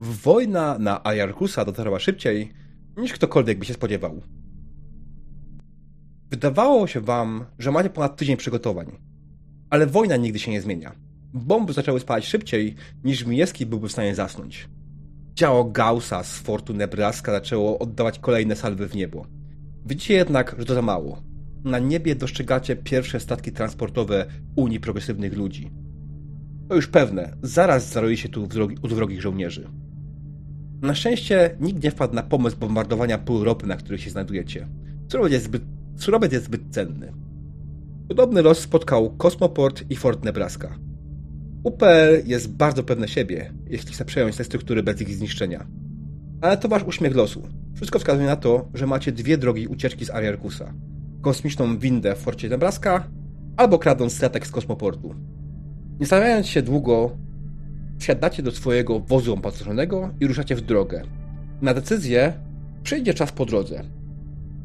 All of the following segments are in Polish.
Wojna na Ajarkusa dotarła szybciej, niż ktokolwiek by się spodziewał. Wydawało się wam, że macie ponad tydzień przygotowań, ale wojna nigdy się nie zmienia. Bomby zaczęły spalać szybciej, niż Mijewski byłby w stanie zasnąć. Działo Gaussa z fortu Nebraska zaczęło oddawać kolejne salwy w niebo. Widzicie jednak, że to za mało. Na niebie dostrzegacie pierwsze statki transportowe Unii Progresywnych Ludzi. To już pewne, zaraz zaroi się tu u wrogich żołnierzy. Na szczęście nikt nie wpadł na pomysł bombardowania półropy, na której się znajdujecie. Surowiec jest zbyt, surowiec jest zbyt cenny. Podobny los spotkał Kosmoport i Fort Nebraska. UPL jest bardzo pewne siebie, jeśli chce przejąć te struktury bez ich zniszczenia. Ale to wasz uśmiech losu. Wszystko wskazuje na to, że macie dwie drogi ucieczki z Ariarkusa. Kosmiczną windę w Forcie Nebraska albo kradąc statek z kosmoportu. Nie stawiając się długo, wsiadacie do swojego wozu opancerzonego i ruszacie w drogę. Na decyzję przyjdzie czas po drodze.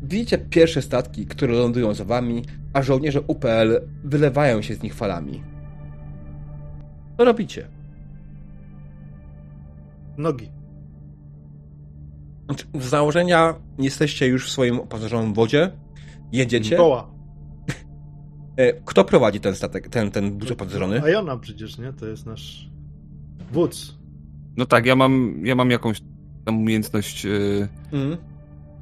Widzicie pierwsze statki, które lądują za wami, a żołnierze UPL wylewają się z nich falami. Co robicie? Nogi. Znaczy, z założenia jesteście już w swoim opancerzonym wodzie, jedziecie. Koła. E, kto prowadzi ten statek, ten, ten wóz opancerzony? A Jona przecież, nie? To jest nasz wódz. No tak, ja mam, ja mam jakąś tam umiejętność yy, mm.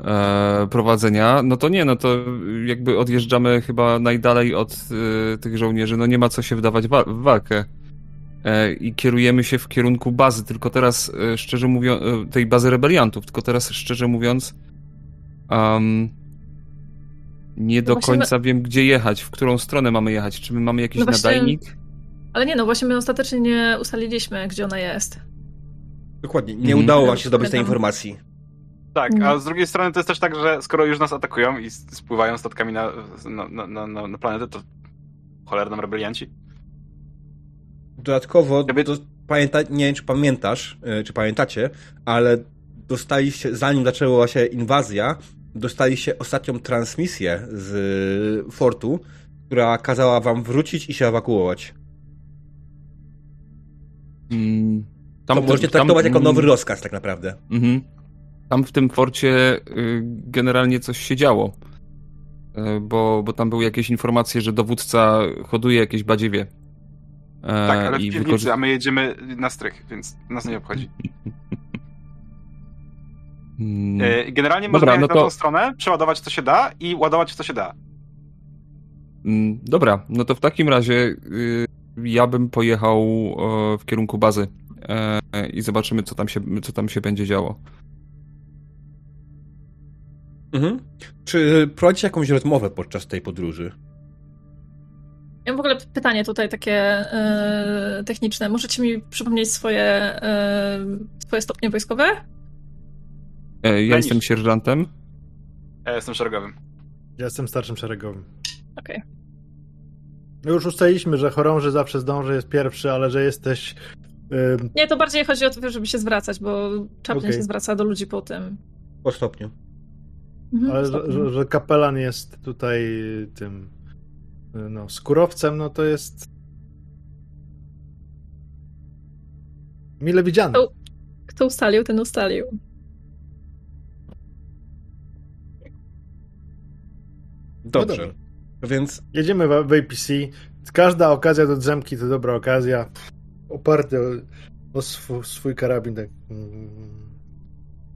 e, prowadzenia. No to nie, no to jakby odjeżdżamy chyba najdalej od y, tych żołnierzy. No nie ma co się wdawać wa w walkę. E, I kierujemy się w kierunku bazy, tylko teraz e, szczerze mówiąc, tej bazy rebeliantów, tylko teraz szczerze mówiąc um, nie do końca my... wiem, gdzie jechać, w którą stronę mamy jechać. Czy my mamy jakiś no właśnie... nadajnik? Ale nie, no właśnie my ostatecznie nie ustaliliśmy, gdzie ona jest. Dokładnie, nie mhm. udało wam się zdobyć tej informacji. Tak, a mhm. z drugiej strony to jest też tak, że skoro już nas atakują i spływają statkami na, na, na, na, na planetę, to cholerną rebelianci. Dodatkowo, do, pamięta, nie wiem czy pamiętasz, e, czy pamiętacie, ale dostaliście, zanim zaczęła się inwazja, dostaliście ostatnią transmisję z fortu, która kazała wam wrócić i się ewakuować. Mm, tam, to możecie traktować tam, jako nowy mm. rozkaz tak naprawdę. Mhm. Tam w tym forcie y, generalnie coś się działo. Y, bo, bo tam były jakieś informacje, że dowódca hoduje jakieś badziewie. E, tak, ale w piwnicy, wykorzy... a my jedziemy na strych, więc nas nie obchodzi. E, generalnie Dobra, można no to... na tą stronę, przeładować co się da i ładować co się da. Mm, dobra, no to w takim razie y, ja bym pojechał w kierunku bazy e, i zobaczymy, co tam się, co tam się będzie działo. Mhm. Czy prowadzicie jakąś rozmowę podczas tej podróży? Ja mam w ogóle pytanie tutaj takie yy, techniczne. Możecie mi przypomnieć swoje, yy, swoje stopnie wojskowe? E, ja jestem sierżantem. Ja jestem szeregowym. Ja jestem starszym szeregowym. Okej. Okay. My już ustaliliśmy, że chorąży zawsze zdąży, jest pierwszy, ale że jesteś... Yy... Nie, to bardziej chodzi o to, żeby się zwracać, bo Chaplin okay. się zwraca do ludzi po tym. Po stopniu. Mhm, ale że, że, że kapelan jest tutaj tym no, skórowcem, no to jest mile widziany. Kto, kto ustalił, ten ustalił. Dobrze. No Więc. Jedziemy w, w APC. Każda okazja do drzemki to dobra okazja. Oparty o, o swój, swój karabin. Tak. Mm.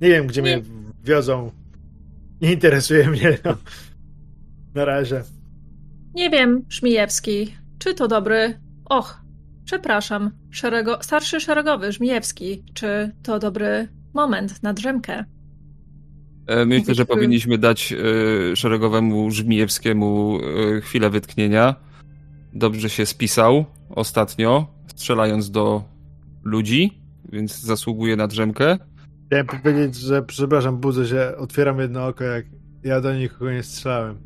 Nie wiem, gdzie Nie. mnie wiozą. Nie interesuje mnie. No. Na razie. Nie wiem, Żmijewski. Czy to dobry. Och, przepraszam. Szerego... Starszy szeregowy Żmijewski. Czy to dobry moment na drzemkę? E, myślę, że powinniśmy dać e, szeregowemu Żmijewskiemu e, chwilę wytknienia. Dobrze się spisał ostatnio, strzelając do ludzi, więc zasługuje na drzemkę. Chciałem powiedzieć, że przepraszam, budzę się, otwieram jedno oko, jak ja do nikogo nie strzelałem.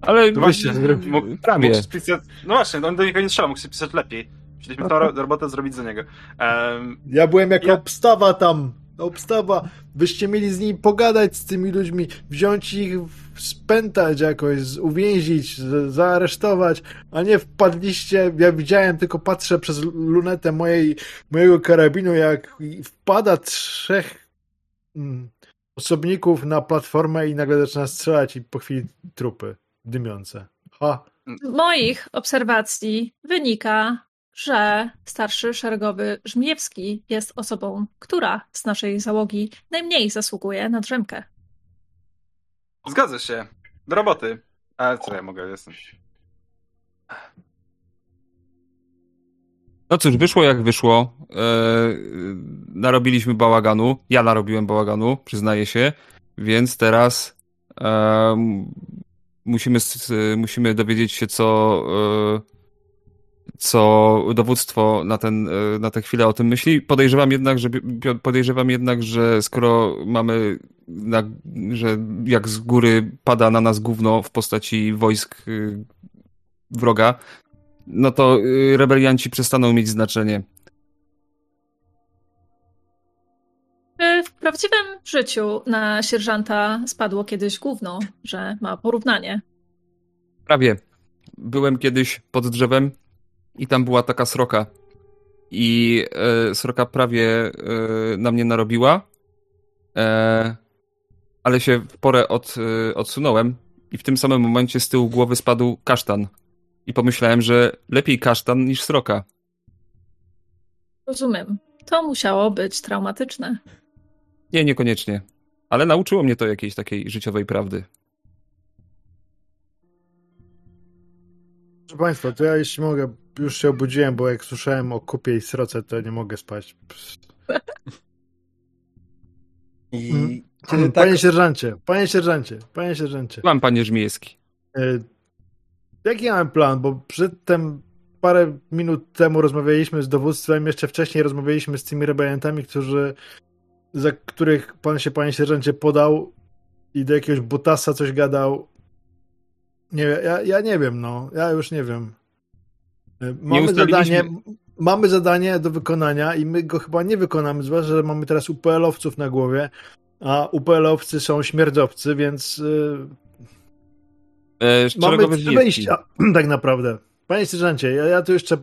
Ale no właśnie, mógł, prawie. Mógł spisać, no właśnie, on do nikogo nie strzelał, mógł pisać lepiej. Chcieliśmy tę robotę zrobić za niego. Um, ja byłem jako ja... obstawa tam obstawa. Byście mieli z nimi pogadać z tymi ludźmi, wziąć ich, spętać jakoś, uwięzić, zaaresztować, a nie wpadliście. Ja widziałem, tylko patrzę przez lunetę mojej, mojego karabinu, jak wpada trzech mm, osobników na platformę i nagle zaczyna strzelać i po chwili trupy dymiące. Ha. Moich obserwacji wynika, że starszy szeregowy Żmijewski jest osobą, która z naszej załogi najmniej zasługuje na drzemkę. Zgadza się. Do roboty. Ale co ja mogę, jestem. No cóż, wyszło jak wyszło. Eee, narobiliśmy bałaganu. Ja narobiłem bałaganu, przyznaję się. Więc teraz musimy, musimy dowiedzieć się, co, e, co dowództwo na, ten, e, na tę chwilę o tym myśli. Podejrzewam jednak, że, podejrzewam jednak, że skoro mamy, na, że jak z góry pada na nas gówno w postaci wojsk e, wroga, no to rebelianci przestaną mieć znaczenie. W prawdziwym życiu na sierżanta spadło kiedyś gówno, że ma porównanie. Prawie. Byłem kiedyś pod drzewem i tam była taka sroka. I e, sroka prawie e, na mnie narobiła, e, ale się w porę od, e, odsunąłem i w tym samym momencie z tyłu głowy spadł kasztan. I pomyślałem, że lepiej kasztan niż sroka. Rozumiem. To musiało być traumatyczne. Nie, niekoniecznie. Ale nauczyło mnie to jakiejś takiej życiowej prawdy. Proszę Państwa, to ja jeśli mogę, już się obudziłem, bo jak słyszałem o kupie i sroce, to nie mogę spać. I tak... Panie sierżancie, panie sierżancie, panie sierżancie. Mam panie Żmijewski. E, jaki mam plan? Bo przedtem parę minut temu rozmawialiśmy z dowództwem, jeszcze wcześniej rozmawialiśmy z tymi rebeliantami, którzy za których pan się, panie sierżancie, podał i do jakiegoś butasa coś gadał. Nie ja, ja nie wiem, no. Ja już nie wiem. E, mamy zadanie, mamy zadanie do wykonania i my go chyba nie wykonamy, zwłaszcza, że mamy teraz UPL-owców na głowie, a UPL-owcy są śmierdzowcy, więc yy, e, mamy wyjścia, tak naprawdę. Panie sierżancie, ja, ja tu jeszcze,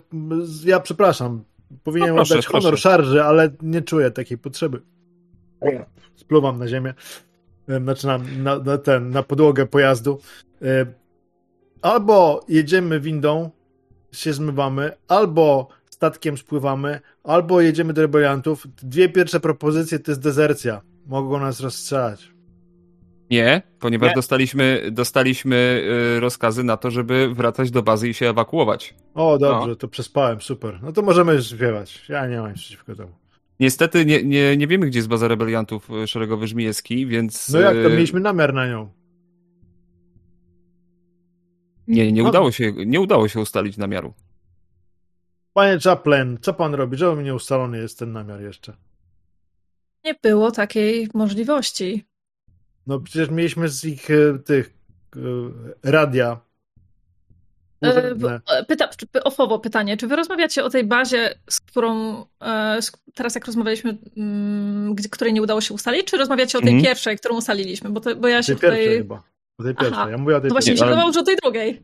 ja przepraszam, powinienem no proszę, oddać honor proszę. szarży, ale nie czuję takiej potrzeby. Spluwam na ziemię. Znaczy na, na, na, ten, na podłogę pojazdu. Albo jedziemy windą, się zmywamy, albo statkiem spływamy, albo jedziemy do rebeliantów. Dwie pierwsze propozycje to jest dezercja. Mogą nas rozstrzelać. Nie, ponieważ Nie. dostaliśmy, dostaliśmy rozkazy na to, żeby wracać do bazy i się ewakuować. O, dobrze, no. to przespałem, super. No to możemy już śpiewać. Ja nie mam nic przeciwko temu. Niestety nie, nie, nie wiemy, gdzie jest baza rebeliantów e, szeregowy Żmijewski, więc... No jak, to e, mieliśmy namiar na nią. Nie, nie, no. udało się, nie udało się ustalić namiaru. Panie Chaplin, co pan robi? Czemu nie ustalony jest ten namiar jeszcze? Nie było takiej możliwości. No przecież mieliśmy z ich e, tych radia E, e, pyta, ofowo pytanie, czy wy rozmawiacie o tej bazie, z którą e, teraz jak rozmawialiśmy, mm, której nie udało się ustalić, czy rozmawiacie o tej mm. pierwszej, którą ustaliliśmy? Bo, to, bo ja się tej tutaj... Chyba. O tej pierwszej. Aha. Ja mówię o tej no właśnie się wydawało, że o tej drugiej.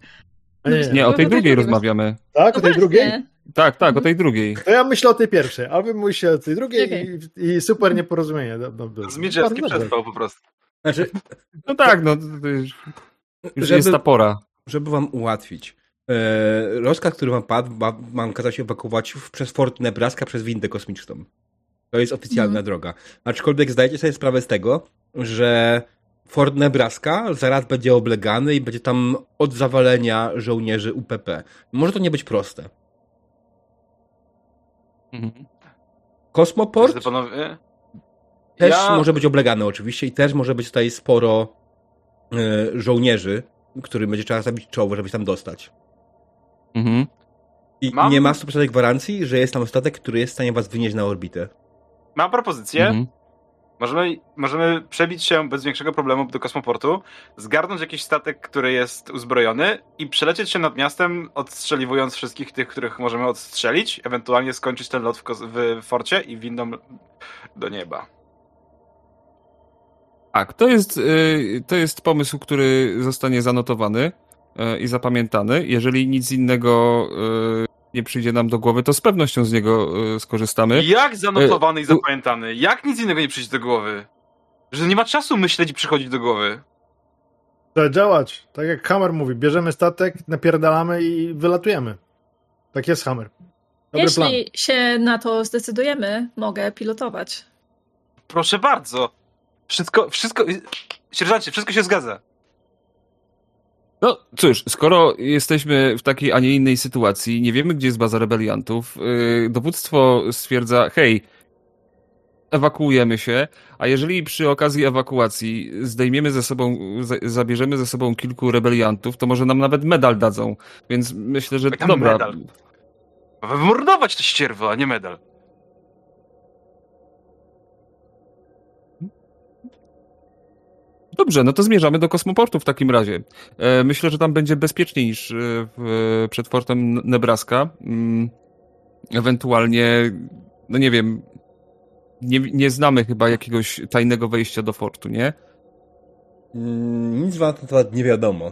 Nie, nie, nie o tej drugiej rozmawiamy. Tak, no o tej właśnie. drugiej? Tak, tak, o tej drugiej. To ja myślę o tej pierwszej, a wy mówicie o tej drugiej okay. i, i, super nieporozumienie. Zmierzewski przespał po prostu. Znaczy, no tak, no to już, już żeby, jest ta pora. Żeby wam ułatwić. E, rozkaz, który mam padł, ma, mam kazać się ewakuować przez Fort Nebraska przez windę kosmiczną. To jest oficjalna mm. droga. Aczkolwiek zdajecie sobie sprawę z tego, że Fort Nebraska zaraz będzie oblegany i będzie tam od zawalenia żołnierzy UPP. Może to nie być proste. Mhm. Kosmoport panowie? też ja... może być oblegany oczywiście i też może być tutaj sporo y, żołnierzy, którym będzie trzeba zabić czoło, żeby się tam dostać. Mhm. I Mam... nie ma 100% gwarancji, że jest tam statek, który jest w stanie was wynieść na orbitę. Mam propozycję. Mhm. Możemy, możemy przebić się bez większego problemu do kosmoportu, zgarnąć jakiś statek, który jest uzbrojony i przelecieć się nad miastem, odstrzeliwując wszystkich tych, których możemy odstrzelić, ewentualnie skończyć ten lot w, w forcie i windą do nieba. Tak, to jest, y, to jest pomysł, który zostanie zanotowany y, i zapamiętany. Jeżeli nic innego y, nie przyjdzie nam do głowy, to z pewnością z niego skorzystamy. Jak zanotowany i zapamiętany? Jak nic innego nie przyjdzie do głowy? Że nie ma czasu myśleć i przychodzić do głowy. Trzeba działać. Tak jak Hammer mówi, bierzemy statek, napierdalamy i wylatujemy. Tak jest Hammer. Dobry Jeśli plan. się na to zdecydujemy, mogę pilotować. Proszę bardzo. Wszystko, wszystko, sierżancie, wszystko się zgadza. No cóż, skoro jesteśmy w takiej, a nie innej sytuacji, nie wiemy, gdzie jest baza rebeliantów, yy, dowództwo stwierdza, hej, ewakuujemy się, a jeżeli przy okazji ewakuacji zdejmiemy ze sobą, zabierzemy ze sobą kilku rebeliantów, to może nam nawet medal dadzą, więc myślę, że dobra. Medal? Wymordować to ścierwo, a nie medal. Dobrze, no to zmierzamy do kosmoportu w takim razie. E, myślę, że tam będzie bezpieczniej niż e, przed fortem Nebraska. Mm, ewentualnie, no nie wiem, nie, nie znamy chyba jakiegoś tajnego wejścia do fortu, nie? Mm, nic wam na temat nie wiadomo.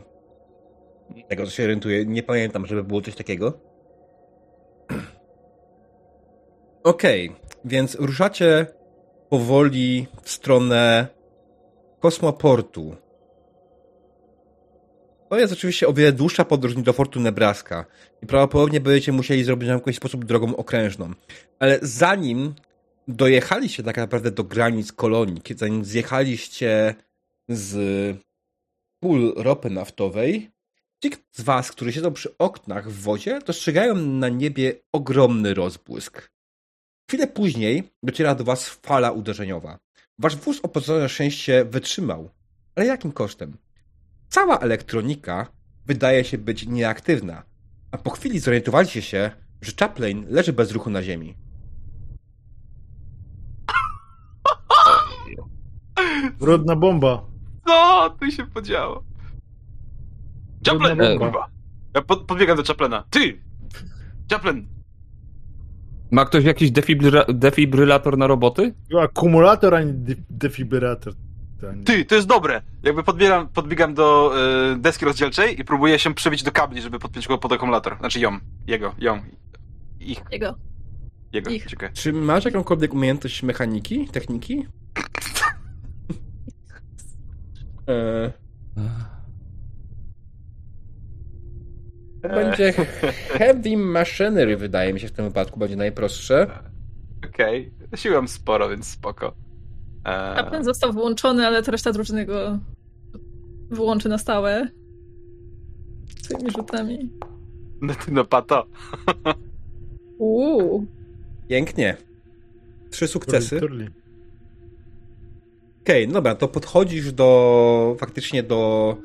Tego, co się orientuję, nie pamiętam, żeby było coś takiego. Okej, okay, więc ruszacie powoli w stronę kosmoportu. To jest oczywiście o wiele dłuższa podróż niż do Fortu Nebraska i prawdopodobnie będziecie musieli zrobić w jakiś sposób drogą okrężną. Ale zanim dojechaliście tak naprawdę do granic kolonii, zanim zjechaliście z pól ropy naftowej, ci z was, którzy siedzą przy oknach w wodzie, dostrzegają na niebie ogromny rozbłysk. Chwilę później dociera do was fala uderzeniowa. Wasz wóz opłacone na szczęście wytrzymał. Ale jakim kosztem? Cała elektronika wydaje się być nieaktywna, a po chwili zorientowaliście się, że Chaplin leży bez ruchu na ziemi. Brudna bomba. Co tu się podziało? Chaplin! Kurwa. Ja pod, podbiegam do Chaplina. Ty! Chaplin! Ma ktoś jakiś defibrylator na roboty? Akumulator, a nie defibrylator. Ty, to jest dobre. Jakby podbiegam, podbiegam do y, deski rozdzielczej i próbuję się przebić do kabli, żeby podpiąć go pod akumulator. Znaczy ją, jego, ją. Ich. Jego. Jego, Ich. Czy masz jakąkolwiek umiejętność mechaniki, techniki? e... To będzie heavy machinery, wydaje mi się w tym wypadku, będzie najprostsze. Okej, okay. siłam sporo, więc spoko. Eee... Kaplan został wyłączony, ale to reszta drużyny go wyłączy na stałe. Swoimi rzutami. No ty no pato. Uuu. Pięknie. Trzy sukcesy. Okej, okay, dobra, to podchodzisz do faktycznie do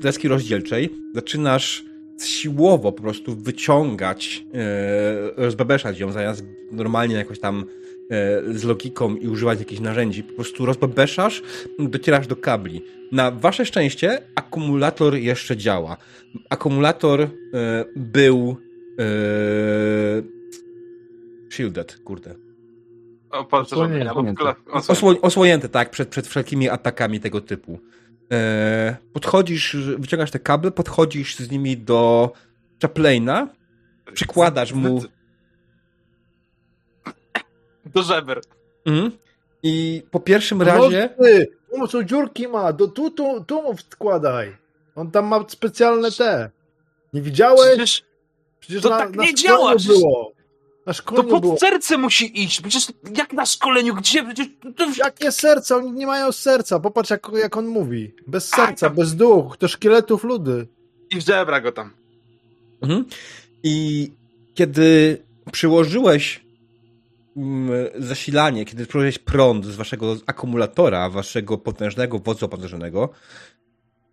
deski rozdzielczej. Zaczynasz siłowo po prostu wyciągać, e, rozbebeszać ją, zamiast normalnie jakoś tam e, z logiką i używać jakichś narzędzi. Po prostu rozbebeszasz, docierasz do kabli. Na wasze szczęście akumulator jeszcze działa. Akumulator e, był e, shielded, kurde. Osłonięty. Osłonięty, tak, przed, przed wszelkimi atakami tego typu. E, podchodzisz, wyciągasz te kable, podchodzisz z nimi do Chaplaina, przykładasz mu... Do żeber. Mhm. I po pierwszym razie... Tu są dziurki ma, do, tu, tu, tu mu wkładaj. On tam ma specjalne te. Nie widziałeś? Przecież, Przecież to na, tak na nie działa. Było. Na szkoleniu to pod było. serce musi iść. Przecież jak na szkoleniu, gdzie? Przecież to... Jakie serce? Oni nie mają serca. Popatrz, jak, jak on mówi. Bez serca, A, bez duch, to szkieletów ludy. I żebra go tam. Mhm. I kiedy przyłożyłeś mm, zasilanie, kiedy przyłożyłeś prąd z waszego akumulatora, waszego potężnego wozu opancerzonego,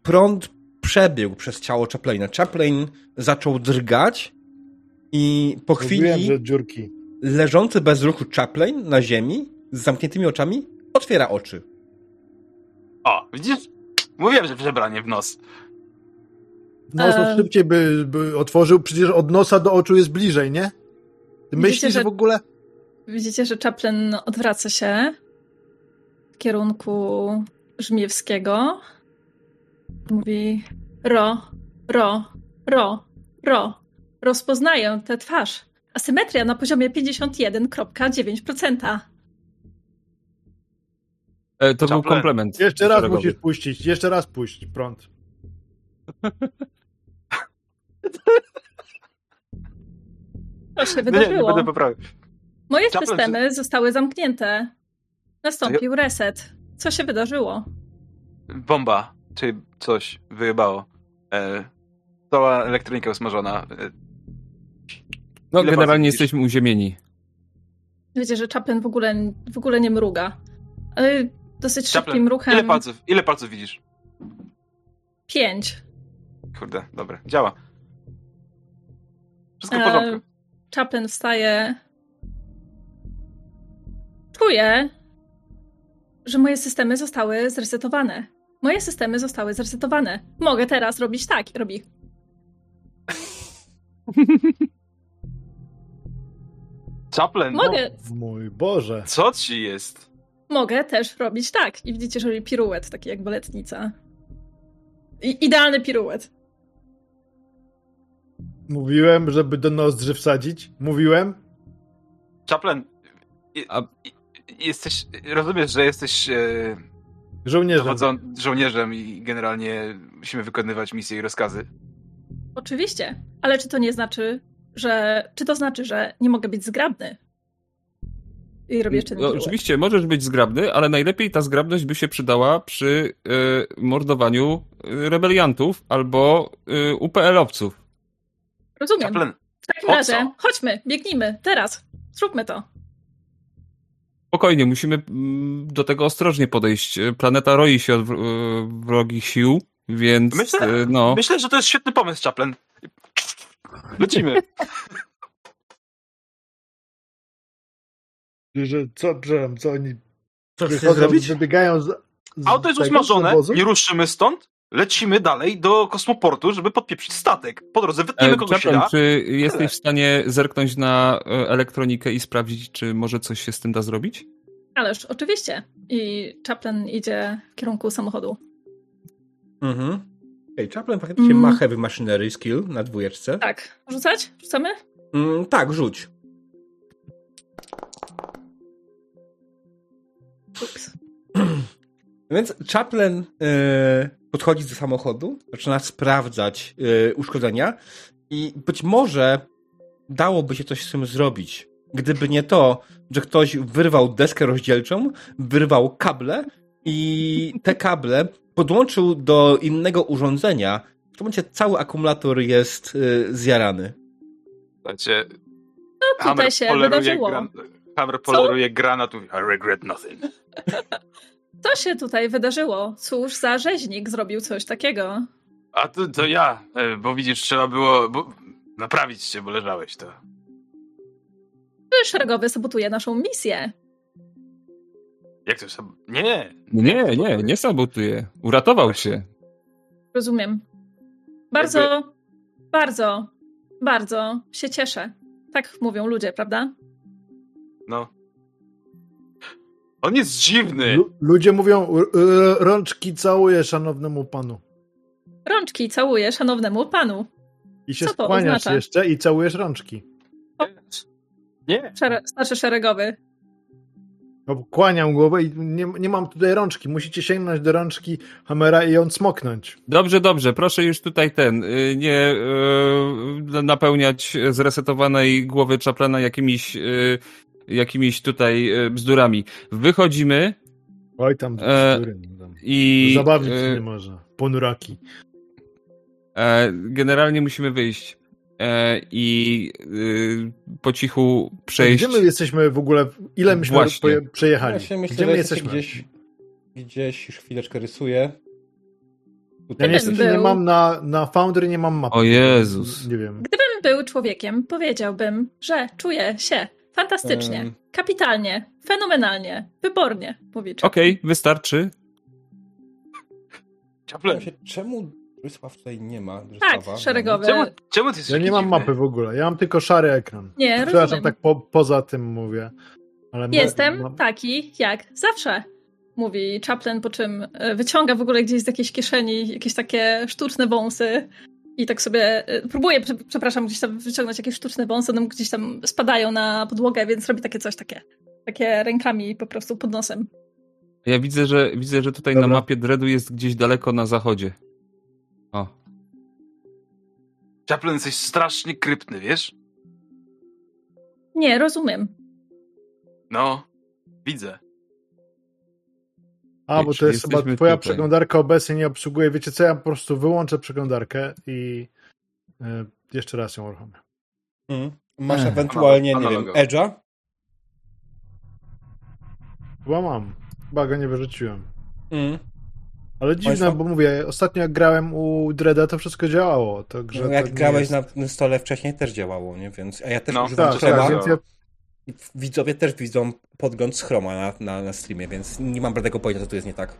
prąd przebiegł przez ciało Chaplaina. Chaplain zaczął drgać i po Mówiłem, chwili że dziurki. leżący bez ruchu Chaplain na ziemi z zamkniętymi oczami otwiera oczy. O, widzisz? Mówiłem, że przebranie w nos. Nos eee... szybciej by, by otworzył, przecież od nosa do oczu jest bliżej, nie? Ty myślisz, że w ogóle... Widzicie, że Chaplin odwraca się w kierunku Żmiewskiego. Mówi ro, ro, ro, ro. Rozpoznaję tę twarz. Asymetria na poziomie 51,9%. E, to był komplement. Jeszcze raz musisz puścić, jeszcze raz puść prąd. To się wydarzyło. Nie, nie. Moje systemy zostały zamknięte. Nastąpił reset. Co się wydarzyło? Bomba, czy coś wyjebało. E, cała elektronika usmażona. E, no, Ile generalnie jesteśmy uziemieni. Wiecie, że Chaplin w ogóle, w ogóle nie mruga. Ale dosyć Chaplin, szybkim ruchem. Ile palców, ile palców widzisz? Pięć. Kurde, dobra, działa. Wszystko w porządku. E, Chaplin wstaje. Czuję, że moje systemy zostały zresetowane. Moje systemy zostały zresetowane. Mogę teraz robić tak. Robi. Chaplin. Mogę. O, mój Boże. Co ci jest? Mogę też robić tak. I widzicie, że robi piruet, taki jak baletnica. I idealny piruet. Mówiłem, żeby do nozdrzy wsadzić? Mówiłem? Chaplin, a... jesteś, rozumiesz, że jesteś e, żołnierzem. żołnierzem i generalnie musimy wykonywać misje i rozkazy. Oczywiście, ale czy to nie znaczy, że, czy to znaczy, że nie mogę być zgrabny? I robię jeszcze no, Oczywiście, możesz być zgrabny, ale najlepiej ta zgrabność by się przydała przy y, mordowaniu y, rebeliantów albo y, UPL-owców. Rozumiem. Chaplin, w takim razie co? chodźmy, biegnijmy, teraz. Zróbmy to. Spokojnie, musimy mm, do tego ostrożnie podejść. Planeta roi się od wrogich sił, więc myślę, no... Myślę, że to jest świetny pomysł, Chaplin. Lecimy. Że co, że, co oni co chcesz zrobić? wybiegają z, z Auto jest usmażone, nie ruszymy stąd, lecimy dalej do kosmoportu, żeby podpieprzyć statek. Po drodze wytniemy e, kogoś da. Czy jesteś w stanie zerknąć na e, elektronikę i sprawdzić, czy może coś się z tym da zrobić? Ależ oczywiście. I Chaplin idzie w kierunku samochodu. Mhm. Ej, Chaplin faktycznie mm. ma heavy machinery skill na dwójeczce. Tak. Rzucać? Rzucamy? Mm, tak, rzuć. Ups. Więc Chaplin e, podchodzi do samochodu, zaczyna sprawdzać e, uszkodzenia i być może dałoby się coś z tym zrobić. Gdyby nie to, że ktoś wyrwał deskę rozdzielczą, wyrwał kable i te kable podłączył do innego urządzenia. W tym momencie cały akumulator jest y, zjarany. Słuchajcie, no tutaj się wydarzyło. Gran, Hammer poleruje granat I regret nothing. Co się tutaj wydarzyło? Cóż za rzeźnik zrobił coś takiego? A to, to ja, e, bo widzisz, trzeba było bo, naprawić cię, bo leżałeś to. Szeregowy sabotuje naszą misję. Jak to sab... Nie. Nie, nie, nie sabotuje. Uratował cię. Rozumiem. Bardzo, Jakby... bardzo, bardzo się cieszę. Tak mówią ludzie, prawda? No. On jest dziwny. L ludzie mówią, rączki całuję szanownemu panu. Rączki całuję szanownemu panu. I się Co skłaniasz jeszcze i całujesz rączki. Nie. Szere starszy szeregowy. No, kłaniam głowę i nie, nie mam tutaj rączki. Musicie sięgnąć do rączki Hamera i ją smoknąć. Dobrze, dobrze. Proszę już tutaj ten, y, nie yy, napełniać zresetowanej głowy Chaplana jakimiś, yy, jakimiś tutaj y, bzdurami. Wychodzimy. Oj, tam e, bzdury. Tam. I, Zabawić się nie można. Ponuraki. E, generalnie musimy wyjść. E, i y, po cichu przejść. Gdzie my jesteśmy w ogóle? Ile myśmy Właśnie. przejechali? Ja myślę, Gdzie my jesteśmy? Gdzieś, gdzieś już chwileczkę rysuję. Tutaj. Ja niestety był... nie mam na, na Foundry, nie mam mapy. O Jezus. Nie wiem. Gdybym był człowiekiem, powiedziałbym, że czuję się fantastycznie, um... kapitalnie, fenomenalnie, wybornie, mówi Okej, okay, wystarczy. Czemu Rysław tutaj nie ma. Rysława, tak, szeregowy. Czemu, czemu ty Ja nie mam mapy w ogóle. Ja mam tylko szary ekran. Nie, Przepraszam, rozumiem. tak po, poza tym mówię. Ale Jestem ma... taki jak zawsze. mówi Chaplin, po czym e, wyciąga w ogóle gdzieś z jakiejś kieszeni jakieś takie sztuczne wąsy i tak sobie e, próbuje, przepraszam, gdzieś tam wyciągnąć jakieś sztuczne wąsy, one gdzieś tam spadają na podłogę, więc robi takie coś takie, takie rękami po prostu pod nosem. Ja widzę, że widzę, że tutaj Dobra. na mapie Dreadu jest gdzieś daleko na zachodzie. O. Chaplin, jesteś strasznie kryptny, wiesz? Nie, rozumiem. No, widzę. A, bo to jest chyba twoja tutaj. przeglądarka obecnie nie obsługuje. Wiecie co, ja po prostu wyłączę przeglądarkę i y, jeszcze raz ją uruchomię. Mm. Masz Ech. ewentualnie, nie wiem, Edge'a? Chyba mam. Chyba go nie wyrzuciłem. Mm. Ale dziwne, bo mówię, ostatnio jak grałem u Dreda, to wszystko działało. Także no, jak grałeś jest... na stole wcześniej, też działało, nie? Więc, a ja też no, używam tak, Chroma. Tak, ja... Widzowie też widzą podgląd z Chroma na, na, na streamie, więc nie mam bladego pojęcia, co tu jest nie tak.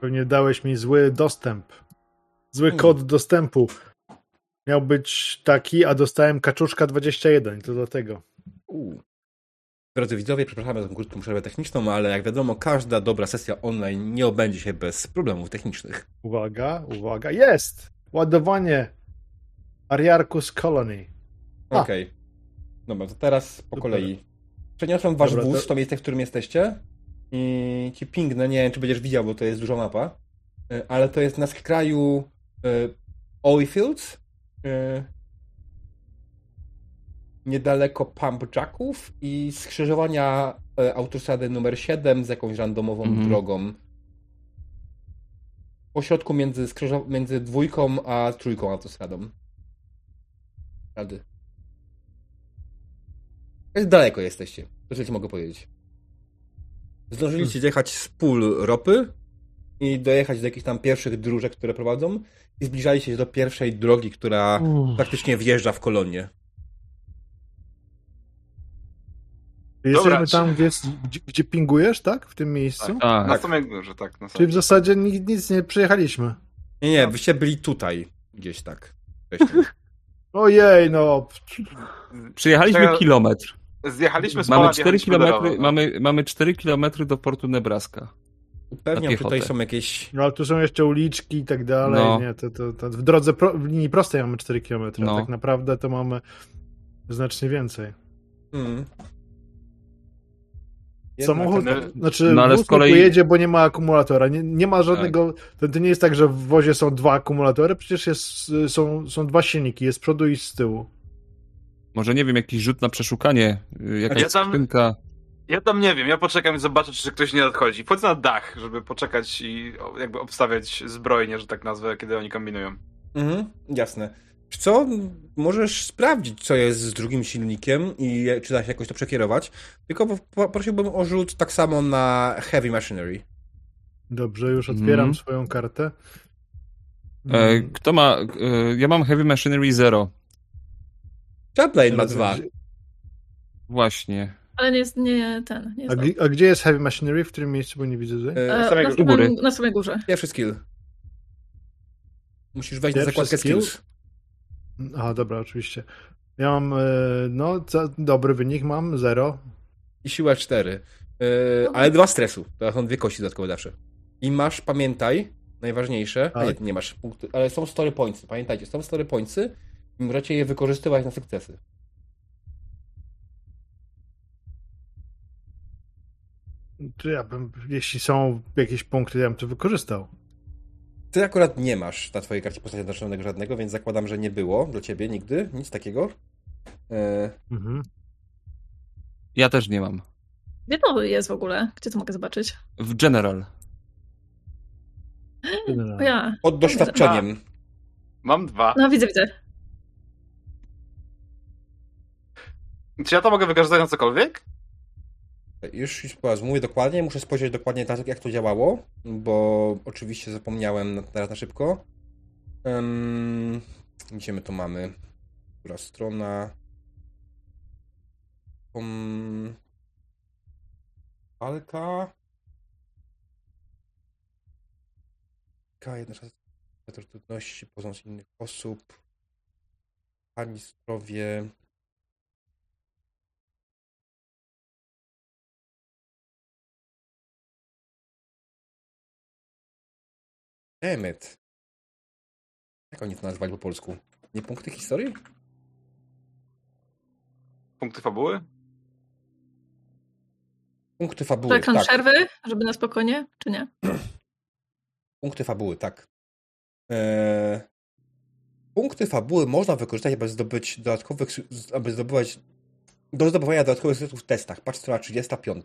Pewnie dałeś mi zły dostęp. Zły hmm. kod dostępu. Miał być taki, a dostałem kaczuszka 21, to dlatego. Drodzy widzowie, przepraszamy za tą krótką przerwę techniczną, ale jak wiadomo, każda dobra sesja online nie obędzie się bez problemów technicznych. Uwaga, uwaga, jest! Ładowanie Ariarchus Colony. Okej. Okay. Dobra, to teraz po Super. kolei. Przeniosłem wasz Dobra, wóz, to... to miejsce, w którym jesteście i ci pingnę, nie wiem, czy będziesz widział, bo to jest duża mapa, e, ale to jest na skraju y, Oilfields, y, niedaleko Pump Jacków i skrzyżowania y, autostrady numer 7 z jakąś randomową mm -hmm. drogą. Po środku między, między dwójką a trójką autostradą. Rady. Daleko jesteście. To ci mogę powiedzieć. Zdążyliście hmm. zjechać z pól ropy i dojechać do jakichś tam pierwszych dróżek, które prowadzą i zbliżaliście się do pierwszej drogi, która Uff. praktycznie wjeżdża w kolonię. Jesteśmy tam, gdzie, gdzie, gdzie, pingujesz, tak? W tym miejscu? Tak, tak. na samej górze, tak. Na Czyli w zasadzie nic, nic nie przejechaliśmy. Nie, nie, wyście byli tutaj, gdzieś tak. Ojej, no. Przyjechaliśmy kilometr. Zjechaliśmy z mamy 4 kilometry, mamy, mamy 4 kilometry do portu Nebraska. Upewniam, że tutaj są jakieś... No ale tu są jeszcze uliczki i tak dalej, no. nie, to, to, to w drodze, pro, w linii prostej mamy 4 kilometry, no. tak naprawdę to mamy znacznie więcej. Hmm. Samochód, znaczy no, ale wóz kolei... pojedzie, bo nie ma akumulatora. Nie, nie ma żadnego. Tak. To, to, nie jest tak, że w wozie są dwa akumulatory, przecież jest, są, są dwa silniki, jest z przodu i z tyłu. Może nie wiem, jakiś rzut na przeszukanie, y, jakaś ja tam, skrzynka. Ja tam nie wiem, ja poczekam i zobaczę, czy ktoś nie nadchodzi. Wchodzę na dach, żeby poczekać i jakby obstawiać zbrojnie, że tak nazwę, kiedy oni kombinują. Mhm, jasne. Co? Możesz sprawdzić, co jest z drugim silnikiem i czy da się jakoś to przekierować. Tylko prosiłbym o rzut tak samo na Heavy Machinery. Dobrze, już otwieram mm. swoją kartę. E, kto ma. E, ja mam Heavy Machinery 0. Chaplin ma dwa. Właśnie. Ale nie jest nie ten. Nie jest a, a, gdzie jest Heavy Machinery? W którym miejscu, bo nie widzę tutaj? E, na, samej na, góry. na samej górze. Pierwszy skill. Musisz wejść Pierwszy na zakładkę skill? skills. Aha, dobra, oczywiście. Ja mam, e, no, dobry wynik mam, 0. I siła 4. E, ale dwa stresu. To są dwie kości dodatkowe zawsze. I masz, pamiętaj, najważniejsze, tak. nie, nie masz punktu, ale są story pointsy. Pamiętajcie, są story pointsy, możecie je wykorzystywać na sukcesy. To ja bym, jeśli są jakieś punkty, ja bym to wykorzystał. Ty akurat nie masz na twojej karcie postaci znaczonego żadnego, więc zakładam, że nie było do ciebie nigdy, nic takiego. E... Mhm. Ja też nie mam. Gdzie to jest w ogóle? Gdzie to mogę zobaczyć? W General. General. Ja. Pod doświadczeniem. Mam dwa. No widzę, widzę. Czy ja to mogę wykorzystać na cokolwiek? Już, już mówię dokładnie, muszę spojrzeć dokładnie na to, jak to działało, bo oczywiście zapomniałem teraz na szybko. Um, gdzie my to mamy? Która strona? Um, walka. Jedna trudności, poznał innych osób. Pani Emmet. Jak oni to nazwali po polsku? Nie punkty historii? Punkty fabuły? Punkty fabuły, Ekran tak. przerwy, żeby na spokojnie, czy nie? Punkty fabuły, tak. Eee, punkty fabuły można wykorzystać, aby zdobyć dodatkowych, aby zdobywać do zdobywania dodatkowych sukcesów w testach. Patrz strona 35.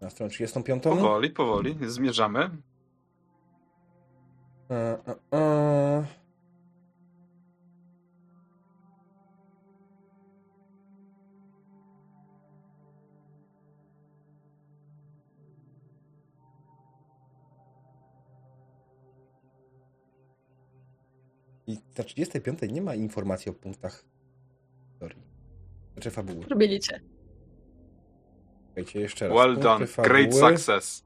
Na stronę 35. Powoli, powoli. Zmierzamy. E, e, e. I na 35 nie ma informacji o punktach historii. Znaczy fabuły. Robili cię. Czekajcie jeszcze raz. Well Punkty done. fabuły. Great success.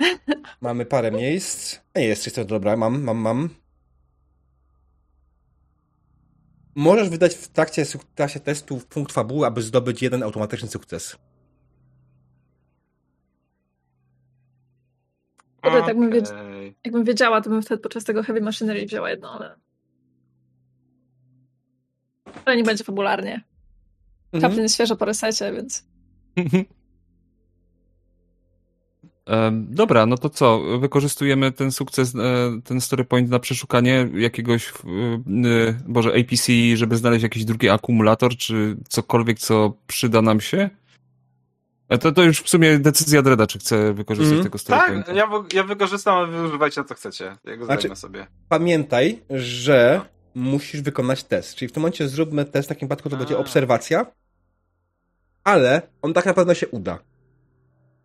Mamy parę miejsc. Nie jest czysto dobra, mam, mam, mam. Możesz wydać w trakcie, w trakcie testu punkt fabuły, aby zdobyć jeden automatyczny sukces. Kurde, tak bym, Okej. wiedz- jakbym wiedziała, to bym wtedy podczas tego Heavy Machinery wzięła jedno, ale... Ale nie będzie fabularnie. Mhm. Chaplin jest świeżo po resecie, więc... Dobra, no to co? Wykorzystujemy ten sukces, e, ten story point na przeszukanie jakiegoś, Boże, APC, żeby znaleźć jakiś drugi akumulator, czy cokolwiek, co przyda nam się? E, To, to już w sumie decyzja Dreda, czy chce wykorzystać Mhm. tego story Tak, pointa. ja, ja wykorzystam, a wy używajcie co chcecie. Ja go Znaczy- sobie. Pamiętaj, że musisz wykonać test. Czyli w tym momencie zróbmy test, w takim przypadku to będzie A. obserwacja, ale on tak na pewno się uda.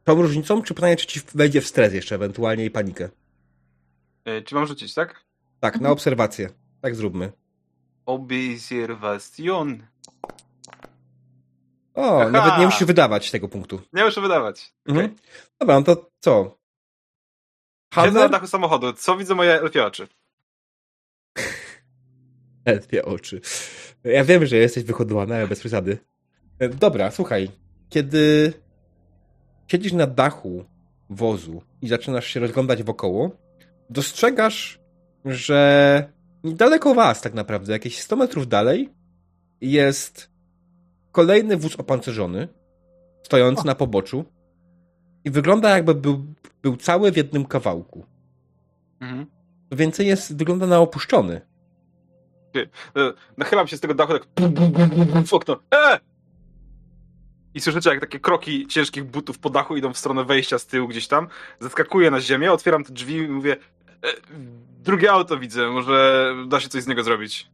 Tą różnicą, czy pytanie, czy ci wejdzie w stres jeszcze ewentualnie i panikę. E, Czy mam rzucić, tak? Tak, na obserwację. Tak zróbmy. Observation. O, Aha. nawet nie musisz wydawać tego punktu. Nie muszę wydawać. Mhm. Okay. Dobra, no to co? Siedzę na dachu samochodu. Co widzą moje elfie oczy? Elfie oczy. Ja wiem, że jesteś wyhodowany, ale bez przesady. E, Dobra, słuchaj. Kiedy siedzisz na dachu wozu i zaczynasz się rozglądać wokoło, dostrzegasz, że niedaleko was tak naprawdę, jakieś 100 metrów dalej, jest kolejny wóz opancerzony, stojący na poboczu i wygląda jakby był, był cały w jednym kawałku. Mhm. Co Więcej jest, wygląda na opuszczony. E, Nachylam się z tego dachu tak w okno. E! I słyszycie, jak takie kroki ciężkich butów po dachu idą w stronę wejścia z tyłu gdzieś tam. Zeskakuję na ziemię, otwieram te drzwi i mówię e, drugie auto widzę, może da się coś z niego zrobić.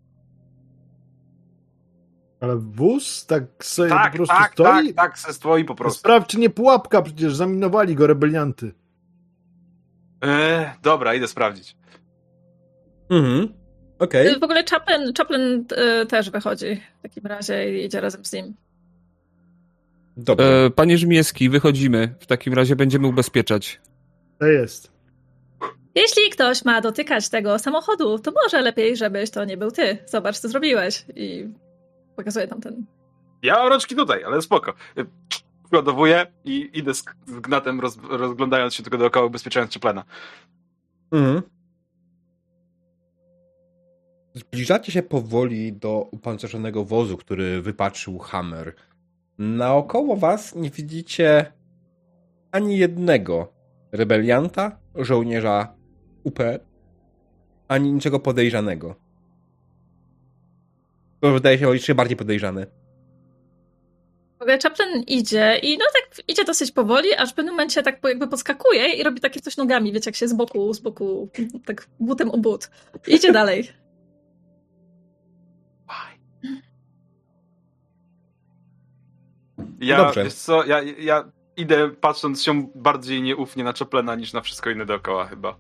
Ale wóz tak sobie Tak, po prostu tak, stoi? tak, tak, se stoi po prostu. Sprawdź, czy nie pułapka, przecież zaminowali go rebelianty. E, dobra, idę sprawdzić. Mhm. Okej. W ogóle Chaplin, Chaplin e, też wychodzi w takim razie i idzie razem z nim. Dobra. E, Panie Żmieski, wychodzimy. W takim razie będziemy ubezpieczać. To jest. Jeśli ktoś ma dotykać tego samochodu, to może lepiej, żebyś to nie był ty. Zobacz, co zrobiłeś. I pokazuje tam ten. Ja mam rączki tutaj, ale spoko. E, Władowuję i idę z, z gnatem, roz, rozglądając się tylko dookoła, ubezpieczając Chaplena. Mhm. Zbliżacie się powoli do upancerzonego wozu, który wypatrzył Hammer. Naokoło was nie widzicie ani jednego rebelianta, żołnierza UP, ani niczego podejrzanego. To wydaje się jeszcze bardziej podejrzane. Chaplin idzie i no tak idzie dosyć powoli, aż w pewnym momencie tak jakby podskakuje i robi takie coś nogami, wiecie, jak się z boku, z boku, tak butem o but. Idzie dalej. Ja, Dobrze. wiesz co, ja, ja idę patrząc się bardziej nieufnie na Chaplena niż na wszystko inne dookoła chyba.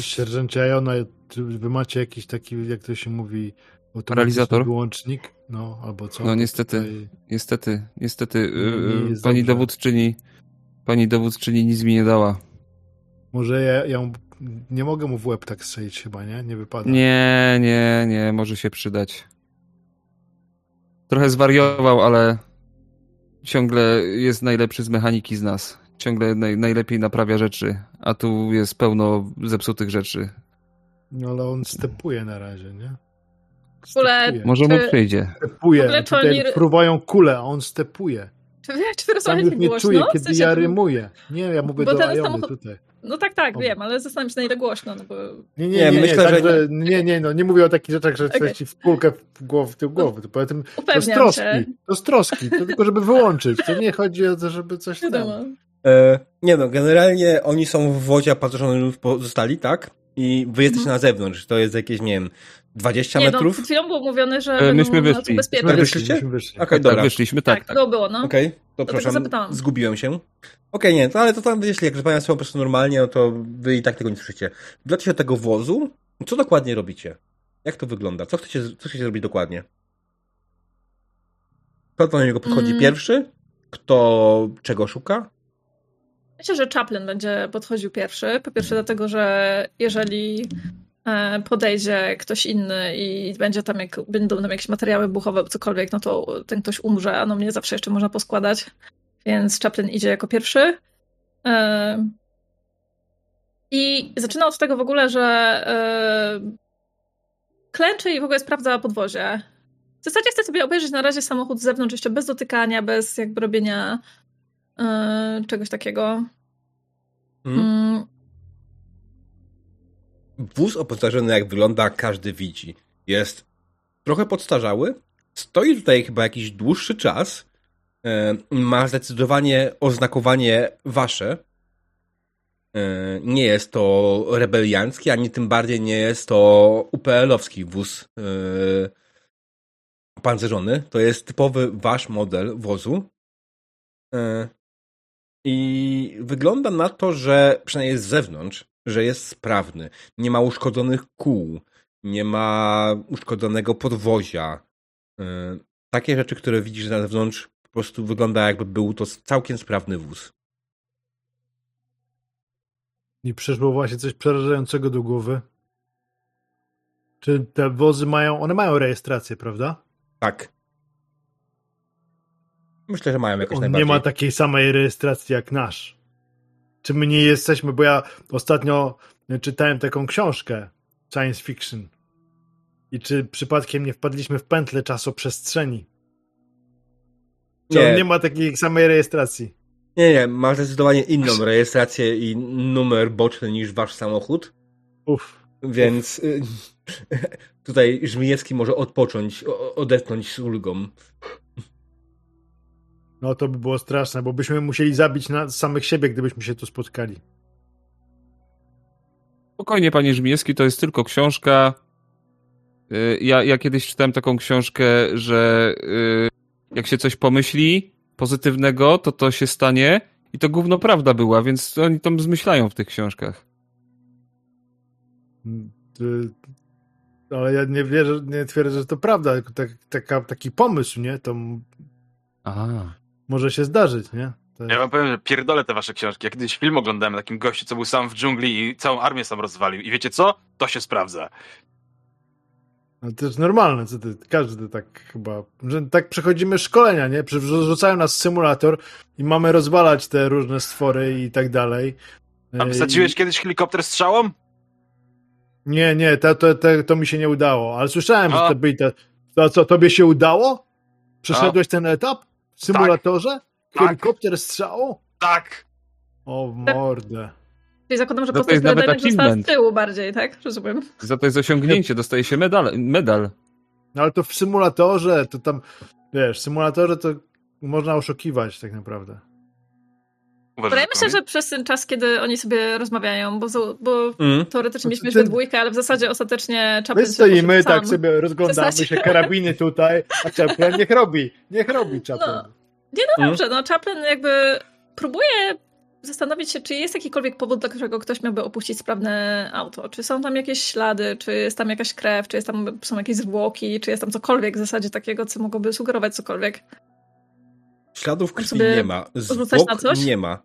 Sierżancie Ajona, czy wy macie jakiś taki, jak to się mówi, automatyczny Realizator? wyłącznik? No, albo co? No niestety, Tutaj- niestety, niestety. Nie e, jest Pani dobrze. dowódczyni, pani dowódczyni nic mi nie dała. Może ja, ja nie mogę mu w łeb tak strzelić chyba, nie? Nie wypada. Nie, nie, nie, może się przydać. Trochę zwariował, ale ciągle jest najlepszy z mechaniki z nas. ciągle naj, najlepiej naprawia rzeczy, a tu jest pełno zepsutych rzeczy. No ale on stepuje na razie, nie? Stepuje. Może mu przyjdzie. Stepuje. Tutaj oni... fruwają kulę, a on stepuje. Czy, czy wy rozmawiacie mnie głośno? czuje, kiedy w sensie, ja rymuję. Nie, ja mówię do Ajony samochód... tutaj. No tak, tak, wiem, ale zastanawiam się na ile głośno, no bo... Nie, nie, nie, nie myślę, tak, że... Nie, nie, no nie mówię o takich rzeczach, że okay. ci w kulkę w, głowę, w tył głowy, to poza tym to z troski, się. to z troski, to tylko żeby wyłączyć, to nie chodzi o to, żeby coś tam... E, nie no, generalnie oni są w wodzie, a pasażerowie pozostali, tak? I wy jesteście mhm. na zewnątrz, to jest jakieś, nie wiem, 20 nie, metrów? No, przed chwilą było mówione, że e, myśmy wyszli. Myśmy wyszliście? Okej, okay, dobra. Tak, wyszliśmy, tak. Tak, było, było, no. Okej, okay, to proszę, zgubiłem się. Okej, okay, nie, to, ale to tam, jeśli jak Państwo po prostu normalnie, no to wy i tak tego nie słyszycie. Wlacie się tego wozu, co dokładnie robicie? Jak to wygląda? Co chcecie, co chcecie zrobić dokładnie? Kto do niego podchodzi mm. pierwszy? Kto czego szuka? Myślę, że Chaplin będzie podchodził pierwszy. Po pierwsze dlatego, że jeżeli podejdzie ktoś inny i będzie tam, jak będą tam jakieś materiały buchowe, cokolwiek, no to ten ktoś umrze, a no mnie zawsze jeszcze można poskładać. Więc Chaplin idzie jako pierwszy. E, I zaczyna od tego w ogóle, że e, klęczy i w ogóle sprawdza podwozie. W zasadzie chcę sobie obejrzeć na razie samochód z zewnątrz, jeszcze bez dotykania, bez jakby robienia czegoś takiego. Mhm. Mm. Wóz oposażony jak wygląda, każdy widzi. Jest trochę podstarzały, stoi tutaj chyba jakiś dłuższy czas, e, ma zdecydowanie oznakowanie wasze. E, nie jest to rebeliancki, ani tym bardziej nie jest to UPL-owski wóz e, pancerzony. To jest typowy wasz model wozu. I wygląda na to, że przynajmniej z zewnątrz że jest sprawny. Nie ma uszkodzonych kół, nie ma uszkodzonego podwozia. Y, takie rzeczy, które widzisz na zewnątrz, po prostu wygląda jakby był to całkiem sprawny wóz. I przyszło właśnie coś przerażającego do głowy. Czy te wozy mają, one mają rejestrację, prawda? Tak. Myślę, że mają jakoś On najbardziej. nie ma takiej samej rejestracji jak nasz. Czy my nie jesteśmy, bo ja ostatnio czytałem taką książkę science fiction. I czy przypadkiem nie wpadliśmy w pętlę czasoprzestrzeni? Czy nie. on nie ma takiej samej rejestracji? Nie, nie, ma zdecydowanie inną rejestrację i numer boczny niż wasz samochód. Uff. Więc Uf. tutaj Żmijewski może odpocząć, odetchnąć z ulgą. No to by było straszne, bo byśmy musieli zabić na samych siebie, gdybyśmy się tu spotkali. Spokojnie, panie Żmijewski, to jest tylko książka. Y, ja, ja kiedyś czytałem taką książkę, że y, jak się coś pomyśli pozytywnego, to to się stanie. I to gówno prawda była, więc oni tam zmyślają w tych książkach. Ale ja nie wierzę, nie twierdzę, że to prawda, tylko tak, taka, taki pomysł, nie? To Aha może się zdarzyć, nie? To... Ja wam powiem, że pierdolę te wasze książki. Ja kiedyś film oglądałem takim gościu, co był sam w dżungli i całą armię sam rozwalił. I wiecie co? To się sprawdza. No to jest normalne, co ty, każdy tak chyba, że tak przechodzimy szkolenia, nie? Rzucają nas symulator i mamy rozwalać te różne stwory i tak dalej. A wysadziłeś I... kiedyś helikopter strzałą? Nie, nie, to, to, to, to mi się nie udało, ale słyszałem, A. że to byli te... To co, tobie się udało? Przeszedłeś A. ten etap? W symulatorze? Tak. Helikopter tak. strzału? Tak. O mordę. Czyli zakładam, że postać Predator została z tyłu bardziej, tak? Rozumiem. Za to jest osiągnięcie, dostaje się medal. medal. No ale to w symulatorze, to tam, wiesz, w symulatorze to można oszukiwać tak naprawdę. Uważam, ja myślę, że przez ten czas, kiedy oni sobie rozmawiają, bo, bo mm. teoretycznie mieliśmy znaczy, ten... dwójkę, ale w zasadzie ostatecznie Chaplin My stoimy, tak sobie rozglądamy się, karabiny tutaj, a Chaplin niech robi, niech robi Chaplin. No, nie no dobrze, mm. no Chaplin jakby próbuje zastanowić się, czy jest jakikolwiek powód, dla którego ktoś miałby opuścić sprawne auto. Czy są tam jakieś ślady, czy jest tam jakaś krew, czy jest tam, są jakieś zwłoki, czy jest tam cokolwiek w zasadzie takiego, co mogłoby sugerować cokolwiek. Śladów krwi nie ma. Zwłok nie ma.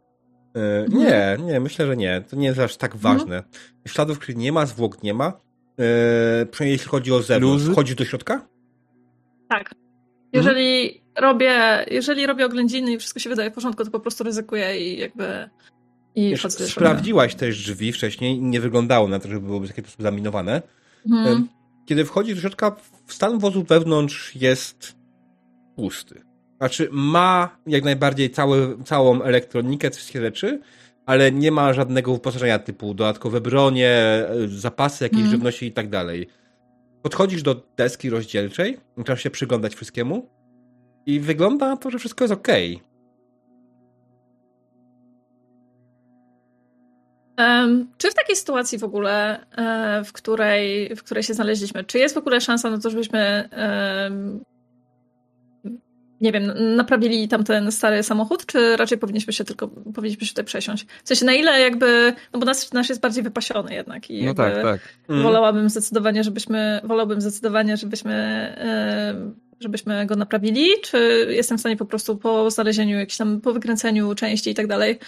Yy, nie, nie, myślę, że nie. To nie jest aż tak mhm. ważne. Mhm. Śladów krwi nie ma, zwłok nie ma. Yy, przynajmniej jeśli chodzi o zewnątrz. Chodzi do środka? Tak. Jeżeli mhm. robię, jeżeli robię oględziny i wszystko się wydaje w porządku, to po prostu ryzykuję i jakby i Wiesz, sprawdziłaś też drzwi wcześniej i nie wyglądało na to, żeby byłoby w taki sposób zaminowane. Mhm. Kiedy wchodzisz do środka, stan wozu wewnątrz jest pusty. Znaczy, ma jak najbardziej cały, całą elektronikę, wszystkie rzeczy, ale nie ma żadnego wyposażenia typu dodatkowe bronie, e, zapasy jakiejś mm. żywności i tak dalej. Podchodzisz do deski rozdzielczej, musisz się przyglądać wszystkiemu i wygląda na to, że wszystko jest ok. Um, czy w takiej sytuacji w ogóle, e, w której, w której się znaleźliśmy, czy jest w ogóle szansa na to, żebyśmy um, nie wiem, naprawili tamten stary samochód, czy raczej powinniśmy się tylko, powinniśmy się tutaj przesiąść? W sensie na ile jakby, no bo nasz, nasz jest bardziej wypasiony jednak i no tak, tak. Mhm. wolałabym zdecydowanie, żebyśmy, wolałbym zdecydowanie, żebyśmy, żebyśmy go naprawili, czy jestem w stanie po prostu po znalezieniu jakiś tam, po wykręceniu części i tak dalej,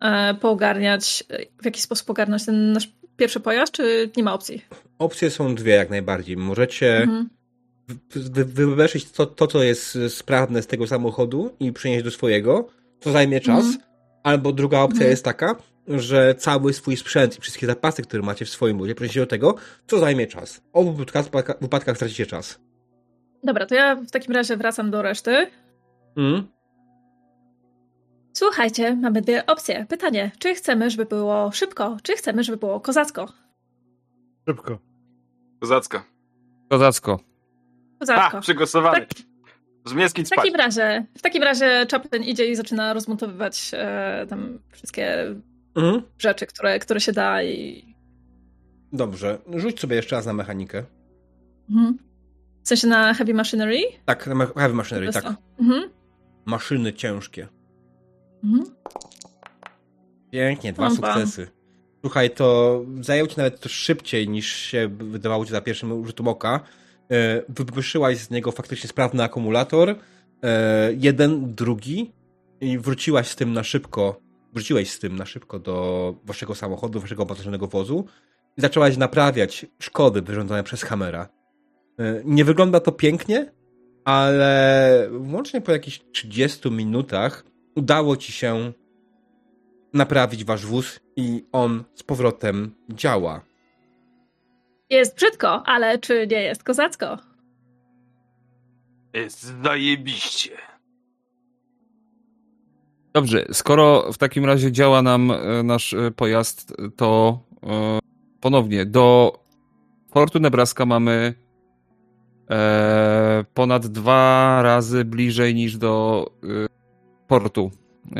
e, poogarniać, w jakiś sposób ogarnąć ten nasz pierwszy pojazd, czy nie ma opcji? Opcje są dwie jak najbardziej. Możecie mhm wybeszyć to, to, co jest sprawne z tego samochodu i przenieść do swojego, to zajmie czas. Mm. Albo druga opcja mm. jest taka, że cały swój sprzęt i wszystkie zapasy, które macie w swoim budzie, przeniesiecie do tego, co zajmie czas. W obu wypadkach, wypadkach stracicie czas. Dobra, to ja w takim razie wracam do reszty. Mm. Słuchajcie, mamy dwie opcje. Pytanie, czy chcemy, żeby było szybko, czy chcemy, żeby było kozacko? Szybko. Kozacko. Kozacko. Kozatko. A, przygłosowany. Tak, w takim razie, w takim razie Chaplin idzie i zaczyna rozmontowywać e, tam wszystkie mhm. rzeczy, które, które się da i... Dobrze. Rzuć sobie jeszcze raz na mechanikę. Mhm. W sensie na heavy machinery? Tak, na heavy machinery, tak. Mhm. Maszyny ciężkie. Mhm. Pięknie, dwa sukcesy. Słuchaj, to zajął ci nawet to szybciej niż się wydawało ci za pierwszym użytem oka. E, wybuszyłaś z niego faktycznie sprawny akumulator, e, jeden, drugi i wróciłaś z tym na szybko, wróciłeś z tym na szybko do waszego samochodu, waszego opatrzonego wozu i zaczęłaś naprawiać szkody wyrządzone przez Hammera. E, nie wygląda to pięknie, ale łącznie po jakichś 30 minutach udało ci się naprawić wasz wóz i on z powrotem działa. Jest brzydko, ale czy nie jest kozacko? Jest zajebiście. Dobrze, skoro w takim razie działa nam e, nasz e, pojazd, to e, ponownie do portu Nebraska mamy ponad dwa razy bliżej niż do portu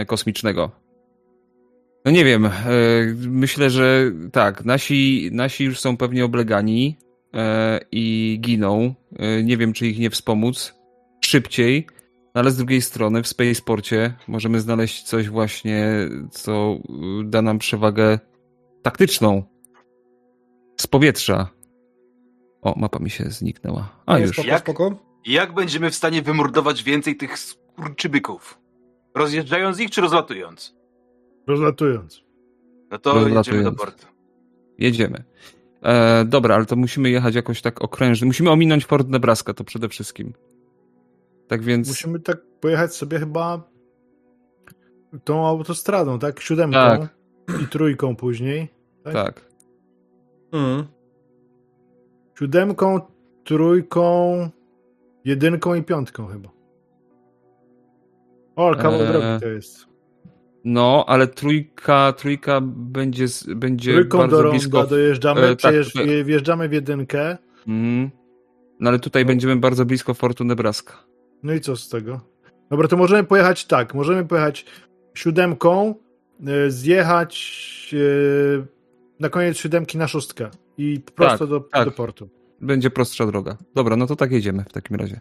kosmicznego. No nie wiem, e, myślę, że tak, nasi, nasi już są pewnie oblegani e, i giną. E, nie wiem, czy ich nie wspomóc szybciej, no ale z drugiej strony w Spaceporcie możemy znaleźć coś właśnie, co da nam przewagę taktyczną z powietrza. O, mapa mi się zniknęła. A, już. Jak, jak będziemy w stanie wymordować więcej tych skurczybyków? Rozjeżdżając ich czy rozlatując? Rozlatując. No to Rozlatując. jedziemy do portu. Jedziemy. E, dobra, ale to musimy jechać jakoś tak okrężnie. Musimy ominąć Fort Nebraska, to przede wszystkim. Tak więc... Musimy tak pojechać sobie chyba tą autostradą, tak? Siódemką tak. i trójką później. Tak. tak. Mm. Siódemką, trójką, jedynką i piątką chyba. O, kawał eee... drogi to jest. No, ale trójka, trójka będzie, będzie Trójką bardzo do blisko. dojeżdżamy, e, tak, wjeżdżamy w jedynkę. Mm. No ale tutaj no. będziemy bardzo blisko Fortu Nebraska. No i co z tego? Dobra, to możemy pojechać tak. Możemy pojechać siódemką, e, zjechać e, na koniec siódemki na szóstkę i prosto tak, do, tak. do portu. Będzie prostsza droga. Dobra, no to tak jedziemy w takim razie.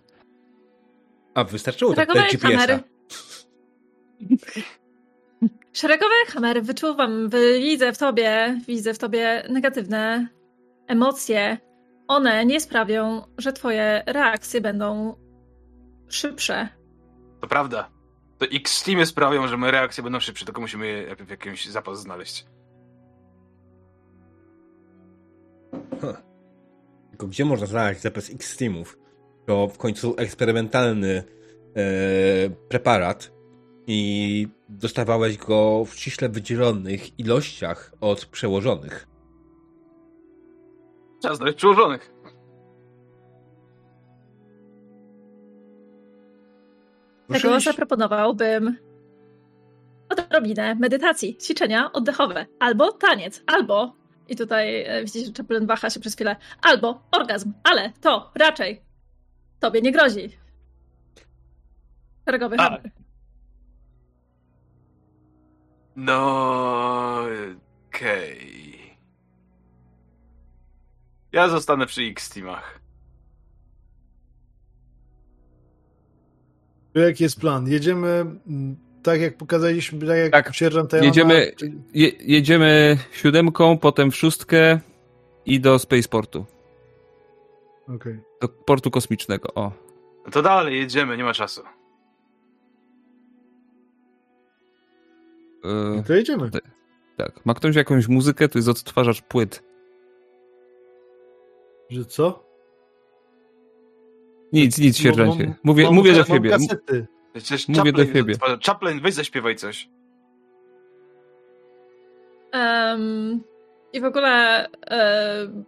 A wystarczyło tak GPS-a. Szeregowy Hammer, wyczuwam, widzę w tobie, widzę w tobie negatywne emocje. One nie sprawią, że twoje reakcje będą szybsze. To prawda. To X-Teamy sprawią, że moje reakcje będą szybsze, tylko musimy je w jakimś zapas znaleźć. Huh. Tylko gdzie można znaleźć zapas X-Teamów? To w końcu eksperymentalny e, preparat i dostawałeś go w ściśle wydzielonych ilościach od przełożonych. Trzeba znaleźć przełożonych. Tego zaproponowałbym odrobinę medytacji, ćwiczenia oddechowe, albo taniec, albo, i tutaj e, widzicie, że Chaplin waha się przez chwilę, albo orgazm, ale to raczej tobie nie grozi. Szeregowy hammer. No, okej. Okay. Ja zostanę przy X-Teamach. Jaki jest plan? Jedziemy mm, tak jak pokazaliśmy, tak jak tak, sierżant jedziemy, je, jedziemy siódemką, potem w szóstkę i do Spaceportu. Okej. Okay. Do portu kosmicznego, o. No to dalej, jedziemy, nie ma czasu. Yy, to jedziemy. Tak. Ma ktoś jakąś muzykę? To jest odtwarzacz płyt. Że co? Nic, nic, sierżancie. Mówię, mam, mówię do siebie. Kasety. Przecież mówię Chaplin, do siebie. Chaplin, weź zaśpiewaj coś. Um, I w ogóle um,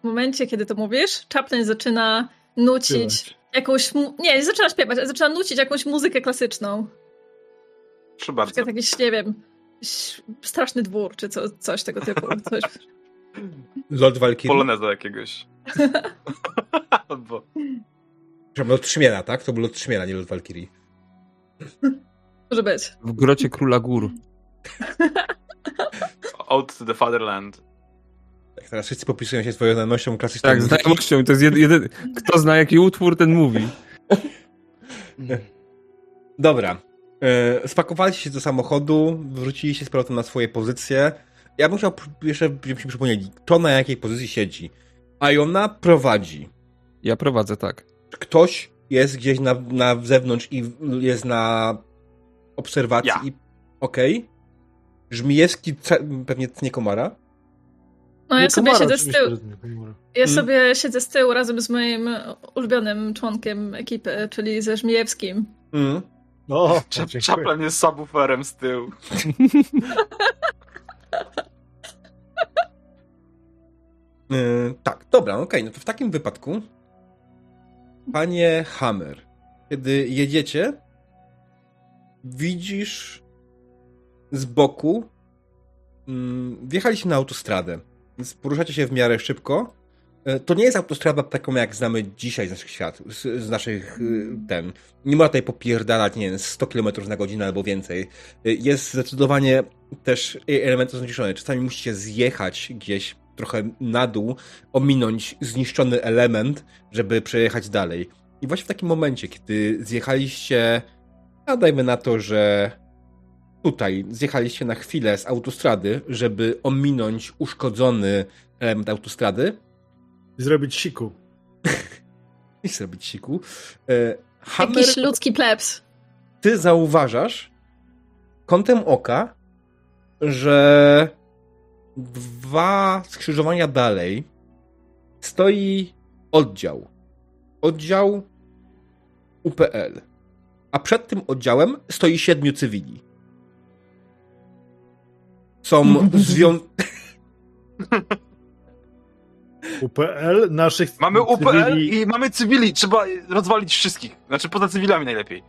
w momencie, kiedy to mówisz, Chaplin zaczyna nucić Śpiewać. jakąś... Nie, nie zaczyna śpiewać, ale zaczyna nucić jakąś muzykę klasyczną. Proszę bardzo. Jakiś, nie wiem, straszny dwór, czy co, coś tego typu. Coś. Lord Valkyrie? Poloneza jakiegoś. Albo... Lot Trzmiela, tak? To był Lot Trzmiela, nie Lot Valkyrie. Może być. W grocie Króla Gór. Out to the Fatherland. Tak, teraz wszyscy popisują się swoją znajomością klasyczną Tak, znajomością. To jest jeden... Kto zna jaki utwór, ten mówi. Dobra. E, spakowaliście się do samochodu, wróciliście z powrotem na swoje pozycje. Ja bym chciał jeszcze, żebyśmy przypomnieli, kto na jakiej pozycji siedzi. A ona prowadzi. Ja prowadzę, tak. Ktoś jest gdzieś na, na zewnątrz i jest na obserwacji. Ja. I... Okej. Okay. Żmijewski pewnie nie komara. No ja sobie komara, siedzę z tyłu. Ja hmm. sobie siedzę z tyłu razem z moim ulubionym członkiem ekipy, czyli ze Żmijewskim. Mm. O, Chaplin jest subwooferem z tyłu. yy, tak, dobra, okej, okay, no to w takim wypadku panie Hammer, kiedy jedziecie, widzisz z boku yy, wjechaliście na autostradę, więc poruszacie się w miarę szybko to nie jest autostrada taką, jak znamy dzisiaj z naszych świat, z, z naszych y, ten. Nie ma tutaj popierdalać, nie wiem, 100 km na godzinę albo więcej. E, jest zdecydowanie też elementy zniszczone. Czasami musicie zjechać gdzieś trochę na dół, ominąć zniszczony element, żeby przejechać dalej. I właśnie w takim momencie, kiedy zjechaliście, a dajmy na to, że tutaj zjechaliście na chwilę z autostrady, żeby ominąć uszkodzony element autostrady, i zrobić siku. I zrobić siku. E, Hammer, Jakiś ludzki plebs. Ty zauważasz kątem oka, że dwa skrzyżowania dalej stoi oddział. Oddział UPL. A przed tym oddziałem stoi siedmiu cywili. Są zwią... UPL naszych Mamy UPL cywili... i mamy cywili. Trzeba rozwalić wszystkich. Znaczy poza cywilami najlepiej.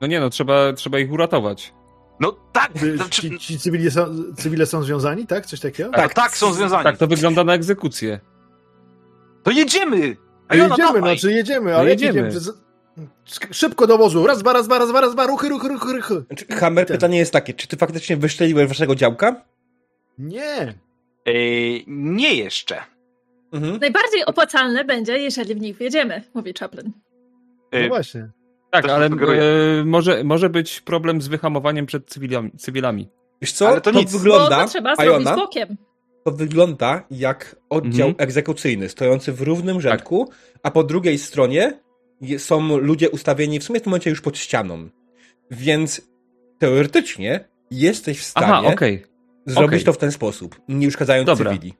No nie no, trzeba, trzeba ich uratować. No tak! Znaczy... Ci, ci cywile, są, cywile są związani, tak? Coś takiego? Tak, tak, są związani. Tak, to wygląda na egzekucję. To jedziemy! A jedziemy, dawaj. znaczy jedziemy, ale no jedziemy. Szybko do wozu. Raz, dwa, raz, dwa, raz, dwa, raz, dwa, ruchy, ruchy, ruchy, ruchy. Znaczy, Hammer, pytanie jest takie, czy ty faktycznie wyszczeliłeś waszego działka? Nie. Yy, nie jeszcze. Mhm. Najbardziej opłacalne będzie, jeżeli w nich wjedziemy, mówi Chaplin. No właśnie. Tak, ale e, może, może być problem z wyhamowaniem przed cywilami. cywilami. Wiesz co, ale to, to nic. wygląda, to trzeba zrobić Ajona, bokiem. To wygląda jak oddział mhm. egzekucyjny, stojący w równym rzędku, tak. a po drugiej stronie są ludzie ustawieni w sumie w tym momencie już pod ścianą. Więc teoretycznie jesteś w stanie Aha, okay zrobić okay. to w ten sposób, nie uszkadzając Dobra. cywili.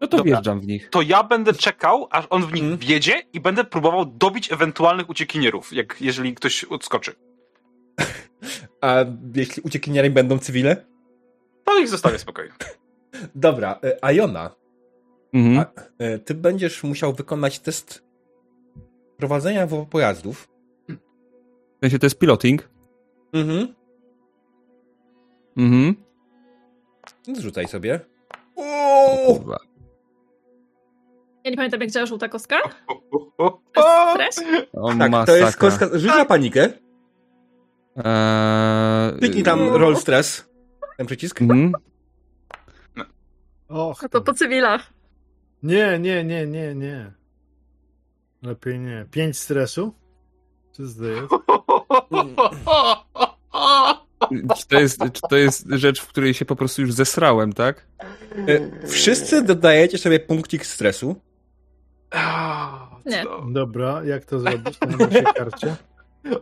No to Dobra. wjeżdżam w nich. To ja będę czekał, aż on w nich hmm. wjedzie i będę próbował dobić ewentualnych uciekinierów, jak jeżeli ktoś odskoczy. A jeśli uciekinierami będą cywile? To ich zostawię spokojnie. Dobra, e. Mhm. A, e, ty będziesz musiał wykonać test prowadzenia pojazdów. W sensie to jest piloting? Mhm. Mhm. Zrzucaj sobie. O, Ja nie pamiętam, jak działa żółta kostka. Stres? O, tak, to jest kostka. Rzuć na panikę. Eee... Kliknij tam roll stress. Ten przycisk. Mhm. Och, no to po cywilach. Nie, nie, nie, nie, nie. Lepiej nie. Pięć stresu? Co to jest? Czy to jest, czy to jest rzecz, w której się po prostu już zesrałem, tak? E, wszyscy dodajecie sobie punkcik stresu. Nie. Dobra, jak to zrobić na naszej karcie?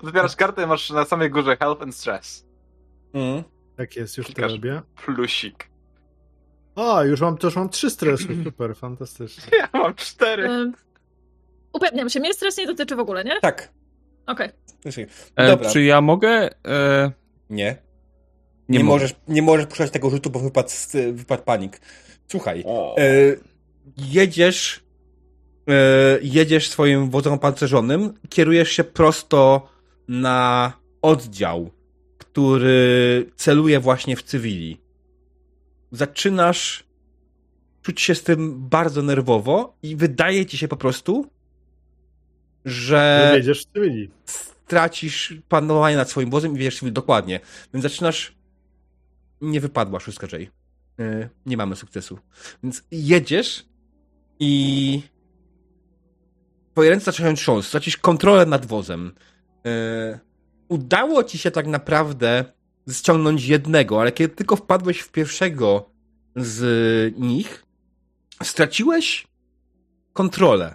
Wybierasz kartę masz na samej górze health and stress. Mm. Tak jest, już Klikasz to robię. Plusik. O, już mam, to już mam trzy stresy. Super, fantastycznie. Ja mam cztery. upewniam się, mnie stres nie dotyczy w ogóle, nie? Tak. Okej. Okay. E, czy ja mogę... E... Nie. Nie, nie możesz, nie możesz puszczać tego rzutu, bo wypadł, wypadł panik. Słuchaj, e, jedziesz e, jedziesz swoim wozem opancerzonym, kierujesz się prosto na oddział, który celuje właśnie w cywili. Zaczynasz czuć się z tym bardzo nerwowo i wydaje ci się po prostu, że jedziesz w cywili. Stracisz panowanie nad swoim wozem i wiesz dokładnie. Więc zaczynasz nie wypadła szóstka J. Yy, nie mamy sukcesu. Więc jedziesz i twoje ręce zaczynają trząść, stracisz kontrolę nad wozem. Yy, udało ci się tak naprawdę ściągnąć jednego, ale kiedy tylko wpadłeś w pierwszego z nich, straciłeś kontrolę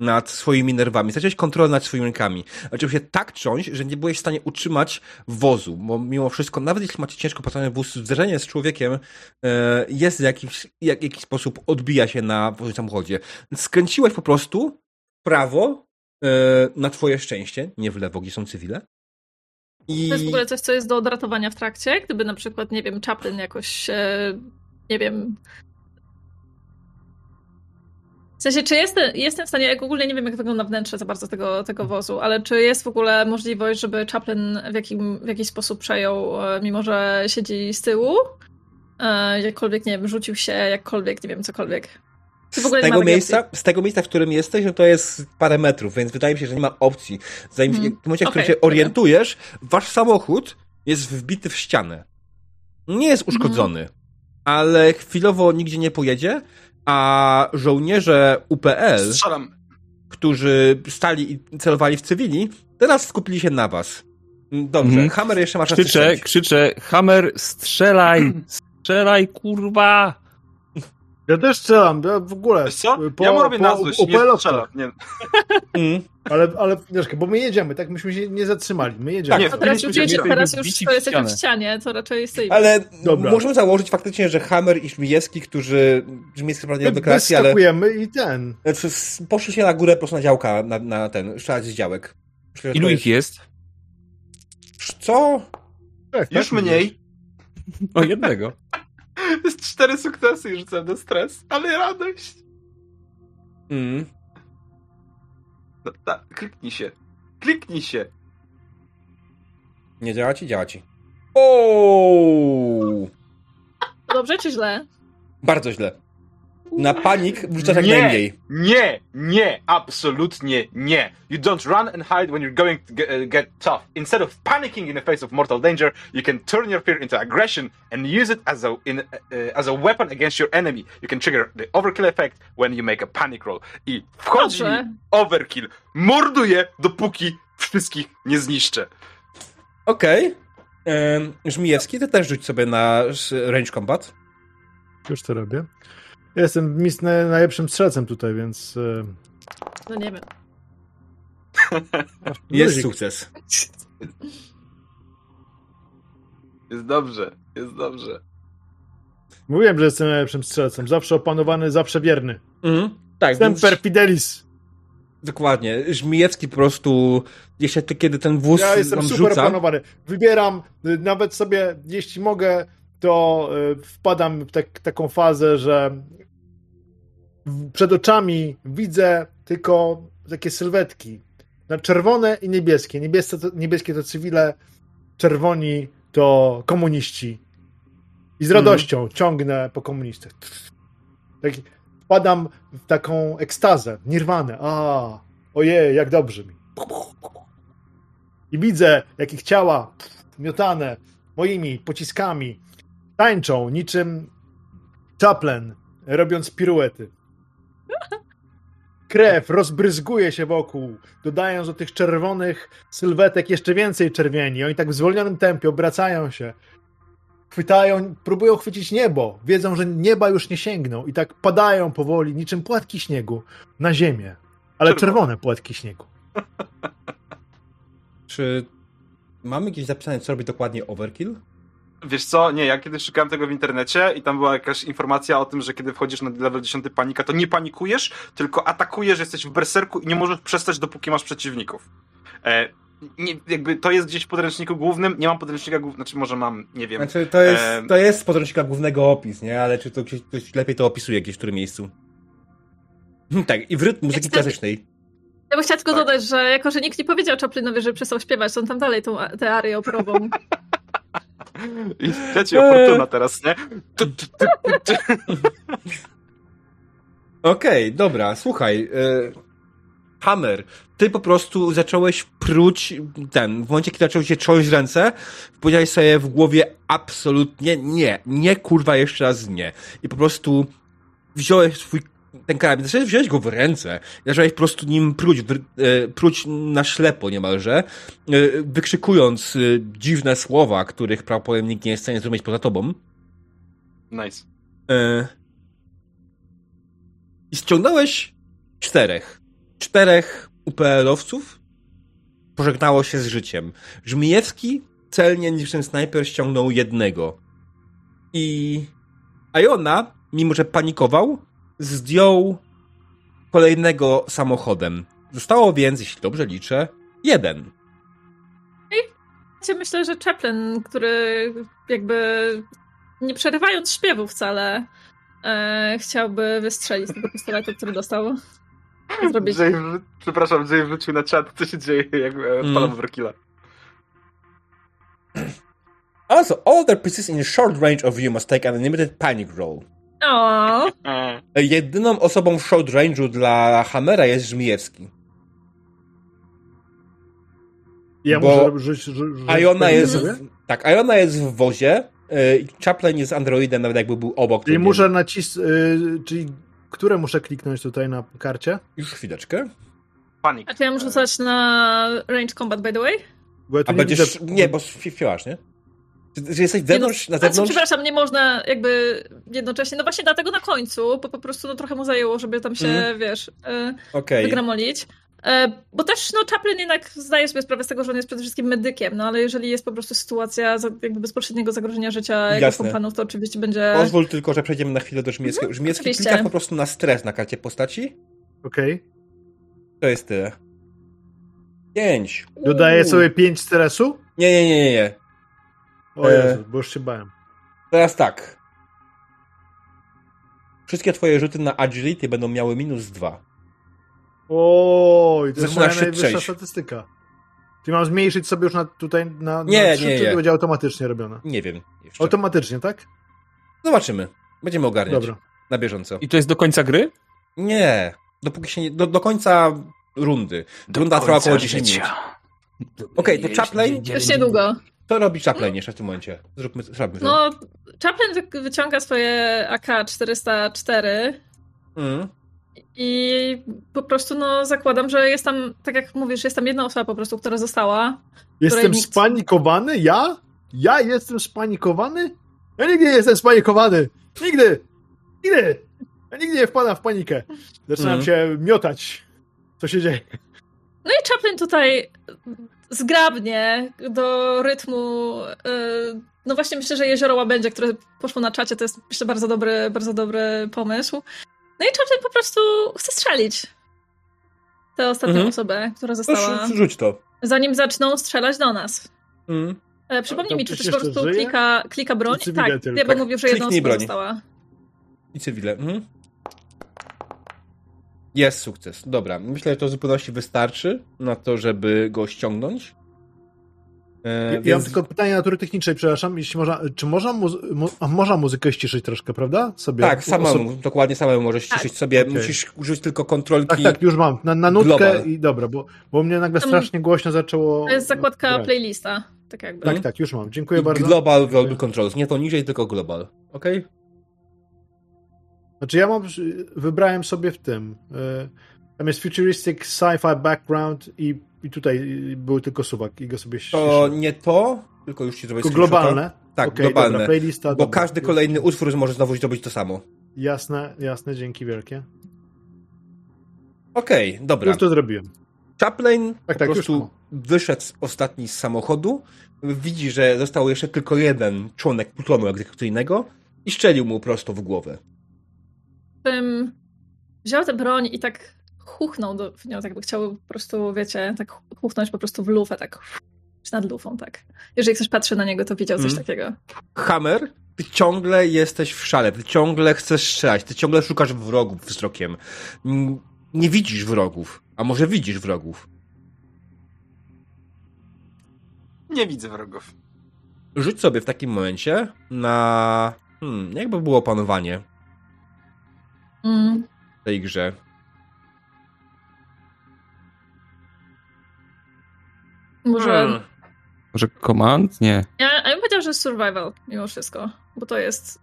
nad swoimi nerwami, straciłeś kontrolę nad swoimi rękami. Zaczął się tak trząść, że nie byłeś w stanie utrzymać wozu, bo mimo wszystko, nawet jeśli macie ciężko postawiony wóz, zderzenie z człowiekiem e, jest w jakiś, jak, jakiś sposób odbija się na samochodzie. Skręciłeś po prostu prawo e, na twoje szczęście, nie w lewo, gdzie są cywile. I... To jest w ogóle coś, co jest do odratowania w trakcie? Gdyby na przykład, nie wiem, Chaplin jakoś, e, nie wiem, w sensie, czy jestem, jestem w stanie, jak ogólnie nie wiem, jak wygląda wnętrze za bardzo tego, tego wozu, ale czy jest w ogóle możliwość, żeby Chaplin w, jakim, w jakiś sposób przejął, e, mimo że siedzi z tyłu? E, jakkolwiek, nie wiem, rzucił się, jakkolwiek, nie wiem, cokolwiek. Z tego, miejsca, z tego miejsca, w którym jesteś, no to jest parę metrów, więc wydaje mi się, że nie ma opcji. Zanim hmm. w momencie, w którym okay, się orientujesz, wasz samochód jest wbity w ścianę. Nie jest uszkodzony, hmm. ale chwilowo nigdzie nie pojedzie, a żołnierze UPL, Strzelam. którzy stali i celowali w cywili, teraz skupili się na was. Dobrze, mhm. Hammer jeszcze masz Krzyczę, krzyczę, Hammer, strzelaj, strzelaj, kurwa! Ja też strzelam, ja w ogóle. Wiesz co? Po, ja mu robię na złość, nie strzelam. Nie. Mm. Ale, ale bo my jedziemy, tak? Myśmy się nie zatrzymali. My jedziemy. Tak, teraz już, jedzie, teraz już to jesteśmy w ścianie, to raczej stoimy. Ale Dobra. możemy założyć faktycznie, że Hammer i Żmijewski, którzy... Żmijewski do kreacji, ale... i ten. Znaczy, poszli się na górę po prostu na działka, na, na ten, strzelać z działek. Myślę, Ilu ich jest? Co? Tak, już tak, mniej. O jednego. Jest cztery sukcesy i rzucę na stres, ale radość. Mm. No, ta, kliknij się. Kliknij się. Nie działa ci? Działa ci. O! Dobrze czy źle? Bardzo źle. Na panik wrzucasz jak najmniej. Nie, nie, absolutnie nie. You don't run and hide when you're going to get, uh, get, tough. Instead of panicking in the face of mortal danger, you can turn your fear into aggression and use it as a, in, uh, as a weapon against your enemy. You can trigger the overkill effect when you make a panic roll. I wchodzi Dobrze. overkill. Morduje, dopóki wszystkich nie zniszczę. Okej. Okay. Żmijewski, ty też rzuć sobie na range combat. Już to robię. Jestem mis najlepszym strzelcem tutaj, więc. E, no nie wiem. Jest sukces. Jest dobrze, jest dobrze. Mówiłem, że jestem najlepszym strzelcem. Zawsze opanowany, zawsze wierny. Mhm. Tak, Semper więc... fidelis. Dokładnie. Żmijewski po prostu, jeszcze kiedy ten wóz Ja jestem super rzuca... opanowany. Wybieram, y, nawet sobie, jeśli mogę, to y, wpadam w tak, taką fazę, że przed oczami widzę tylko takie sylwetki. Na czerwone i niebieskie. Niebieskie to, niebieskie to cywile, czerwoni to komuniści. I z radością mm. ciągnę po komunistach. Tak, wpadam w taką ekstazę, nirwanę. A, ojej, jak dobrze mi. I widzę, jak ich ciała miotane moimi pociskami tańczą niczym Chaplin, robiąc piruety. Krew rozbryzguje się wokół, dodając do tych czerwonych sylwetek jeszcze więcej czerwieni. Oni tak w zwolnionym tempie obracają się, chwytają, próbują chwycić niebo. Wiedzą, że nieba już nie sięgną i tak padają powoli, niczym płatki śniegu, na ziemię. Ale czerwone, czerwone płatki śniegu. Czy mamy gdzieś zapisane, co robi dokładnie Overkill? Wiesz co, nie, ja kiedyś szukałem tego w internecie i tam była jakaś informacja o tym, że kiedy wchodzisz na level 10 panika, to nie panikujesz, tylko atakujesz, jesteś w berserku i nie możesz przestać, dopóki masz przeciwników. E, nie, jakby to jest gdzieś w podręczniku głównym, nie mam podręcznika głównego, znaczy może mam, nie wiem. Znaczy to jest, e... to jest z podręcznika głównego opis, nie? Ale czy to ktoś lepiej to opisuje gdzieś w którym miejscu? tak, i w rytm muzyki klasycznej. Ja bym chciała tylko tak. dodać, że jako, że nikt nie powiedział Chaplinowi, że przestał śpiewać, to on tam dalej tą tę arię operową. I leci oportuna teraz, nie? Okej, okay, dobra, słuchaj. Y, Hammer, ty po prostu zacząłeś pruć ten, w momencie, kiedy zaczęły się trząść ręce, powiedziałeś sobie w głowie absolutnie nie, nie, kurwa, jeszcze raz nie. I po prostu wziąłeś swój ten karabin, zacząłeś wziąć go w ręce, zacząłeś po prostu nim pruć, w, e, pruć na ślepo niemalże, e, wykrzykując e, dziwne słowa, których prawdopodobnie nikt nie jest w stanie zrozumieć poza tobą. Nice. I ściągnąłeś czterech. Czterech UPL-owców pożegnało się z życiem. Żmijewski celnie niczym snajper ściągnął jednego. I Iona, mimo że panikował, zdjął kolejnego samochodem. Zostało więc, jeśli dobrze liczę, jeden. I myślę, że Chaplin, który jakby nie przerywając śpiewu wcale, e, chciałby wystrzelić z tego pistoletu, który dostał. Zrobić. Jay, przepraszam, Jay wrzucił na czat, co się dzieje, jak odpalam mm. Overkilla. Also, all the pieces in short range of you must take an unlimited panic roll. O. Jedyną osobą w short range'u dla Hammera jest Żmijewski. Ja bo muszę rzuć, rzuć, rzuć Iona jest w, tak, Iona jest w wozie, yy, Chaplin jest androidem, nawet jakby był obok. Czyli muszę nacisnąć, yy, czyli które muszę kliknąć tutaj na karcie? Już chwileczkę. Panik. A czy ja muszę rzucać na range combat, by the way? Ja A nie będziesz, widzę... nie, bo fiłasz, nie? Że jesteś zewnątrz, na zewnątrz? przepraszam, nie można jakby jednocześnie, no właśnie dlatego na końcu, bo po prostu no, trochę mu zajęło, żeby tam się, mm. wiesz, yy, okay. wygramolić. E, bo też no, Chaplin jednak zdaje sobie sprawę z tego, że on jest przede wszystkim medykiem, no ale jeżeli jest po prostu sytuacja jakby bezpośredniego zagrożenia życia jego kompanów, to oczywiście będzie... Pozwól tylko, że przejdziemy na chwilę do Żmijewskiego. Mhm, Żmijewski klika po prostu na stres na karcie postaci. Okej. Okay. To jest tyle. Pięć. Dodaję sobie pięć stresu? Nie, nie, nie, nie. O e, Jezu, bo już się bałem. Teraz tak. Wszystkie twoje rzuty na agility będą miały minus dwa. Oj, to jest moja najwyższa statystyka. Czy mam zmniejszyć sobie już na tutaj na, nie, na 3, nie, czy nie. będzie automatycznie robione? Nie wiem. Jeszcze. Automatycznie, tak? Zobaczymy. Będziemy ogarniać. Dobra. Na bieżąco. I to jest do końca gry? Nie. Dopóki się nie, do, do końca rundy. Do Runda trwa około 10 minut. Okej, okay, to Chaplin... Już niedługo. To robi Chaplin jeszcze w tym momencie. Zróbmy, zróbmy to. No, Chaplin wyciąga swoje AK-404 mm. i po prostu no zakładam, że jest tam, tak jak mówisz, jest tam jedna osoba po prostu, która została. Jestem nikt... spanikowany? Ja? Ja jestem spanikowany? Ja nigdy nie jestem spanikowany! Nigdy! Nigdy! Ja nigdy nie wpadam w panikę. Zaczynam mm. się miotać. Co się dzieje? No i Chaplin tutaj zgrabnie do rytmu. No właśnie myślę, że jezioro Łabędzie, które poszło na czacie, to jest myślę bardzo dobry, bardzo dobry pomysł. No i Chaplin po prostu chce strzelić tę ostatnią mhm. osobę, która została. No, rzuć to. Zanim zaczną strzelać do nas. Mhm. E, przypomnij mi, czy też po prostu klika, klika broń? Tak, ja bym mówił, że jedna osoba została. I cywile. Mhm. Jest sukces. Dobra. Myślę, że to w zupełności wystarczy na to, żeby go ściągnąć. E, ja, więc... mam tylko pytanie natury technicznej, przepraszam, jeśli można, czy można, muzy mu można muzykę ściszyć troszkę, prawda? Sobie, tak, samemu, Oso... dokładnie samemu możesz ściszyć tak. sobie, okay. musisz użyć tylko kontrolki. Tak, tak, już mam, na, na nutkę global. i dobra, bo, bo mnie nagle strasznie głośno zaczęło... To jest zakładka grać. playlista, tak jakby. Tak, tak, już mam, dziękuję I bardzo. Global Global Controls, nie to niżej, tylko global, ok? Znaczy ja mam, wybrałem sobie w tym, y, tam jest futuristic sci-fi background i i tutaj był tylko suwak i go sobie To nie to, tylko już ci zrobię Tylko globalne? Tak, okay, globalne. Dobra, playlista, bo dobra. każdy kolejny utwór może znowu zrobić to samo. Jasne, jasne, dzięki wielkie. Okej, okay, dobra. Już to zrobiłem. Chaplin tak, po tak, prostu wyszedł ostatni z samochodu, widzi, że został jeszcze tylko jeden członek plutonu egzekucyjnego i strzelił mu prosto w głowę. Tym wziął tę broń i tak chuchnął do, w nią, tak by chciał po prostu, wiecie, tak chuchnąć po prostu w lufę, tak czy nad lufą, tak. Jeżeli ktoś patrzy na niego, to widział coś mm. takiego. Hammer, ty ciągle jesteś w szale, ty ciągle chcesz strzelać, ty ciągle szukasz wrogów wzrokiem. Nie widzisz wrogów, a może widzisz wrogów. Nie widzę wrogów. Rzuć sobie w takim momencie na... Hmm, jakby było panowanie mm. w tej grze. Może... Hmm. Może command? Nie. Ja, ja bym powiedział, że survival mimo wszystko, bo to jest...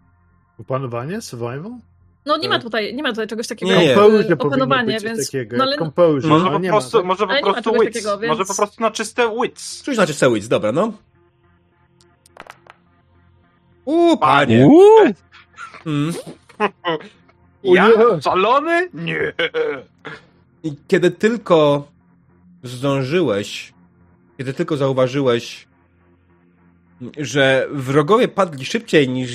Opanowanie? Survival? No nie ma tak. tutaj, nie ma tutaj czegoś takiego nie, jak opanowanie, więc... Takiego, no, ale... Composure. Może po prostu, ma, może po prostu wits. Takiego, więc... Może po prostu na czyste wits. Coś na czyste wits, dobra, no. Uuu, panie. Uuu. Hmm. Ja? Szalony? Nie. I kiedy tylko zdążyłeś kiedy tylko zauważyłeś, że wrogowie padli szybciej niż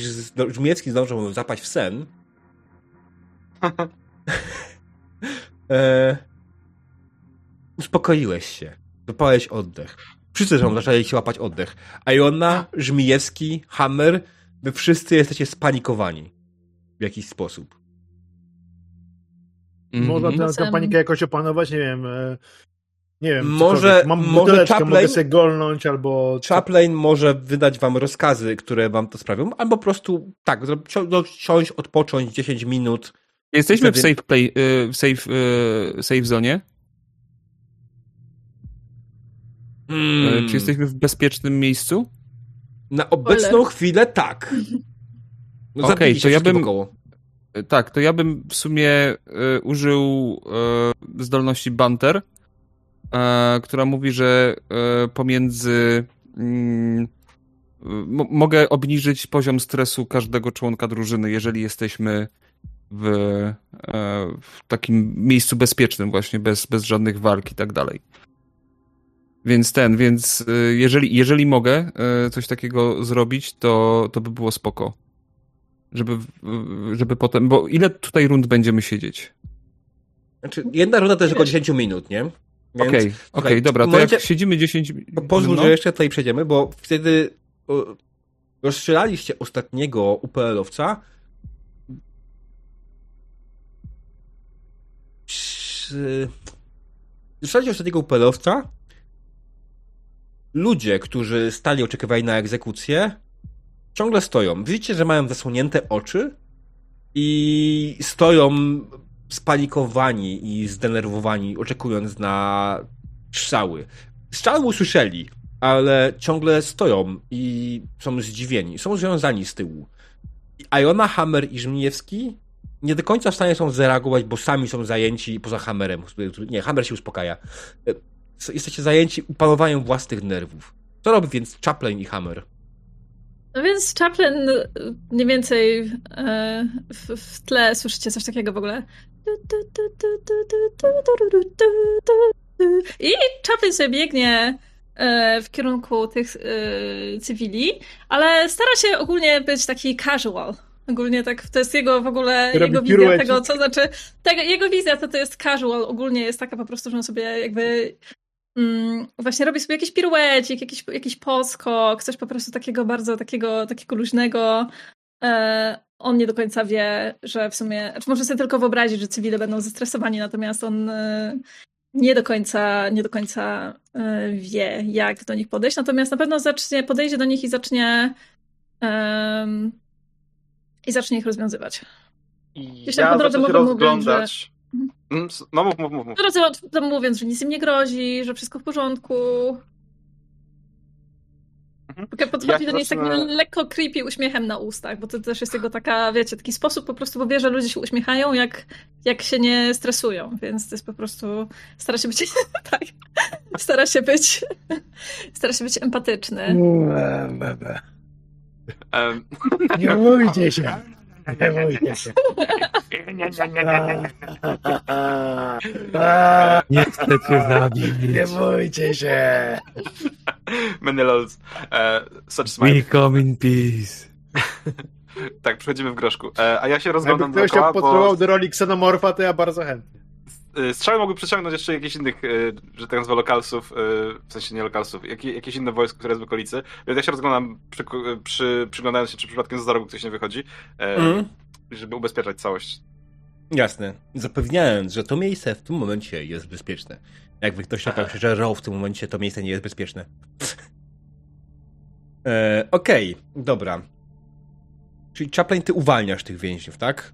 Żmiecki zdążył zapaść w sen, e, uspokoiłeś się. Wypałeś oddech. Wszyscy są zaczęli się łapać oddech. A Jona, Żmijewski, Hammer, wy wszyscy jesteście spanikowani. W jakiś sposób. Można tę, tę panikę jakoś opanować, nie wiem, e, nie wiem, może, mam może Chaplin, mogę sobie golnąć albo... Chaplin może wydać wam rozkazy, które wam to sprawią, albo po prostu tak, siąść, odpocząć 10 minut. Jesteśmy wtedy... w safe play, y, w safe, y, safe zone? Hmm. Czy jesteśmy w bezpiecznym miejscu? Na obecną chwilę tak. No, Okej, okay, to ja bym... Tak, to ja bym w sumie y, użył y, zdolności Banter, e, która mówi, że e, pomiędzy mm, mogę obniżyć poziom stresu każdego członka drużyny, jeżeli jesteśmy w, e, w takim miejscu bezpiecznym właśnie, bez, bez żadnych walk i tak dalej. Więc ten, więc e, jeżeli, jeżeli mogę e, coś takiego zrobić, to, to by było spoko. Żeby, żeby potem, bo ile tutaj rund będziemy siedzieć? Znaczy, jedna runda to jest około 10 minut, nie? Okej, okej, okay, okay, dobra, to momencie, jak siedzimy 10 Pozwól, no. że jeszcze tutaj przejdziemy, bo wtedy rozstrzelaliście ostatniego UPL-owca Rozstrzelaliście ostatniego UPL-owca ludzie, którzy stali oczekiwali na egzekucję ciągle stoją. Widzicie, że mają zasłonięte oczy i stoją spanikowani i zdenerwowani, oczekując na strzały. Strzały usłyszeli, ale ciągle stoją i są zdziwieni. Są związani z tyłu. Iona, Hammer i Żmijewski nie do końca w stanie są zareagować, bo sami są zajęci poza Hammerem. Nie, Hammer się uspokaja. Jesteście zajęci upanowaniem własnych nerwów. Co robi więc Chaplin i Hammer? No więc Chaplin mniej więcej w, w tle słyszycie coś takiego w ogóle. I Chaplin sobie biegnie e, w kierunku tych cywili, ale stara się ogólnie być taki casual. Ogólnie tak, to jest jego w ogóle, Robi jego wizja tego, co znaczy, tego, jego wizja to to jest casual, ogólnie jest taka po prostu, że on sobie jakby mm, właśnie robi sobie jakiś piruecik, jakiś, jakiś poskok, coś po prostu takiego bardzo, takiego, takiego luźnego. E, on nie do końca wie, że w sumie, znaczy może sobie tylko wyobrazić, że cywile będą zestresowani, natomiast on e, nie do końca, nie do końca e, wie, jak do nich podejść, natomiast na pewno zacznie, podejdzie do nich i zacznie um, i zacznie ich rozwiązywać. I Gdzieś ja po drodze mogą rozglądać. Mówić, że... Mm, no mów, mów, mów. mów. Po drodze mówiąc, że nic im nie grozi, że wszystko w porządku. Mhm. Podchodzi do niej z takim lekko creepy uśmiechem na ustach, bo to też jest jego taka, wiecie, taki sposób po prostu, bo wie, że ludzie się uśmiechają, jak, jak się nie stresują, więc to jest po prostu, stara się być, tak, stara się być, stara się być empatyczny. Nie bójcie się. Nie bójcie się. Nie chcę cię zabić. Nie bójcie się. Menelaus. Uh, such smile. We come in peace. tak, przechodzimy w groszku. E, a ja się rozglądam Jakby ktoś się bo... do roli ksenomorfa, to ja bardzo chętnie. Y, strzały mogły przyciągnąć jeszcze jakichś innych, y, że tak nazwę, lokalsów, y, w sensie nie lokalsów, jakieś inne wojsko, które jest w okolicy. Więc ja się rozglądam, przy, przy, przyglądając się, czy przypadkiem za rogu ktoś nie wychodzi, mm. żeby ubezpieczać całość. Jasne. Zapewniając, że to miejsce w tym momencie jest bezpieczne. Jakby ktoś czekał się, że row w tym momencie to miejsce nie jest bezpieczne. e, Okej, okay, dobra. Czyli Chaplain, ty uwalniasz tych więźniów, tak?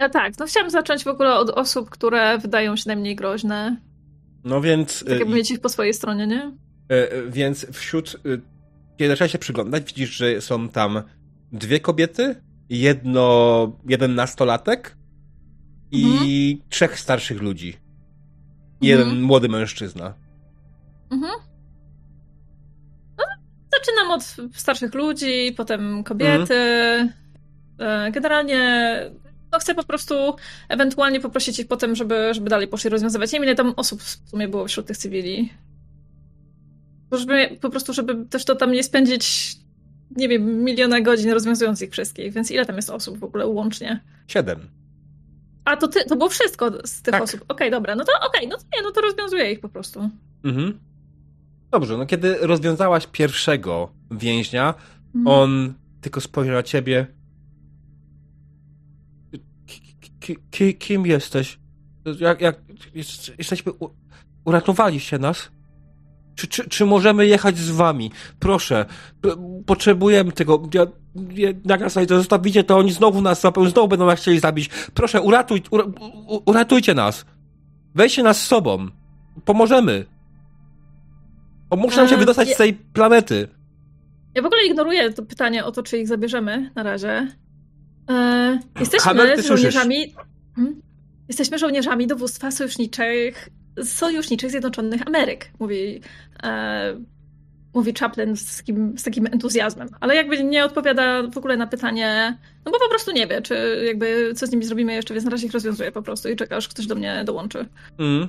No tak, no chciałam zacząć w ogóle od osób, które wydają się najmniej groźne. No więc... Tak jakby y, mieć ich po swojej stronie, nie? Y, więc wśród... Y, kiedy zaczęłaś się przyglądać, widzisz, że są tam dwie kobiety, jedno... jeden nastolatek i mhm. trzech starszych ludzi. Jeden mhm. młody mężczyzna. Mhm. No, zaczynam od starszych ludzi, potem kobiety. Mhm. Generalnie no chcę po prostu ewentualnie poprosić ich potem, żeby, żeby dalej poszli rozwiązywać. Nie wiem, ile tam osób w sumie było wśród tych cywili. Żeby, po prostu, żeby też to tam nie spędzić, nie wiem, miliona godzin rozwiązując ich wszystkich. Więc ile tam jest osób w ogóle łącznie? Siedem. A to, ty, to było wszystko z tych tak. osób. Okej, okay, dobra, no to okej, okay, no to nie, no to rozwiązuję ich po prostu. Mhm. Dobrze, no kiedy rozwiązałaś pierwszego więźnia, mhm. on tylko spojrzał na ciebie, ki, kim jesteś? Jak, jak jesteśmy, uratowaliście nas? Czy, czy, czy możemy jechać z wami? Proszę, potrzebujemy tego. Ja, ja, jak nas tutaj zostawicie, to oni znowu nas złapią, znowu będą nas chcieli zabić. Proszę, uratuj, ura, uratujcie nas. Weźcie nas z sobą. Pomożemy. Pomóżcie nam się wydostać ja, z tej planety. Ja w ogóle ignoruję to pytanie o to, czy ich zabierzemy na razie. E, jesteśmy żołnierzami. Hmm? Jesteśmy żołnierzami dowództwa sojuszniczych, sojuszniczych Zjednoczonych Ameryk, mówi, e, mówi Chaplin z takim, z takim entuzjazmem. Ale jakby nie odpowiada w ogóle na pytanie, no bo po prostu nie wie, czy jakby co z nimi zrobimy jeszcze, więc na razie ich rozwiązuje po prostu i czeka, aż ktoś do mnie dołączy. Mm.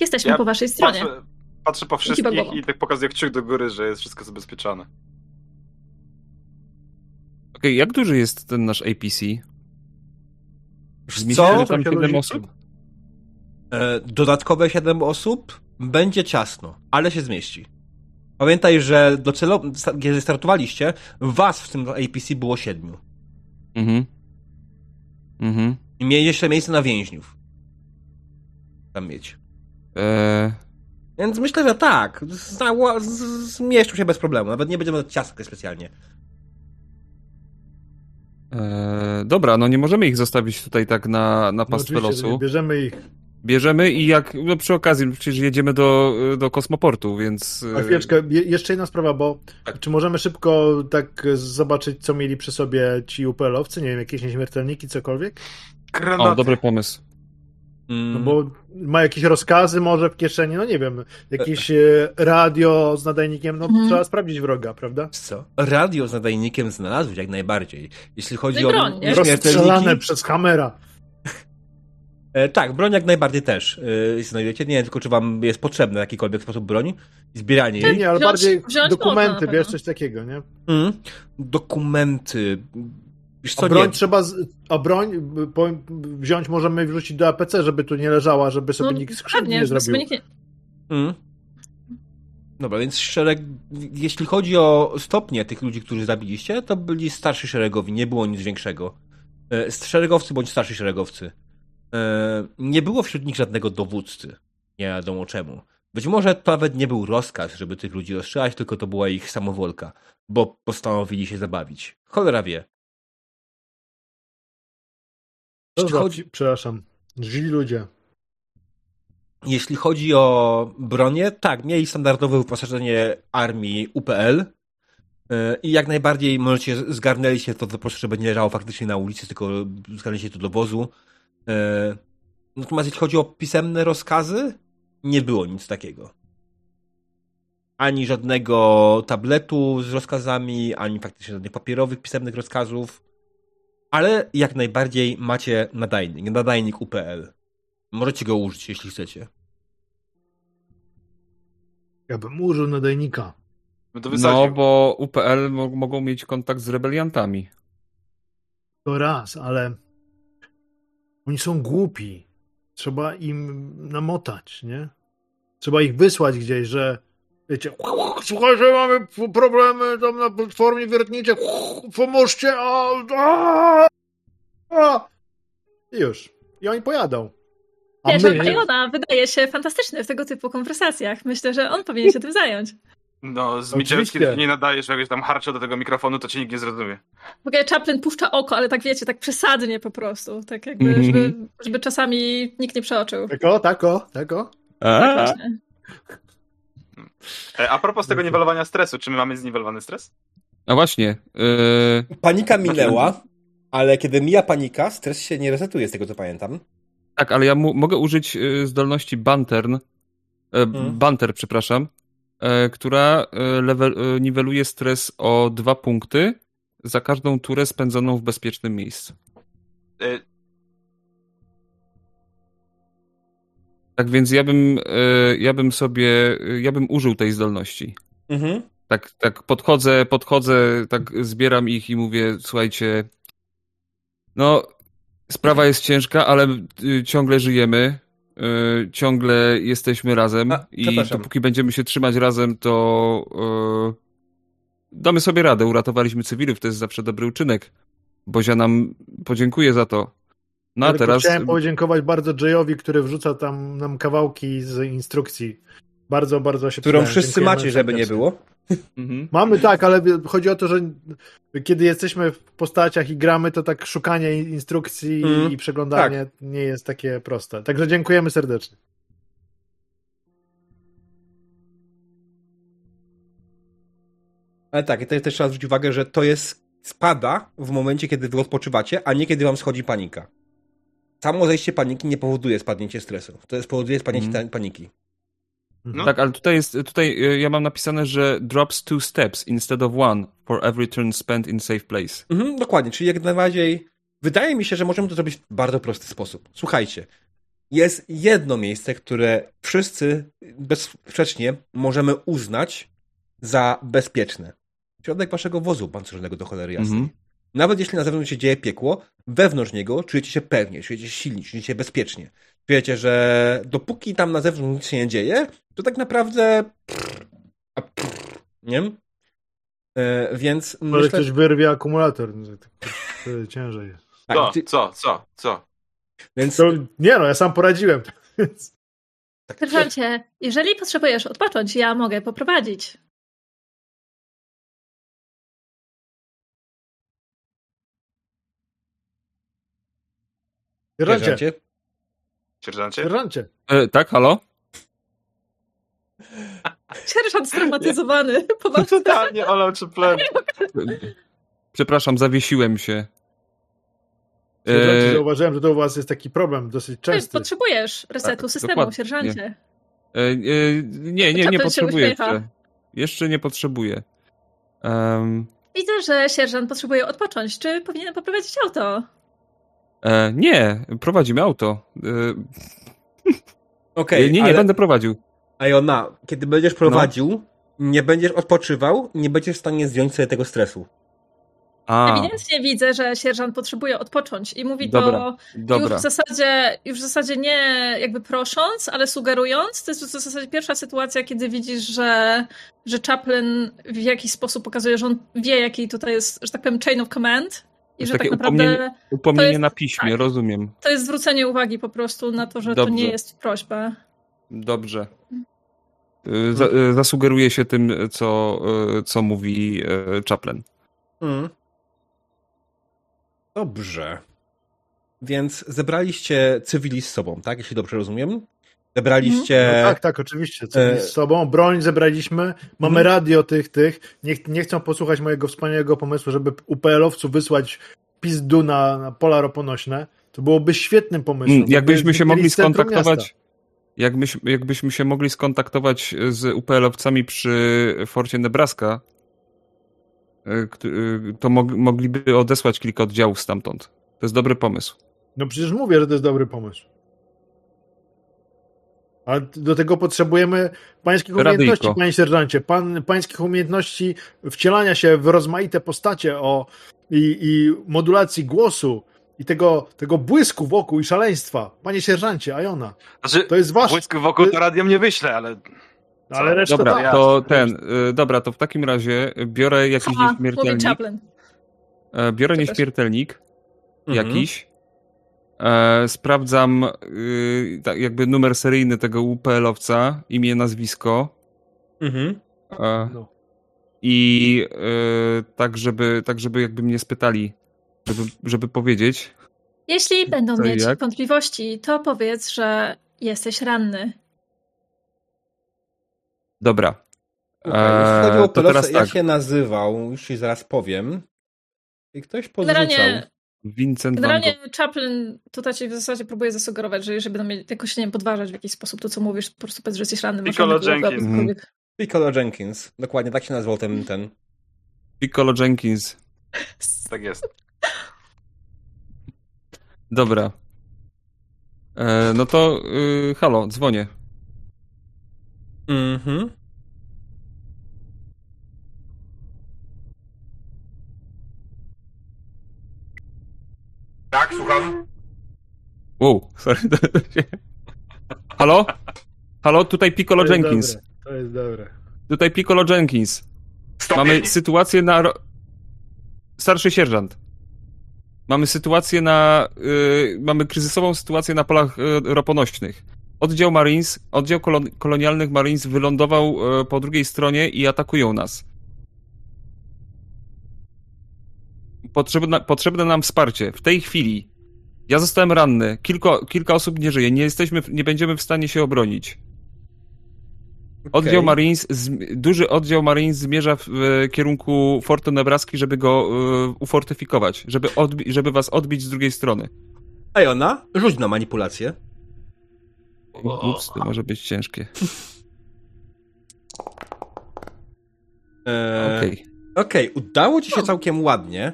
Jesteśmy ja po waszej stronie. Patrzę, patrzę po wszystkich i tak pokazuję kciuk do góry, że jest wszystko zabezpieczone okay, jak duży jest ten nasz APC? Co? Tam 7 osób? E, dodatkowe 7 osób będzie ciasno, ale się zmieści. Pamiętaj, że docelowo, kiedy startowaliście, was w tym APC było 7. Mhm. Mhm. I mieli jeszcze miejsce na więźniów. Tam mieć. Eee... Więc myślę, że tak. Zmieszczą się bez problemu. Nawet nie będziemy ciastek specjalnie. Eee, dobra, no nie możemy ich zostawić tutaj tak na, na pastwę no losu. Bierzemy ich. Bierzemy i jak, no przy okazji, przecież jedziemy do, do kosmoportu, więc... A chwileczkę, jeszcze jedna sprawa, bo tak. czy możemy szybko tak zobaczyć, co mieli przy sobie ci UPL-owcy, nie wiem, jakieś nieśmiertelniki, cokolwiek? Granaty. O, dobry pomysł. No bo ma jakieś rozkazy może w kieszeni, no nie wiem, jakieś e, radio z nadajnikiem, no hmm. trzeba sprawdzić wroga, prawda? Co? Radio z nadajnikiem znalazłeś jak najbardziej. Jeśli chodzi o nie? Rozstrzelane przez Hammera. E, tak, broń jak najbardziej też e, znajdujecie. Nie wiem tylko, czy wam jest potrzebny w jakikolwiek sposób broń i zbieranie jej. Nie, ale wziąć, bardziej wziąć dokumenty, wiesz, coś takiego, nie? Mm. Dokumenty. Wiesz co, a broń nie. trzeba, z, a broń po, wziąć możemy wrzucić do APC, żeby tu nie leżała, żeby sobie no, nikt skrzydł nie zrobił. Nikt nie... Mm. Dobra, więc szereg, jeśli chodzi o stopnie tych ludzi, którzy zabiliście, to byli starsi szeregowi, nie było nic większego. E, szeregowcy bądź starsi szeregowcy. E, nie było wśród nich żadnego dowódcy. Nie wiadomo czemu. Być może to nawet nie był rozkaz, żeby tych ludzi rozstrzelać, tylko to była ich samowolka, bo postanowili się zabawić. Cholera wie. Jeśli chodzi... Przepraszam. Źli ludzie. Jeśli chodzi o bronię, tak, mieli standardowe wyposażenie armii UPL e, i jak najbardziej możecie zgarnęli się to, to proszę, żeby nie leżało faktycznie na ulicy, tylko zgarnęli się to do wozu. E, natomiast jeśli chodzi o pisemne rozkazy, nie było nic takiego. Ani żadnego tabletu z rozkazami, ani faktycznie żadnych papierowych, pisemnych rozkazów. Ale jak najbardziej macie nadajnik, nadajnik UPL. Możecie go użyć, jeśli chcecie. Ja bym użył nadajnika. No, no bo UPL mogą mieć kontakt z rebeliantami. To raz, ale oni są głupi. Trzeba im namotać, nie? Trzeba ich wysłać gdzieś, że wiecie, słuchajcie, mamy problemy tam na platformie wiertniczej, pomóżcie, a, a, a. I już. I oni pojadą. A Wiesz, my... Iona wydaje się fantastyczny w tego typu konwersacjach. Myślę, że on powinien się tym zająć. No, z Michelski nie nadajesz jakiegoś tam harcza do tego mikrofonu, to cię nikt nie zrozumie. W ogóle Chaplin puszcza oko, ale tak wiecie, tak przesadnie po prostu. Tak jakby, mm -hmm. żeby, żeby czasami nikt nie przeoczył. Tako, tako, tako. Tak e, A propos tego niwelowania stresu, czy my mamy zniwelowany stres? No właśnie. Yy... Panika minęła, ale kiedy mija panika, stres się nie resetuje, z tego co pamiętam. Tak, ale ja mogę użyć y, zdolności Bantern, hmm. Banter, przepraszam, E, która e, level, e, niweluje stres o dwa punkty za każdą turę spędzoną w bezpiecznym miejscu. Tak więc ja bym, ja bym sobie, ja bym użył tej zdolności. Mhm. Tak, tak podchodzę, podchodzę, tak zbieram ich i mówię, słuchajcie, no sprawa jest ciężka, ale y, ciągle żyjemy. Y, ciągle jesteśmy razem A, i dopóki będziemy się trzymać razem, to yy, damy sobie radę. Uratowaliśmy cywilów, to jest zawsze dobry uczynek. Bozia nam podziękuję za to. No a teraz... Chciałem podziękować bardzo Jayowi, który wrzuca tam nam kawałki z instrukcji. Bardzo, bardzo się Którą wszyscy macie, żeby nie było. Mhm. Mamy tak, ale chodzi o to, że kiedy jesteśmy w postaciach i gramy, to tak szukanie instrukcji mm. i przeglądanie tak. nie jest takie proste. Także dziękujemy serdecznie. Ale tak, i też trzeba zwrócić uwagę, że to jest spada w momencie, kiedy wy odpoczywacie, a nie kiedy wam schodzi panika. Samo zejście paniki nie powoduje spadnięcia stresu. To jest powoduje spadnięcie mm. paniki. No. Tak, ale tutaj jest, tutaj y, ja mam napisane, że drops two steps instead of one for every turn spent in safe place. Mhm, dokładnie, czyli jak najbardziej wydaje mi się, że możemy to zrobić w bardzo prosty sposób. Słuchajcie, jest jedno miejsce, które wszyscy bezsprzecznie możemy uznać za bezpieczne. Środek waszego wozu pancerzonego do cholery jasnej. Mhm. Nawet jeśli na zewnątrz się dzieje piekło, wewnątrz niego czujecie się pewnie, czujecie się silni, czujecie się bezpiecznie. Wiecie, że dopóki tam na zewnątrz nic się nie dzieje, to tak naprawdę. Nie wiem. E, więc. Ale myślę... ktoś wyrwie akumulator. No to ciężej jest. Tak, co, ty... co, co, co? Więc... To, nie no, ja sam poradziłem. Tak. Sierżancie, jeżeli potrzebujesz odpocząć, ja mogę poprowadzić. Sierżancie. Sierżancie? Sierżancie. E, tak, halo? Sierżant straumatyzowany. Totalnie olał czy plen. Przepraszam, zawiesiłem się. E... Zauważyłem, że to u was jest taki problem dosyć częsty. Potrzebujesz resetu tak, systemu, dokładnie. sierżancie. E, e, nie, nie, nie potrzebuję jeszcze. Jeszcze nie potrzebuję. Um... Widzę, że sierżant potrzebuje odpocząć. Czy powinienem poprowadzić auto? E, nie, prowadzimy auto. E, Okej, okay, Nie, nie, ale... będę prowadził. A ona, kiedy będziesz prowadził, no. nie będziesz odpoczywał, nie będziesz w stanie zdjąć sobie tego stresu. A. Ewidentnie widzę, że sierżant potrzebuje odpocząć i mówi dobra, to dobra. Już, w zasadzie, już w zasadzie nie jakby prosząc, ale sugerując. To jest w zasadzie pierwsza sytuacja, kiedy widzisz, że, że Chaplin w jakiś sposób pokazuje, że on wie, jaki tutaj jest, że tak powiem, chain of command. I że tak naprawdę. Upomnienie, upomnienie jest, na piśmie, tak, rozumiem. To jest zwrócenie uwagi po prostu na to, że Dobrze. to nie jest prośba. Dobrze. Z, zasugeruje się tym, co, co mówi e, Chaplin. Mm. Dobrze. Więc zebraliście cywili z sobą, tak? Jeśli dobrze rozumiem. Zebraliście. No tak, tak, oczywiście. Cywili z sobą. Broń zebraliśmy. Mamy mhm. radio tych, tych. Nie, nie chcą posłuchać mojego wspaniałego pomysłu, żeby UPL-owców wysłać pizdu na, na pola roponośne. To byłoby świetnym pomysłem. Mm, jakbyśmy się mogli skontaktować. Jakbyś, jakbyśmy się mogli skontaktować z UPL-owcami przy Forcie Nebraska, E, e, to mogliby odesłać kilka oddziałów stamtąd. To jest dobry pomysł. No przecież mówię, że to jest dobry pomysł. A do tego potrzebujemy pańskich umiejętności, Radyjko. panie sierżancie. Pan, pańskich umiejętności wcielania się w rozmaite postacie o, i, i modulacji głosu i tego, tego błysku wokół i szaleństwa. Panie sierżancie, Ajona. Znaczy, to jest wasz... Błysk wokół to radio nie wyślę, ale ale reszta dobra, to, to ten, y, dobra, to w takim razie biorę jakiś ha, nieśmiertelnik. E, biorę nieśmiertelnik mhm. jakiś. E, sprawdzam y, tak jakby numer seryjny tego UPL-owca, imię, nazwisko. Mhm. E, no. I y, tak, żeby, tak, żeby jakby mnie spytali, żeby, żeby powiedzieć. Jeśli będą mieć jak? wątpliwości, to powiedz, że jesteś ranny. Dobra. Okay, jeśli chodzi o jak tak. się nazywał, już ci zaraz powiem. I ktoś podrzucał. Generalnie, Vincent generalnie Chaplin tutaj ci w zasadzie próbuje zasugerować, że jeżeli będą mieli jakoś nie wiem, podważać w jakiś sposób to, co mówisz, po prostu powiedz, że jesteś ranny. Piccolo Jenkins. Mm. Piccolo Jenkins. Dokładnie tak się nazywał ten. ten. Piccolo Jenkins. tak jest. Dobra. E, no to y, halo, dzwonię. Mhm. Tak, słucham. Wow, sorry. Halo? Halo, tutaj Piccolo to Jenkins. Dobre. To jest dobre. Tutaj Piccolo Jenkins. Mamy sytuację na... Starszy sierżant. Mamy sytuację na... Yy, mamy kryzysową sytuację na polach yy, roponośnych. Oddział Marines, oddział kolon kolonialnych Marines wylądował e, po drugiej stronie i atakują nas. Potrzebne, potrzebne nam wsparcie. W tej chwili. Ja zostałem ranny. Kilko, kilka osób nie żyje. Nie jesteśmy, nie będziemy w stanie się obronić. Okay. Oddział Marines, duży oddział Marines zmierza w, kierunku Fortu Nebraski, żeby go y, ufortyfikować, żeby, żeby was odbić z drugiej strony. A ona? Rzuć na manipulację. Ups, to może być ciężkie. Eee, Okej, okay. okay. udało ci się no. całkiem ładnie.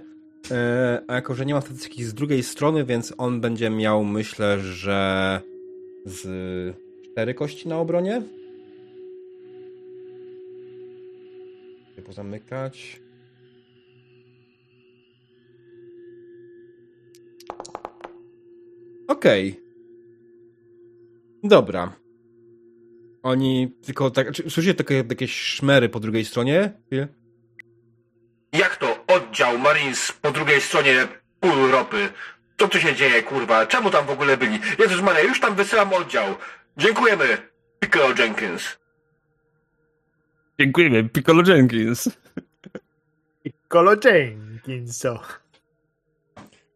Eee, a jako, że nie ma statystyki z drugiej strony, więc on będzie miał, myślę, że z cztery kości na obronie. Pozamykać. Okej. Okay. Dobra. Oni tylko tak. Słyszycie takie jakieś szmery po drugiej stronie? Oddział Marines po drugiej stronie pół ropy? Co tu się dzieje, kurwa? Czemu tam w ogóle byli? Jezus Maria, już tam wysyłam oddział. Dziękujemy, Piccolo Jenkins. Dziękujemy, Piccolo Jenkins. Piccolo Jenkins, co?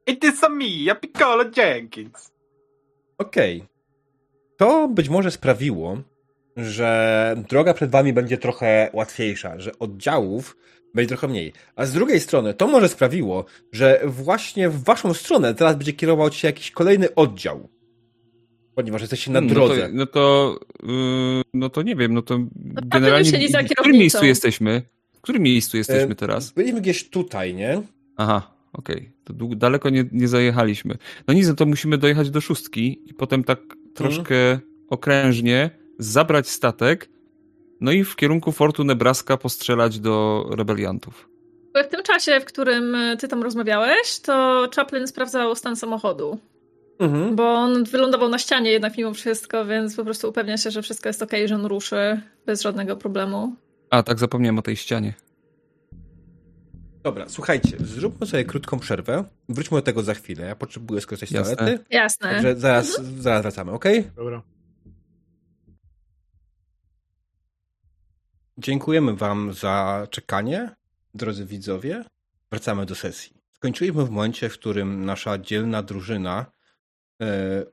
It is a me, a Piccolo Jenkins. Okej. Okay to być może sprawiło, że droga przed wami będzie trochę łatwiejsza, że oddziałów będzie trochę mniej. A z drugiej strony, to może sprawiło, że właśnie w waszą stronę teraz będzie kierował się jakiś kolejny oddział. Ponieważ jesteście na drodze. No to, no to, yy, no to nie wiem, no to no, generalnie w którym miejscu jesteśmy? W którym miejscu jesteśmy teraz? Byliśmy gdzieś tutaj, nie? Aha. okej. Okay. To daleko nie, nie zajechaliśmy. No nic, no to musimy dojechać do szóstki i potem tak troszkę mhm. okrężnie zabrać statek, no i w kierunku Fortu Nebraska postrzelać do rebeliantów. W tym czasie, w którym ty tam rozmawiałeś, to Chaplin sprawdzał stan samochodu. Mhm. Bo on wylądował na ścianie jednak mimo wszystko, więc po prostu upewnia się, że wszystko jest ok, że on ruszy bez żadnego problemu. A, tak zapomniałem o tej ścianie. Dobra, słuchajcie, zróbmy sobie krótką przerwę. Wróćmy do tego za chwilę. Ja potrzebuję skorzystać z toalety. Jasne. Także zaraz, mhm. zaraz wracamy, ok? Dobra. Dziękujemy Wam za czekanie, drodzy widzowie. Wracamy do sesji. Skończyliśmy w momencie, w którym nasza dzielna drużyna e,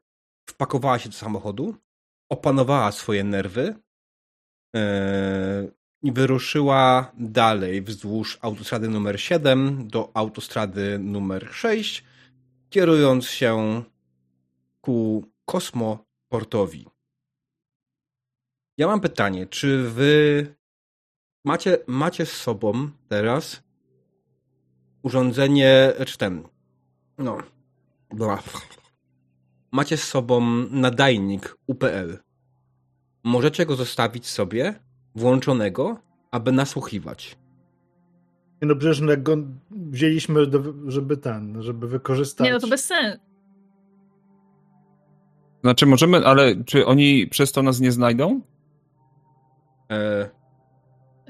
wpakowała się do samochodu, opanowała swoje nerwy e, i wyruszyła dalej wzdłuż autostrady numer 7 do autostrady numer 6, kierując się ku kosmoportowi. Ja mam pytanie, czy wy macie, macie z sobą teraz urządzenie, czy ten, no, bla. macie z sobą nadajnik UPL. Możecie go zostawić sobie włączonego, aby nasłuchiwać. No przecież jak go wzięliśmy, żeby ten, żeby wykorzystać. Nie, no to bez sensu. Znaczy możemy, ale czy oni przez to nas nie znajdą? E...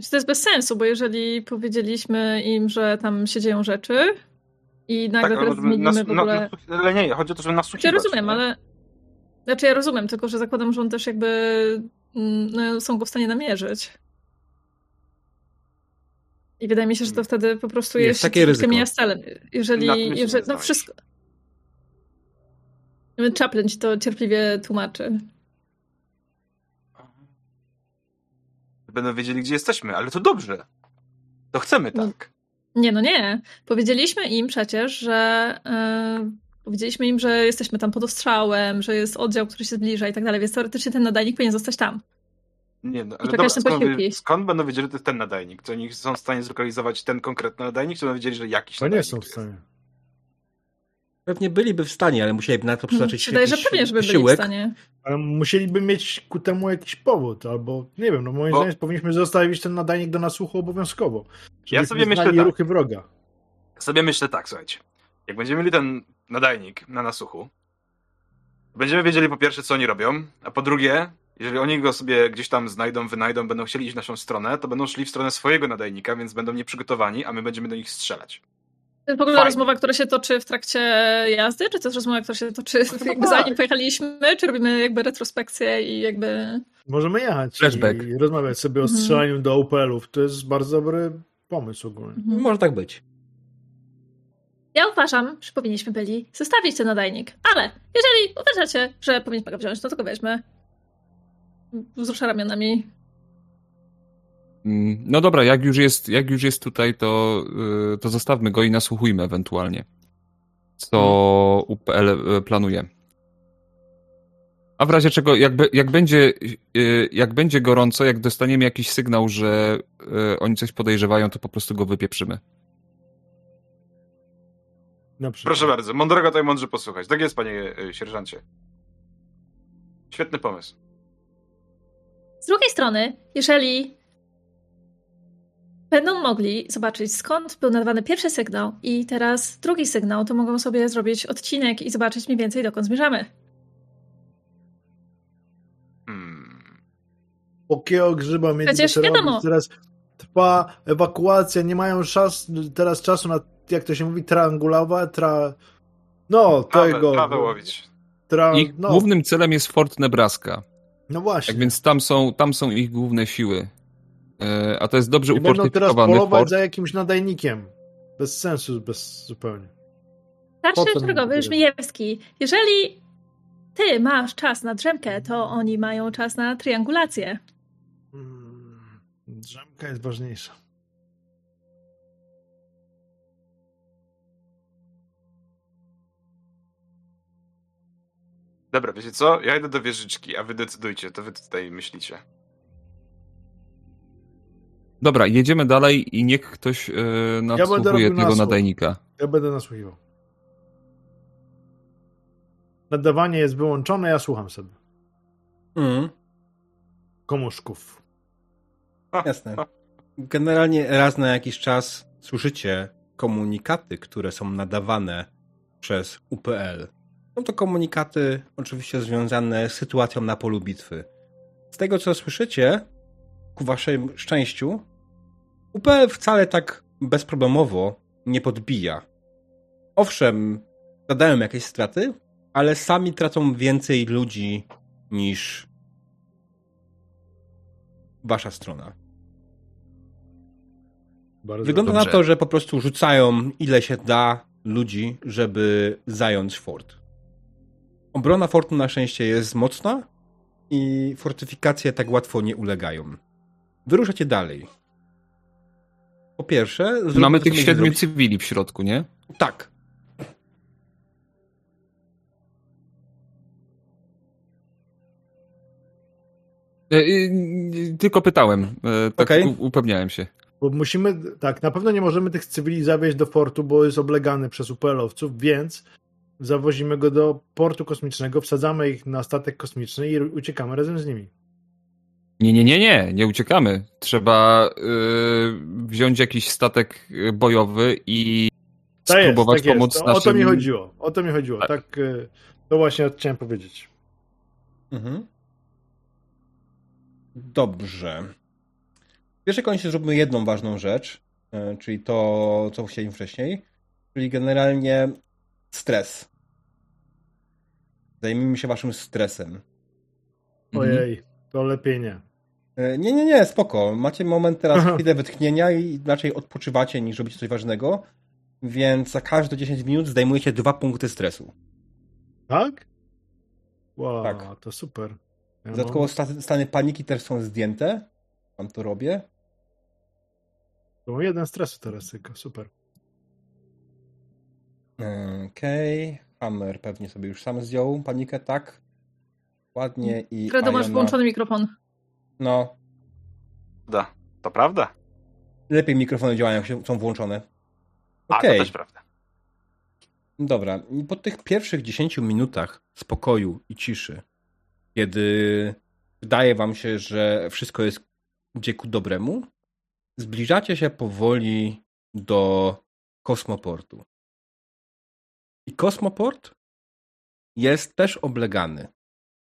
To jest bez sensu, bo jeżeli powiedzieliśmy im, że tam się dzieją rzeczy i nagle tak, teraz zmienimy nas, w ogóle... No, ale nie, chodzi o to, żeby nasłuchiwać. Ja rozumiem, nie? ale... Znaczy ja rozumiem, tylko że zakładam, że on też jakby Mm, no, są go w stanie namierzyć. I wydaje mi się, że to wtedy po prostu jest, jest takie ryzyko. mija celem. Jeżeli, jeżeli no wszystko... Chaplin ci to cierpliwie tłumaczy. Będą wiedzieli, gdzie jesteśmy, ale to dobrze. To chcemy tak. No, nie, no nie. Powiedzieliśmy im przecież, że yy, Powiedzieliśmy im, że jesteśmy tam pod ostrzałem, że jest oddział, który się zbliża i tak dalej, więc teoretycznie ten nadajnik powinien zostać tam. Nie, no, ale dobra, skąd, skąd, będą wiedzieli, że to jest ten nadajnik? To oni są w stanie zlokalizować ten konkretny nadajnik, czy będą wiedzieli, że jakiś to nie są w stanie. Pewnie byliby w stanie, ale musieliby na to przeznaczyć Wydaje, że pewnie, żeby byli w stanie. Ale musieliby mieć ku temu jakiś powód, albo nie wiem, no moim Bo... zdaniem powinniśmy zostawić ten nadajnik do nasłuchu obowiązkowo. Ja sobie myślę tak. ruchy wroga. Sobie myślę tak, słuchajcie. Jak będziemy mieli ten nadajnik na nasłuchu, będziemy wiedzieli po pierwsze, co oni robią, a po drugie, jeżeli oni go sobie gdzieś tam znajdą, wynajdą, będą chcieli iść w naszą stronę, to będą szli w stronę swojego nadajnika, więc będą nieprzygotowani, a my będziemy do nich strzelać. To jest w ogóle Fajnie. rozmowa, która się toczy w trakcie jazdy, czy to jest rozmowa, która się toczy jakby tak. zanim pojechaliśmy, czy robimy jakby retrospekcję i jakby... Możemy jechać Flashback. i rozmawiać sobie o mhm. strzelaniu mm. do UPL-ów. To jest bardzo dobry pomysł ogólnie. Mm. Może tak być. Ja uważam, że powinniśmy byli zostawić ten nadajnik, ale jeżeli uważacie, że powinniśmy go wziąć, no to go weźmy. Wzrusza ramionami. Mm, no dobra, jak już jest, jak już jest tutaj, to, y, to zostawmy go i nasłuchujmy ewentualnie, co hmm. UPL y, planuje. A w razie czego, jakby, jak, będzie, y, jak będzie gorąco, jak dostaniemy jakiś sygnał, że oni coś podejrzewają, to po prostu go wypieprzymy. Proszę bardzo, mądrego tutaj mądrze posłuchać. Tak jest, panie sierżancie. Świetny pomysł. Z drugiej strony, jeżeli będą mogli zobaczyć, skąd był nadawany pierwszy sygnał i teraz drugi sygnał, to mogą sobie zrobić odcinek i zobaczyć mniej więcej, dokąd zmierzamy. Hmm. Pokiego grzyba mieć Przecież wiadomo. Teraz trwa ewakuacja, nie mają czas, teraz czasu na jak to się mówi, triangulowa, tra... No, trawę, tego... Trawę łowić. Tra... Ich no. głównym celem jest Fort Nebraska. No właśnie. Tak więc tam są, tam są ich główne siły. E, a to jest dobrze I będą teraz polować fort. za jakimś nadajnikiem. Bez sensu, bez zupełnie. Starszy drogowy Żmijewski, jeżeli ty masz czas na drzemkę, to oni mają czas na triangulację. Hmm, drzemka jest ważniejsza. Dobra, wiecie co? Ja idę do wieżyczki, a wy decydujcie, to wy tutaj myślicie. Dobra, jedziemy dalej i niech ktoś yy, nadsłuchuje ja tego nasłuch. nadajnika. Ja będę nasłuchiwał. Nadawanie jest wyłączone, ja słucham sobie. Mm. Komuszków. Jasne. Generalnie raz na jakiś czas słyszycie komunikaty, które są nadawane przez UPL. Są to komunikaty oczywiście związane z sytuacją na polu bitwy. Z tego co słyszycie, ku waszym szczęściu, UPL wcale tak bezproblemowo nie podbija. Owszem, zadają jakieś straty, ale sami tracą więcej ludzi niż wasza strona. Bardzo Wygląda dobrze. na to, że po prostu rzucają ile się da ludzi, żeby zająć fort. Obrona fortu na szczęście jest mocna i fortyfikacje tak łatwo nie ulegają. Wyruszacie dalej. Po pierwsze... Mamy tych siedmiu cywili w środku, nie? Tak. E, tylko pytałem, e, tak okay. upewniałem się. Bo musimy, tak, na pewno nie możemy tych cywili zawieźć do fortu, bo jest oblegany przez UPL-owców, więc zawozimy go do portu kosmicznego, wsadzamy ich na statek kosmiczny i uciekamy razem z nimi. Nie, nie, nie, nie, nie uciekamy. Trzeba yy, wziąć jakiś statek bojowy i to spróbować jest, tak pomóc jest. O, naszym... O to mi chodziło, o to mi chodziło, tak, tak yy, to właśnie chciałem powiedzieć. Mhm. Dobrze. W pierwszej kolejności zróbmy jedną ważną rzecz, yy, czyli to, co chcieliśmy wcześniej, czyli generalnie stres. Zajmijmy się waszym stresem. Ojej, to lepiej nie. E, nie, nie, nie, spoko. Macie moment teraz Aha. chwilę wytchnienia i raczej odpoczywacie niż robicie coś ważnego, więc za każde 10 minut zdejmujecie dwa punkty stresu. Tak? Wow, tak. to super. Ja Dodatkowo mam... stany paniki też są zdjęte. Wam to robię. To mam jeden stresu teraz tylko, super. Okej. Okay. Hammer pewnie sobie już sam zdjął panikę, tak? Ładnie i. Fredo, masz włączony mikrofon. No. Da, to prawda. Lepiej mikrofony działają, jak się są włączone. Okay. A, to też prawda. Dobra, po tych pierwszych 10 minutach spokoju i ciszy, kiedy wydaje wam się, że wszystko jest gdzie ku dobremu, zbliżacie się powoli do kosmoportu. I kosmoport jest też oblegany.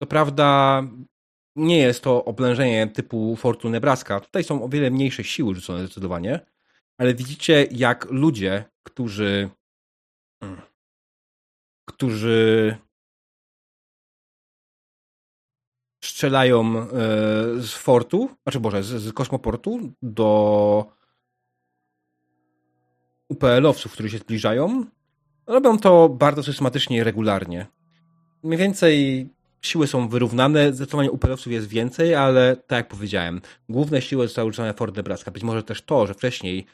To prawda, nie jest to oblężenie typu Fortu Nebraska. Tutaj są o wiele mniejsze siły rzucone zdecydowanie, ale widzicie, jak ludzie, którzy którzy strzelają e, z fortu, znaczy Boże, z, z kosmoportu do UPL-owców, którzy się zbliżają, robią to bardzo systematycznie i regularnie. Mniej więcej siły są wyrównane, zdecydowanie UPL-owców jest więcej, ale tak jak powiedziałem, główne siły zostały użyte Fort Nebraska. Być może też to, że wcześniej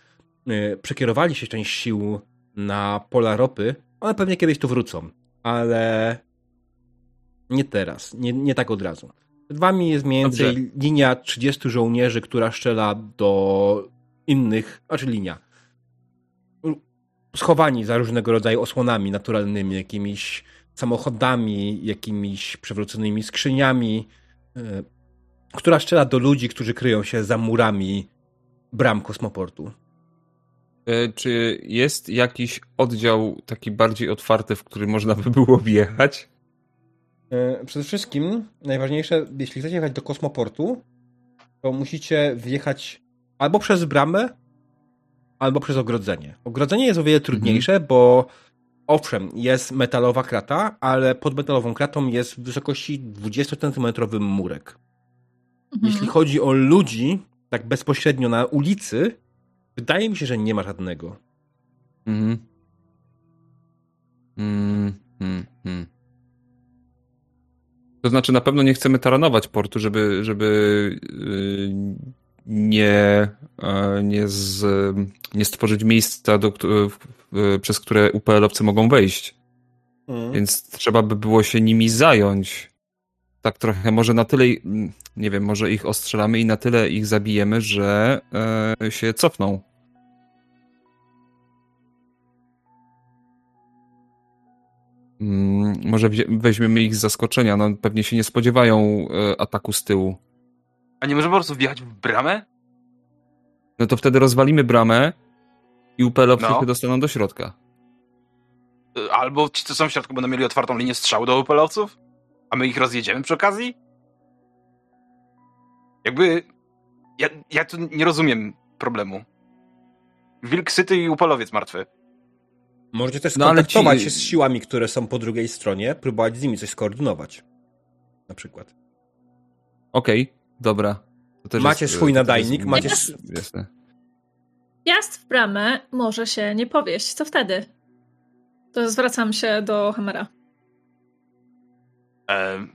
yy, przekierowali się część sił na pola ropy, one pewnie kiedyś tu wrócą, ale nie teraz, nie, nie tak od razu. Przed wami jest mniej więcej Dobrze. linia 30 żołnierzy, która strzela do innych, znaczy linia. Schowani za różnego rodzaju osłonami naturalnymi, jakimiś samochodami, jakimiś przewróconymi skrzyniami, e, która strzela do ludzi, którzy kryją się za murami bram kosmoportu. E, czy jest jakiś oddział taki bardziej otwarty, w który można by było wjechać? E, przede wszystkim najważniejsze, jeśli chcecie jechać do kosmoportu, to musicie wjechać albo przez bramę, albo przez ogrodzenie. Ogrodzenie jest o wiele trudniejsze, mhm. bo owszem, jest metalowa krata, ale pod metalową kratą jest w wysokości 20-centymetrowy murek. Mhm. Jeśli chodzi o ludzi, tak bezpośrednio na ulicy, wydaje mi się, że nie ma żadnego. Mhm. Mm, mm, mm. To znaczy, na pewno nie chcemy taranować portu, żeby, żeby yy, nie, nie, z, nie stworzyć miejsca, do, przez które UPL-owcy mogą wejść. Mm. Więc trzeba by było się nimi zająć. Tak trochę, może na tyle, nie wiem, może ich ostrzelamy i na tyle ich zabijemy, że e, się cofną. Mm, może weźmiemy ich z zaskoczenia. No, pewnie się nie spodziewają e, ataku z tyłu. A nie możemy po prostu wjechać w bramę? No to wtedy rozwalimy bramę i upelowcy no. dostaną do środka. E, albo ci, co są w środku, będą mieli otwartą linię strzału do upelowców? A my ich rozjedziemy przy okazji? Jakby... Ja, ja tu nie rozumiem problemu. Wilk syty i upolowiec martwy. Możecie też skontaktować no, ci... się z siłami, które są po drugiej stronie, próbować z nimi coś skoordynować. Na przykład. Okej, okay, dobra. macie jest, swój nadajnik, jest... macie... Jasne. Jazd w bramę może się nie powieść. Co wtedy? To zwracam się do Hamera. E...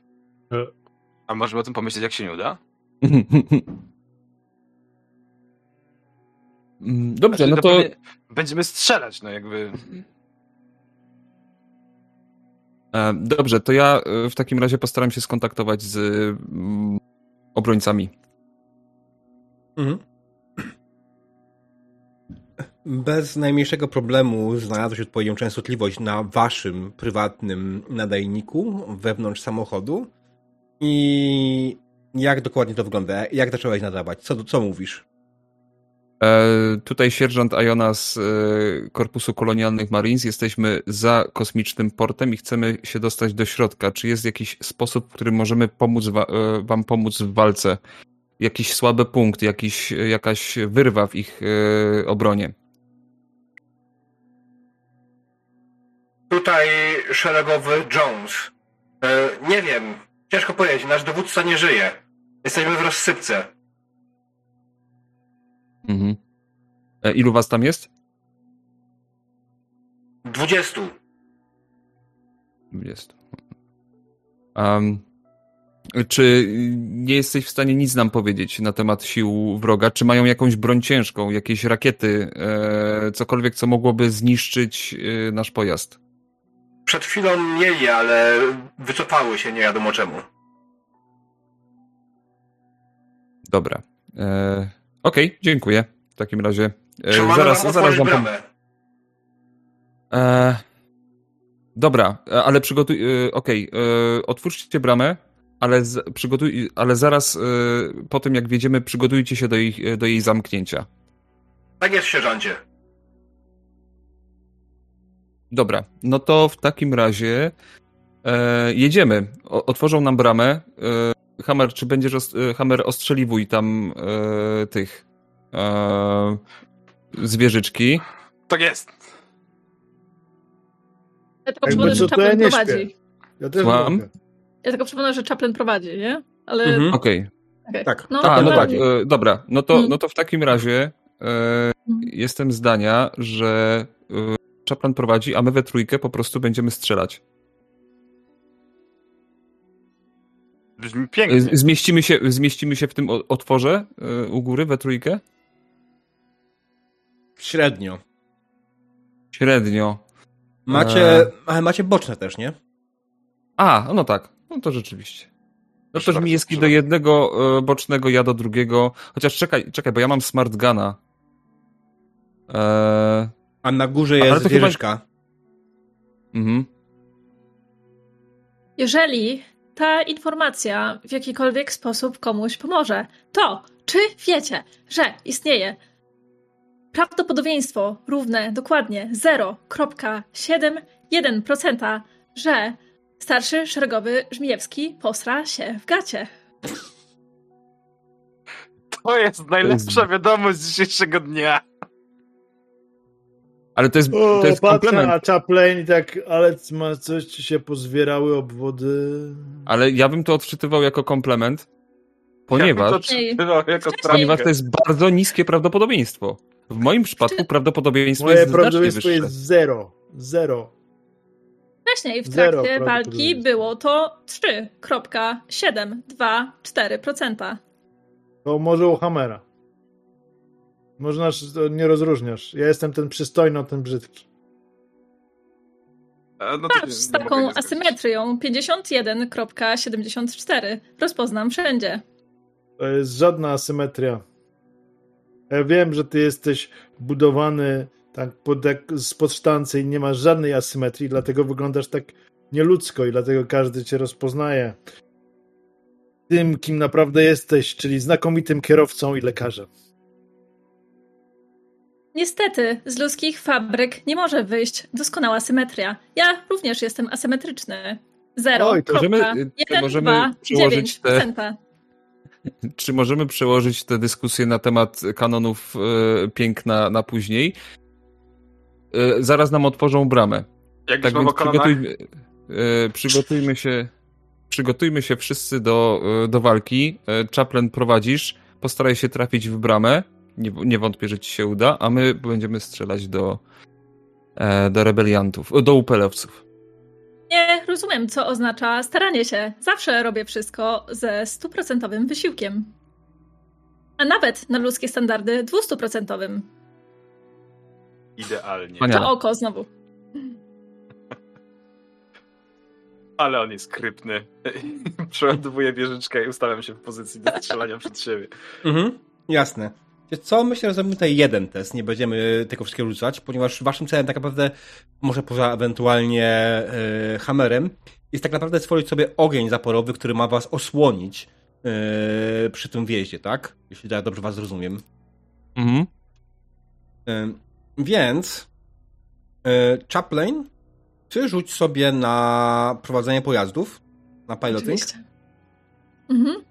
A możemy o tym pomyśleć, jak się nie uda? Mm, dobrze, znaczy, no to... Będziemy strzelać, no jakby... E, dobrze, to ja e, w takim razie postaram się skontaktować z mm, obrońcami. Mhm. Bez najmniejszego problemu znalazłeś odpowiednią częstotliwość na waszym prywatnym nadajniku wewnątrz samochodu. I jak dokładnie to wygląda? Jak zacząłeś nadawać? Co, co mówisz? E, tutaj sierżant Iona z e, Korpusu Kolonialnych Marines. Jesteśmy za kosmicznym portem i chcemy się dostać do środka. Czy jest jakiś sposób, w którym możemy pomóc wa e, wam pomóc w walce? Jakiś słaby punkt, jakiś, jakaś wyrwa w ich obronie? Tutaj szeregowy Jones. nie wiem, ciężko powiedzieć, nasz dowódca nie żyje. Jesteśmy w rozsypce. Mhm. E, ilu was tam jest? Dwudziestu. Dwudziestu. Um, czy nie jesteś w stanie nic nam powiedzieć na temat sił wroga? Czy mają jakąś broń ciężką, jakieś rakiety, e, cokolwiek, co mogłoby zniszczyć e, nasz pojazd? Przed chwilą mieli, ale wycofały się nie wiadomo czemu. Dobra. E, Okej, okay, dziękuję. W takim razie. E, zaraz, zaraz wam bramę. E, dobra, e, ale przygotuj. E, Okej, okay, e, otwórzcie bramę, ale, z, przygotuj, ale zaraz e, po tym, jak wjedziemy, przygotujcie się do, ich, do jej zamknięcia. Tak jest, sierżancie. Dobra, no to w takim razie e, jedziemy. O, otworzą nam bramę. E, Hammer, czy będziesz os Hammer ostrzeliwuj tam e, tych e, zwierzyczki? Tak jest. Ja tylko przypomnę, że Chaplin ja prowadzi. Ja też Słucham? Ja tylko przypomnę, że Chaplin prowadzi, nie? Ale... Mhm. Okej. Okay. Okay. Tak. No, A, no tak, e, dobra. No to, mhm. no to w takim razie e, mhm. jestem zdania, że e, Chaplin prowadzi, a my we trójkę po prostu będziemy strzelać. Brzmi pięknie. Zmieścimy się, zmieścimy się w tym otworze e, u góry we trójkę? Średnio. Średnio. Macie, e... ale macie boczne też, nie? A, no tak. No to rzeczywiście. No to miejski do jednego e, bocznego, ja do drugiego. Chociaż czekaj, czekaj, bo ja mam smart guna. E... A na górze jest wieżyczka. Chyba... Mhm. Jeżeli ta informacja w jakikolwiek sposób komuś pomoże. To, czy wiecie, że istnieje prawdopodobieństwo równe dokładnie 0,71%, że starszy szeregowy Żmijewski posra się w gacie. To jest najlepsza wiadomość dzisiejszego dnia. Ale to jest, to jest komplement. a Chaplin i tak, ale ma coś ci się pozwierały obwody. Ale ja bym to odczytywał jako komplement, ponieważ, ja jako ponieważ to jest bardzo niskie prawdopodobieństwo. W moim przypadku prawdopodobieństwo Moje jest prawdopodobieństwo jest zero. Zero. Wcześniej w trakcie walki było to 3,724%. To może u Hamera. Można nie rozróżniasz. Ja jestem ten przystojny, a ten brzydki. No Patrz, z taką asymetrią 51.74. Rozpoznam wszędzie. To jest żadna asymetria. Ja wiem, że ty jesteś budowany tak pod, spod sztancy i nie masz żadnej asymetrii, dlatego wyglądasz tak nieludzko i dlatego każdy cię rozpoznaje. Tym, kim naprawdę jesteś, czyli znakomitym kierowcą i lekarzem. Niestety, z ludzkich fabryk nie może wyjść doskonała symetria. Ja również jestem asymetryczny. Zero. Oj, to możemy, Jeden, możemy dwa, przełożyć te, Czy możemy przełożyć tę dyskusję na temat kanonów e, piękna na później? E, zaraz nam otworzą bramę. Jak tak więc przygotujmy, e, przygotujmy się przygotujmy się wszyscy do, e, do walki. E, Chaplin prowadzisz, postaraj się trafić w bramę. Nie, nie wątpię, że ci się uda, a my będziemy strzelać do, e, do rebeliantów, do upelowców. Nie rozumiem, co oznacza staranie się. Zawsze robię wszystko ze stuprocentowym wysiłkiem. A nawet na ludzkie standardy dwustuprocentowym. Idealnie. To oko znowu. Ale on jest krypny. Przeładowuję wieżyczkę i ustawiam się w pozycji do strzelania przed siebie. Mhm, jasne. Co? Myślę, że zrobimy tutaj jeden test. Nie będziemy tego wszystkiego rzucać, ponieważ waszym celem tak naprawdę, może poza ewentualnie yy, hammerem, jest tak naprawdę stworzyć sobie ogień zaporowy, który ma was osłonić yy, przy tym wjeździe, tak? Jeśli tak dobrze was zrozumiem. Mhm. Yy, więc Chaplain ty rzuć sobie na prowadzenie pojazdów, na piloting. Mhm.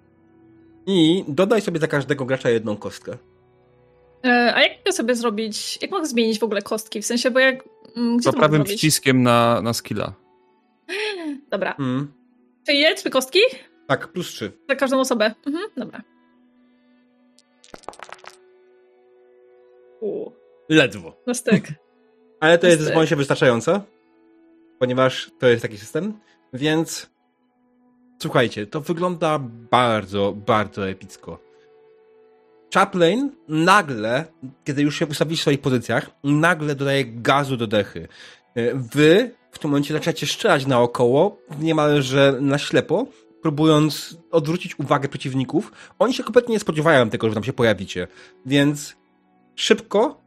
I dodaj sobie za każdego gracza jedną kostkę. E, a jak mogę sobie zrobić, jak mogę zmienić w ogóle kostki? W sensie, bo jak... Mm, gdzie to prawym przyciskiem na, na skilla. Dobra. Mm. Czyli ile? Trzy kostki? Tak, plus trzy. Za każdą osobę. Mhm, dobra. U. Ledwo. No styk. Ale to jest zupełnie wystarczające ponieważ to jest taki system, więc słuchajcie, to wygląda bardzo, bardzo epicko. Chaplain nagle, kiedy już się ustawili w swoich pozycjach, nagle dodaje gazu do dechy. Wy w tym momencie zaczynacie strzelać naokoło, niemalże na ślepo, próbując odwrócić uwagę przeciwników. Oni się kompletnie nie spodziewają tego, że tam się pojawicie. Więc szybko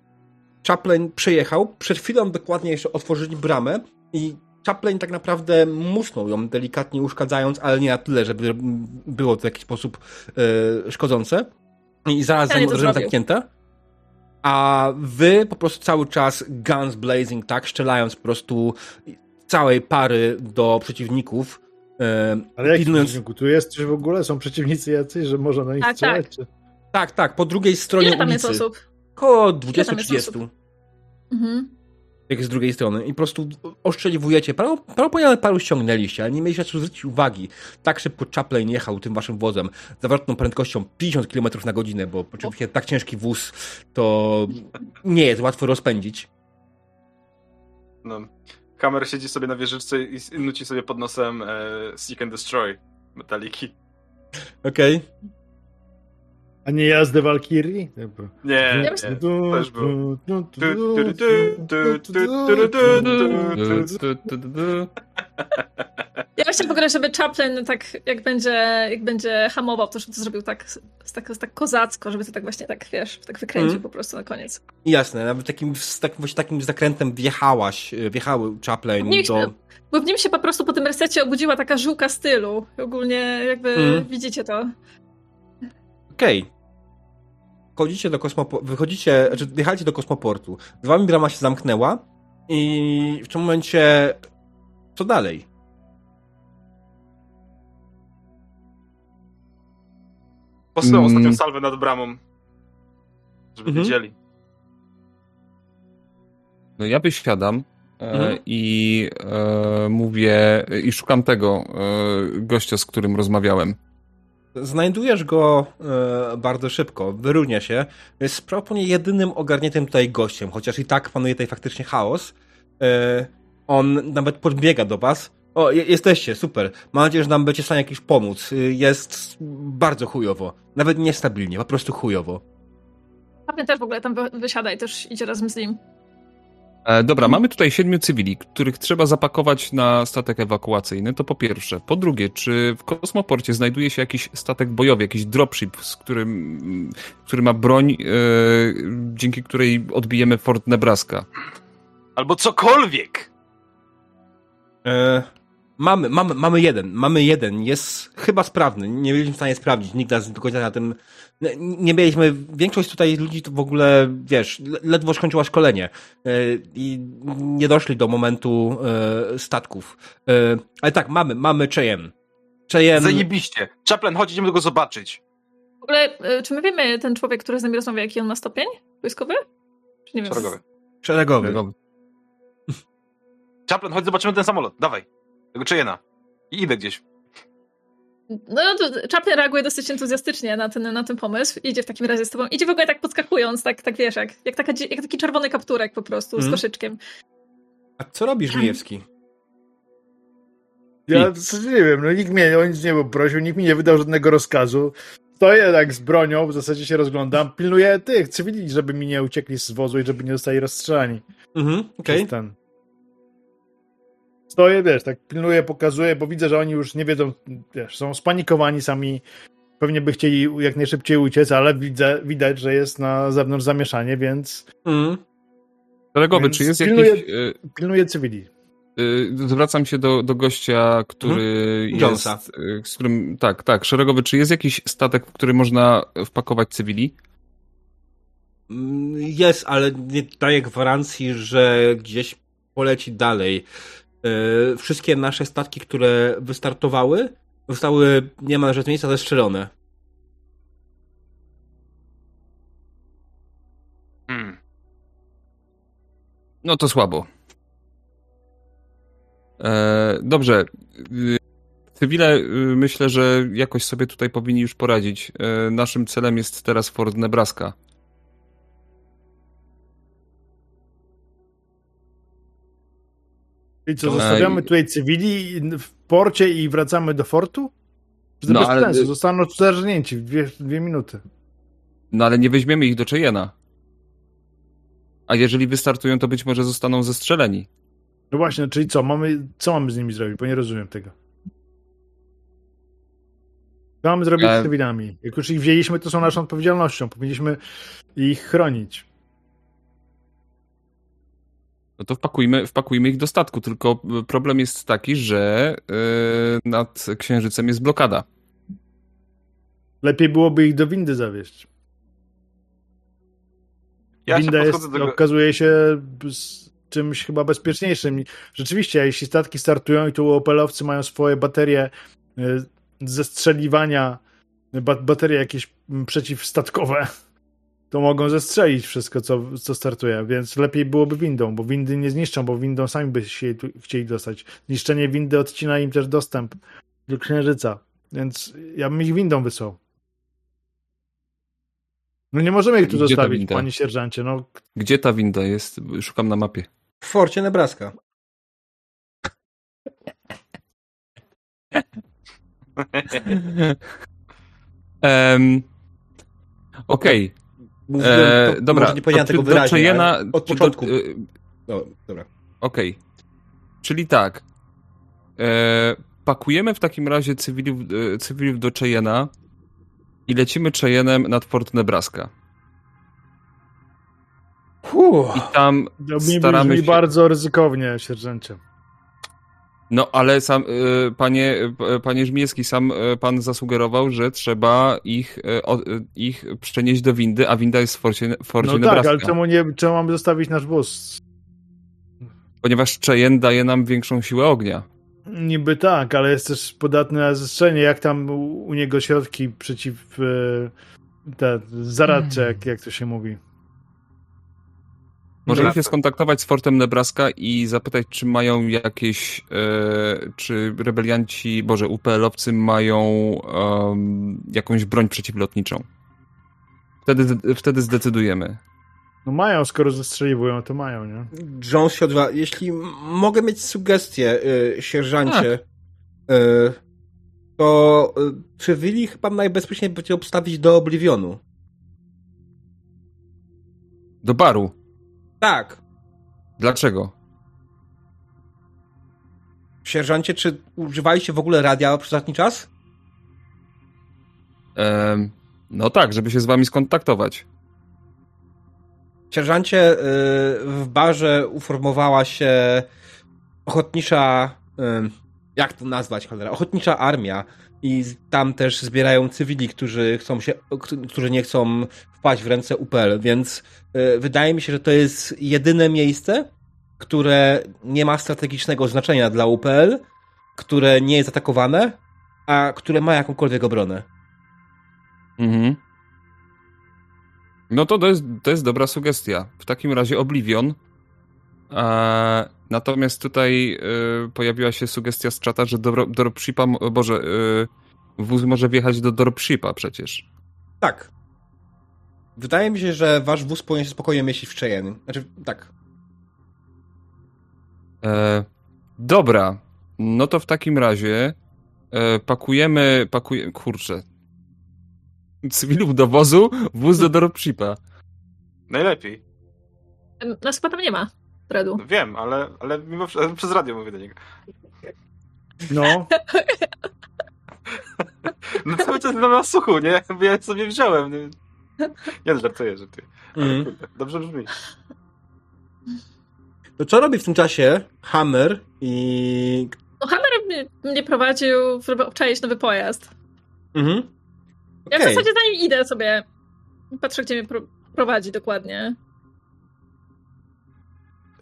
Chaplain przejechał. Przed chwilą dokładnie jeszcze otworzyli bramę i Chaplin tak naprawdę musnął ją delikatnie uszkadzając, ale nie na tyle, żeby było to w jakiś sposób yy, szkodzące. I zaraz zanim odrzucę zamknięte. A wy po prostu cały czas guns blazing, tak, strzelając po prostu całej pary do przeciwników. Yy, ale jak pilnując... tu jest czy w ogóle? Są przeciwnicy jacyś, że można na nich tak, strzelać? Tak. tak, tak, po drugiej stronie Ile tam ulicy. jest osób? Około 20-30. Mhm jak z drugiej strony i po prostu oszczeliwujecie. Paru, paru, paru ściągnęliście, ale nie mieliście czasu zwrócić uwagi. Tak szybko Chaplin jechał tym waszym wozem zawrotną prędkością 50 km na godzinę, bo oczywiście tak ciężki wóz to nie jest łatwo rozpędzić. No. Kamer siedzi sobie na wieżyczce i nuci sobie pod nosem e, Seek and Destroy Metaliki. Okej. Okay. A nie jazdę Walkirii? Nie, nie, też był. Ja właśnie w ogóle, żeby Chaplin tak, jak będzie, jak będzie hamował, to żeby to zrobił tak, tak, tak kozacko, żeby to tak właśnie tak, wiesz, tak wykręcił mm. po prostu na koniec. Jasne, nawet takim, z takim, takim zakrętem wjechałaś, wjechały Chaplin nim, do... Bo w nim się po prostu po tym resecie obudziła taka żółka stylu. Ogólnie jakby mm. widzicie to. Okej. Okay wchodzicie do kosmoportu, wychodzicie, znaczy wjechacie do kosmoportu, z wami brama się zamknęła i w tym momencie co dalej? Posyłam mm. ostatnią salwę nad bramą, żeby mhm. wiedzieli. No ja wysiadam e, mhm. i e, mówię i szukam tego e, gościa, z którym rozmawiałem. Znajdujesz go e, bardzo szybko, wyróżnia się. Jest prawdopodobnie jedynym ogarniętym tutaj gościem, chociaż i tak panuje tutaj faktycznie chaos. E, on nawet podbiega do was. O, jesteście, super. Mam nadzieję, że nam będzie w stanie jakiś pomóc. E, jest bardzo chujowo. Nawet niestabilnie, po prostu chujowo. Pewnie też w ogóle tam wysiada i też idzie razem z nim. E, dobra, mamy tutaj siedmiu cywili, których trzeba zapakować na statek ewakuacyjny. To po pierwsze. Po drugie, czy w kosmoporcie znajduje się jakiś statek bojowy, jakiś dropship, z którym, który ma broń, e, dzięki której odbijemy Fort Nebraska? Albo cokolwiek! E, Mamy, mamy, mamy jeden, mamy jeden, jest chyba sprawny, nie byliśmy w stanie sprawdzić, nikt nas do końca na tym, nie mieliśmy, większość tutaj ludzi to w ogóle, wiesz, ledwo skończyła szkolenie e, i nie doszli do momentu e, statków. E, ale tak, mamy, mamy Cheyenne. Cheyenne... Zajebiście. Chaplin, chodź, idziemy go zobaczyć. W ogóle, czy my wiemy, ten człowiek, który z nami rozmawia, jaki on ma stopień wojskowy? Czy nie wiem? Szeregowy. Szeregowy. Szeregowy. Chaplin, chodź, zobaczymy ten samolot, dawaj. Tego Cheyena. I idę gdzieś. No to Chaplin reaguje dosyć entuzjastycznie na ten, na ten pomysł. Idzie w takim razie z tobą. Idzie w ogóle tak podskakując, tak, tak wiesz, jak, jak, taka, jak taki czerwony kapturek po prostu mm. z mhm. koszyczkiem. A co robisz, Żmijewski? Ja nie wiem, no nikt mnie o nic nie poprosił, nikt mi nie wydał żadnego rozkazu. Stoję tak z bronią, w zasadzie się rozglądam, pilnuję tych cywili, żeby mi nie uciekli z wozu i żeby nie zostali rozstrzelani. Mhm, okej. Okay stoję, wiesz, tak pilnuję, pokazuję, bo widzę, że oni już nie wiedzą, wiesz, są spanikowani sami, pewnie by chcieli jak najszybciej uciec, ale widzę, widać, że jest na zewnątrz zamieszanie, więc... Mm. Szeregowy, czy jest pilnuję, jakiś... Y, pilnuję cywili. Y, zwracam się do, do gościa, który hmm? jest... Y, z którym, tak, tak, szeregowy, czy jest jakiś statek, w który można wpakować cywili? Mm, jest, ale nie daje gwarancji, że gdzieś poleci dalej. E, wszystkie nasze statki, które wystartowały, zostały niemalże z miejsca zestrzelone. Hmm. No to słabo. E, dobrze. Cywile y, myślę, że jakoś sobie tutaj powinni już poradzić. E, naszym celem jest teraz Fort Nebraska. I co, zostawiamy tutaj cywili w porcie i wracamy do fortu? To no, bez ale... sensu, zostaną zerżnięci w dwie, dwie minuty. No ale nie weźmiemy ich do Cheyena. A jeżeli wystartują, to być może zostaną zestrzeleni. No właśnie, czyli co? Mamy, co mamy z nimi zrobić? Bo nie rozumiem tego. Co mamy zrobić e... z cywilami? Jak już ich wzięliśmy, to są naszą odpowiedzialnością. Powinniśmy ich chronić no to wpakujmy, wpakujmy ich do statku. Tylko problem jest taki, że yy, nad księżycem jest blokada. Lepiej byłoby ich do windy zawieść. Ja Winda jest, do... okazuje się czymś chyba bezpieczniejszym. Rzeczywiście, jeśli statki startują i tu opelowcy mają swoje baterie y, zestrzeliwania, baterie jakieś przeciwstatkowe, to mogą zestrzelić wszystko, co, co startuje, więc lepiej byłoby windą, bo windy nie zniszczą, bo windą sami by się chcieli dostać. Zniszczenie windy odcina im też dostęp do księżyca, więc ja bym ich windą wysłał. No nie możemy ich tu Gdzie zostawić, panie sierżancie. No. Gdzie ta winda jest? Szukam na mapie. W Forcie Nebraska. um, Okej. Okay. Mówiłem, e, dobra, może nie powiedziałem tego wyraźnie, Cheyena, od początku. Do, no, dobra. Okej. Okay. Czyli tak. E, pakujemy w takim razie cywilów, e, cywilów do Cheyena i lecimy Cheyennem nad Fort Nebraska. I tam staramy się... bardzo ryzykownie, sierżancie. No, ale sam, y, panie, y, panie Żmijewski, sam y, pan zasugerował, że trzeba ich, ich przenieść do windy, a winda jest w Forcie, Forcie no Nebraska. tak, ale czemu, nie, czemu mamy zostawić nasz wóz? Ponieważ Cheyenne daje nam większą siłę ognia. Niby tak, ale jest też podatny na zestrzelenie. Jak tam u niego środki przeciw te zaradcze, jak, jak to się mówi. Możemy się skontaktować z Fortem Nebraska i zapytać, czy mają jakieś, e, czy rebelianci, boże, UPL-owcy mają um, jakąś broń przeciwlotniczą. Wtedy, wtedy zdecydujemy. No mają, skoro zestrzeliwują, to mają, nie? Jones się odwa... Jeśli mogę mieć sugestię, yy, sierżancie, yy, to yy, cywili chyba najbezpieczniej będzie obstawić do Oblivionu. Do baru. Tak. Dlaczego? Sierżancie, czy używaliście w ogóle radia przez ostatni czas? Ehm, no tak, żeby się z wami skontaktować. Sierżancie, y, w barze uformowała się ochotnicza jak to nazwać, cholera, ochotnicza armia i tam też zbierają cywili, którzy chcą się, którzy nie chcą wpaść w ręce UPL, więc y, wydaje mi się, że to jest jedyne miejsce, które nie ma strategicznego znaczenia dla UPL, które nie jest atakowane, a które ma jakąkolwiek obronę. Mhm. No to to jest, to jest dobra sugestia. W takim razie Oblivion. Natomiast tutaj e, pojawiła się sugestia z czata, że Dropshipa, Boże, e, wóz może wjechać do Dropshipa przecież. Tak. Wydaje mi się, że wasz wóz powinien się spokojnie mieścić w Cheyenne. Znaczy, tak. E, dobra. No to w takim razie e, pakujemy, pakujemy, kurczę, cywilów do wozu, wóz do dropshipa. Najlepiej. Nas chyba tam nie ma, Dredu. No wiem, ale, ale mimo przez radio mówię do niego. No. no cały czas na suchu, nie? Ja sobie wziąłem. Nie, nie żartuję, że ty. Mm. Dobrze brzmi. To co robi w tym czasie Hammer i... No Hammer mnie, mnie prowadził, żeby obczaić nowy pojazd. Mhm. Okay. Ja w zasadzie za nim idę sobie. Patrzę, gdzie mnie pro prowadzi dokładnie.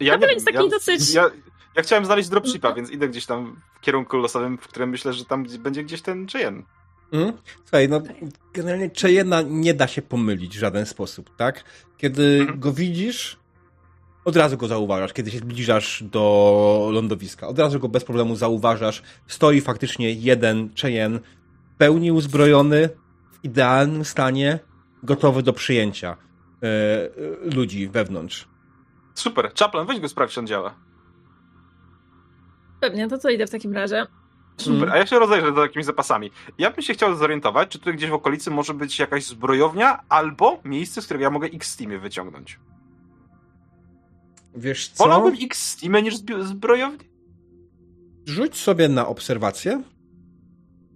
Ja nie jest taki ja, dosyć... Ja, ja chciałem znaleźć dropshipa, więc idę gdzieś tam w kierunku losowym, w którym myślę, że tam będzie gdzieś ten Cheyenne. Mm. Słuchaj, no generalnie Cheyenne'a nie da się pomylić w żaden sposób, tak? Kiedy mm. go widzisz, od razu go zauważasz, kiedy się zbliżasz do lądowiska. Od razu go bez problemu zauważasz. Stoi faktycznie jeden Cheyenne, pełni uzbrojony, w idealnym stanie, gotowy do przyjęcia yy, ludzi wewnątrz. Super. Chaplin, weź go sprawdź, czy on działa. Pewnie, to co idę w takim razie. Super, mm. a ja się rozejrzę za jakimiś zapasami. Ja bym się chciał zorientować, czy tutaj gdzieś w okolicy może być jakaś zbrojownia albo miejsce, z którego ja mogę X-Steamy wyciągnąć. Wiesz co? Wolałbym X-Steamy niż zbrojownię. Rzuć sobie na obserwację.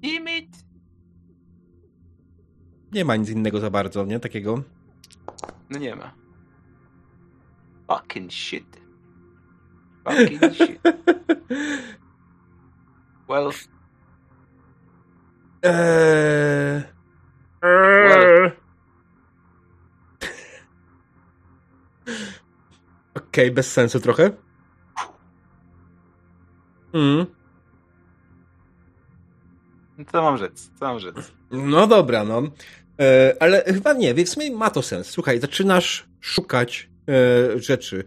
Limit. Nie ma nic innego za bardzo, nie? Takiego. No nie ma. Fucking shit. Fucking shit. Well. Eee... Well. Okej, okay, bez sensu trochę. Mm. Co mam rzec? Co mam rzec? No dobra, no. E, ale chyba nie, więc w sumie ma to sens. Słuchaj, zaczynasz szukać e, rzeczy.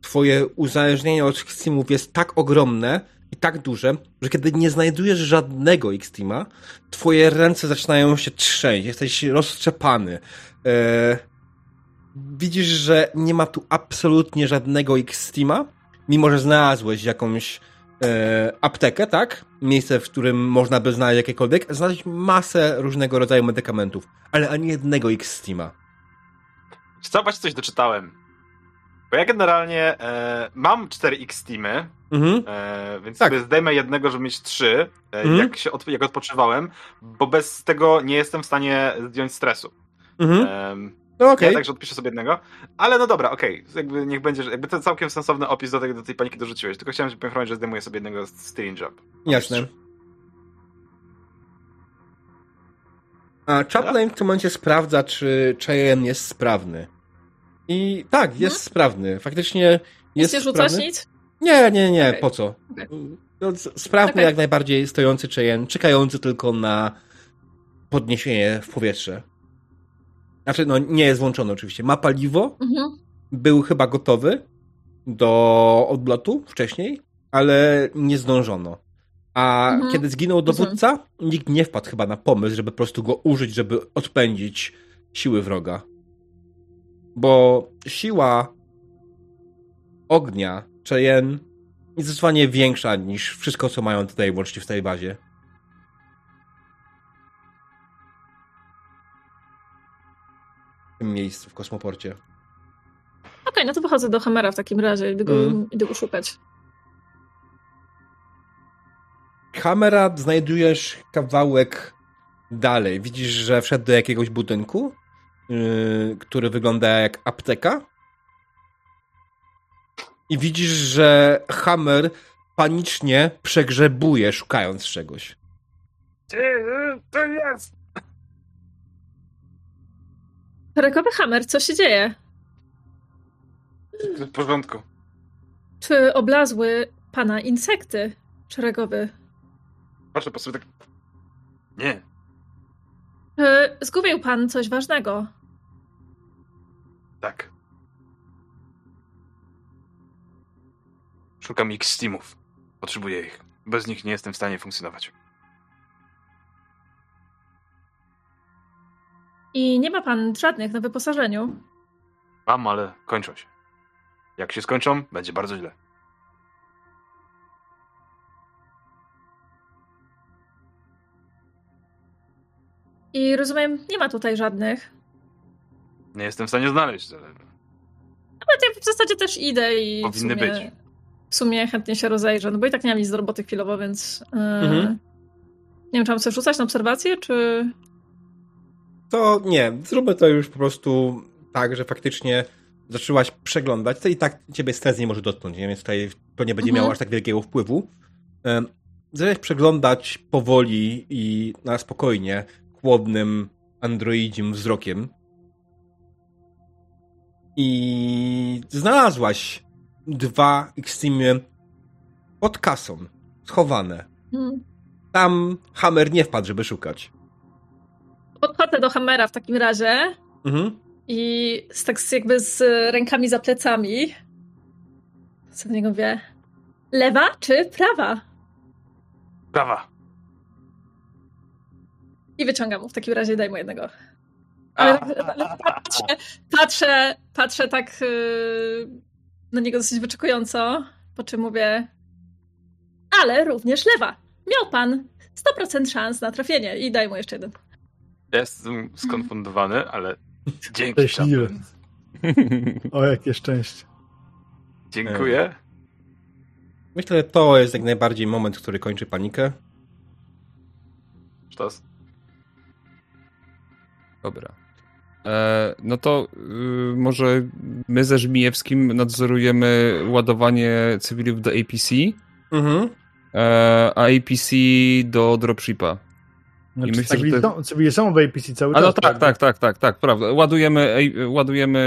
Twoje uzależnienie od Steamów jest tak ogromne i tak duże, że kiedy nie znajdujesz żadnego X-Teama, twoje ręce zaczynają się trzęść, jesteś roztrzepany. E, widzisz, że nie ma tu absolutnie żadnego X-Steama, mimo że znalazłeś jakąś e, aptekę, tak? Miejsce, w którym można by znaleźć jakiekolwiek, znaleźć masę różnego rodzaju medykamentów, ale ani jednego X-Steama. Co, właśnie coś doczytałem. Bo ja generalnie e, mam 4 X-Teamy, mhm. e, więc tak. sobie zdejmę jednego, żeby mieć 3, e, mhm. jak, się od, jak odpoczywałem, bo bez tego nie jestem w stanie zdjąć stresu. Mhm. No okay. Ja także odpiszę sobie jednego. Ale no dobra, okej. Okay. Jakby niech będzie, jakby to całkiem sensowny opis do, tej, do tej paniki dorzuciłeś. Tylko chciałem cię poinformować, że zdejmuję sobie jednego steering job. Jasne. A Chaplin w tym momencie sprawdza, czy Cheyenne jest sprawny. I tak, jest hmm? sprawny. Faktycznie jest Nie rzucać nic? Nie, nie, nie. Okay. Po co? Okay. No, sprawny okay. jak najbardziej stojący Cheyenne, czekający tylko na podniesienie w powietrze. Znaczy, no nie jest włączony oczywiście. Ma paliwo, mhm. był chyba gotowy do odlotu wcześniej, ale nie zdążono. A mhm. kiedy zginął dowódca, mhm. nikt nie wpadł chyba na pomysł, żeby po prostu go użyć, żeby odpędzić siły wroga. Bo siła ognia Cheyenne jest zdecydowanie większa niż wszystko, co mają tutaj łącznie w tej bazie. tym miejscu w kosmoporcie. Okej, okay, no to wychodzę do Hamera w takim razie, idę go, mm. idę go szukać. Hamera znajdujesz kawałek dalej. Widzisz, że wszedł do jakiegoś budynku, yy, który wygląda jak apteka. I widzisz, że Hammer panicznie przegrzebuje, szukając czegoś. To jest? Szeregowy Hammer, co się dzieje? W porządku. Czy oblazły pana insekty szeregowy? Patrzę po sobie tak. Nie. Czy zgubił pan coś ważnego? Tak. Szukam X-Steamów. Potrzebuję ich. Bez nich nie jestem w stanie funkcjonować. I nie ma pan żadnych na wyposażeniu? Mam, ale kończą się. Jak się skończą, będzie bardzo źle. I rozumiem, nie ma tutaj żadnych. Nie jestem w stanie znaleźć, ale Nawet ja w zasadzie też idę i w Powinny sumie, być. w sumie chętnie się rozejrzę, no bo i tak nie mam nic do roboty chwilowo, więc yy, Mhm. nie wiem, czy mam coś rzucać na obserwację, czy... To nie, zróbmy to już po prostu tak, że faktycznie zaczęłaś przeglądać, to i tak ciebie stres nie może dotknąć, nie? więc tutaj to nie będzie Mhm. miało aż tak wielkiego wpływu. Zaczęłaś przeglądać powoli i na spokojnie, chłodnym, androidzim wzrokiem. I znalazłaś dwa Xtreme pod kasą, schowane. Hmm. Tam Hammer nie wpadł, żeby szukać. Podchodzę do Hammera w takim razie Mhm. i z, tak z- jakby z rękami za plecami co do niego mówię, lewa czy prawa? prawa. I wyciągam mu w takim razie, daj mu jednego. Ale, ale patrzę, patrzę, patrzę tak yy, na niego dosyć wyczekująco, po czym mówię, ale również lewa. Miał pan 100% szans na trafienie i daj mu jeszcze jeden. Ja Jestem skonfundowany, ale dzięki. Szczęśliwy. O, jakie szczęście. Dziękuję. Myślę, że to jest jak najbardziej moment, który kończy panikę. Sztos. Dobra. E, no to y, może my ze Żmijewskim nadzorujemy ładowanie cywilów do APC, Mhm. e, a APC do dropshipa. Znaczy, myślę, że cywili, to- są, cywili są w APC cały A czas. no tak, tak, tak, tak, tak, prawda. Ładujemy, ej, ładujemy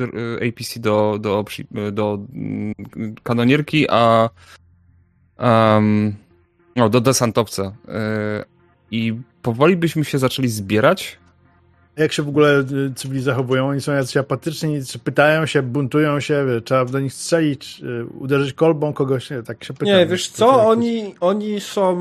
y, APC do, do, do mm, kanonierki, a um, no, do desantowca. Y, I powoli byśmy się zaczęli zbierać. Jak się w ogóle y, cywili zachowują? Oni są jacyś apatyczni, czy pytają się, buntują się, trzeba do nich strzelić, y, uderzyć kolbą kogoś, nie, tak się pytam. Nie, wiesz co, oni, oni są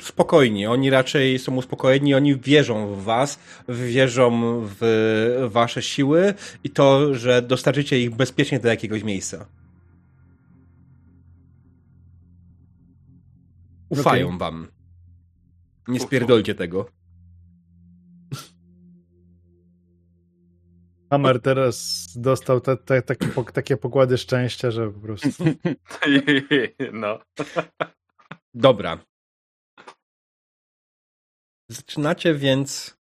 spokojni, oni raczej są uspokojeni, oni wierzą w was, wierzą w wasze siły i to, że dostarczycie ich bezpiecznie do jakiegoś miejsca. Ufają Okej. wam. Nie spierdolcie tego. Hammer teraz dostał te, te, takie, pok- takie pokłady szczęścia, że po prostu... No. Dobra. Zaczynacie więc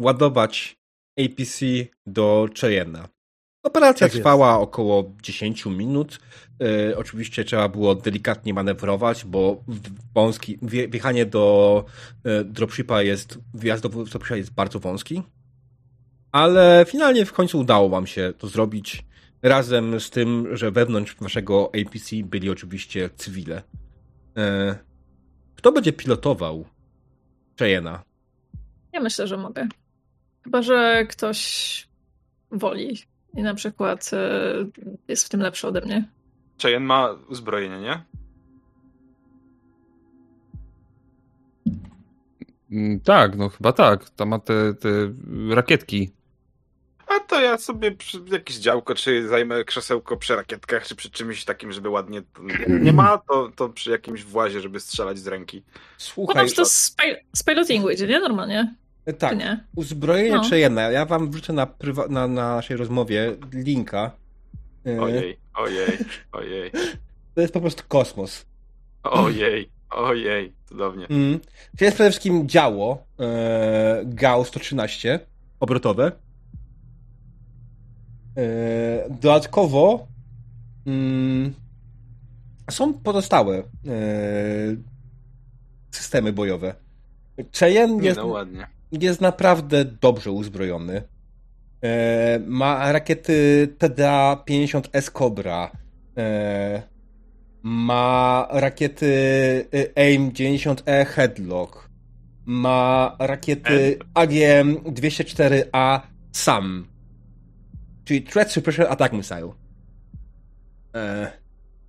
ładować APC do Cheyenne'a. Operacja Tak jest. trwała około 10 minut. E, oczywiście trzeba było delikatnie manewrować, bo wąski, wje- wjechanie do e, dropshipa jest, wjazd do dropshipa jest bardzo wąski. Ale finalnie w końcu udało wam się to zrobić. Razem z tym, że wewnątrz waszego APC byli oczywiście cywile. E, kto będzie pilotował Cheyenne'a? Ja myślę, że mogę. Chyba, że ktoś woli i na przykład e, jest w tym lepszy ode mnie. Cheyenne ma uzbrojenie, nie? Mm, Tak, no chyba tak. Tam ma te, te rakietki. A to ja sobie przy jakieś działko, czy zajmę krzesełko przy rakietkach, czy przy czymś takim, żeby ładnie... Nie ma, to, to przy jakimś włazie, żeby strzelać z ręki. Słuchaj, Potem to z, pil- z pilotingu idzie, nie? Normalnie. Czy tak, nie? uzbrojenie No. Cheyenne'a. Ja wam wrzucę na, prywa- na, na naszej rozmowie linka. E, Ojej, ojej, ojej, To jest po prostu kosmos. ojej, ojej, cudownie. Mm. To jest przede wszystkim działo e, GAU 113 obrotowe. E, dodatkowo mm, są pozostałe e, systemy bojowe. Cheyenne jest, no jest naprawdę dobrze uzbrojony. E, ma rakiety TDA-50S Cobra. E, ma rakiety AIM-90E Headlock. Ma rakiety AGM-204A SAM. Czyli Threat Suppression Attack Missile.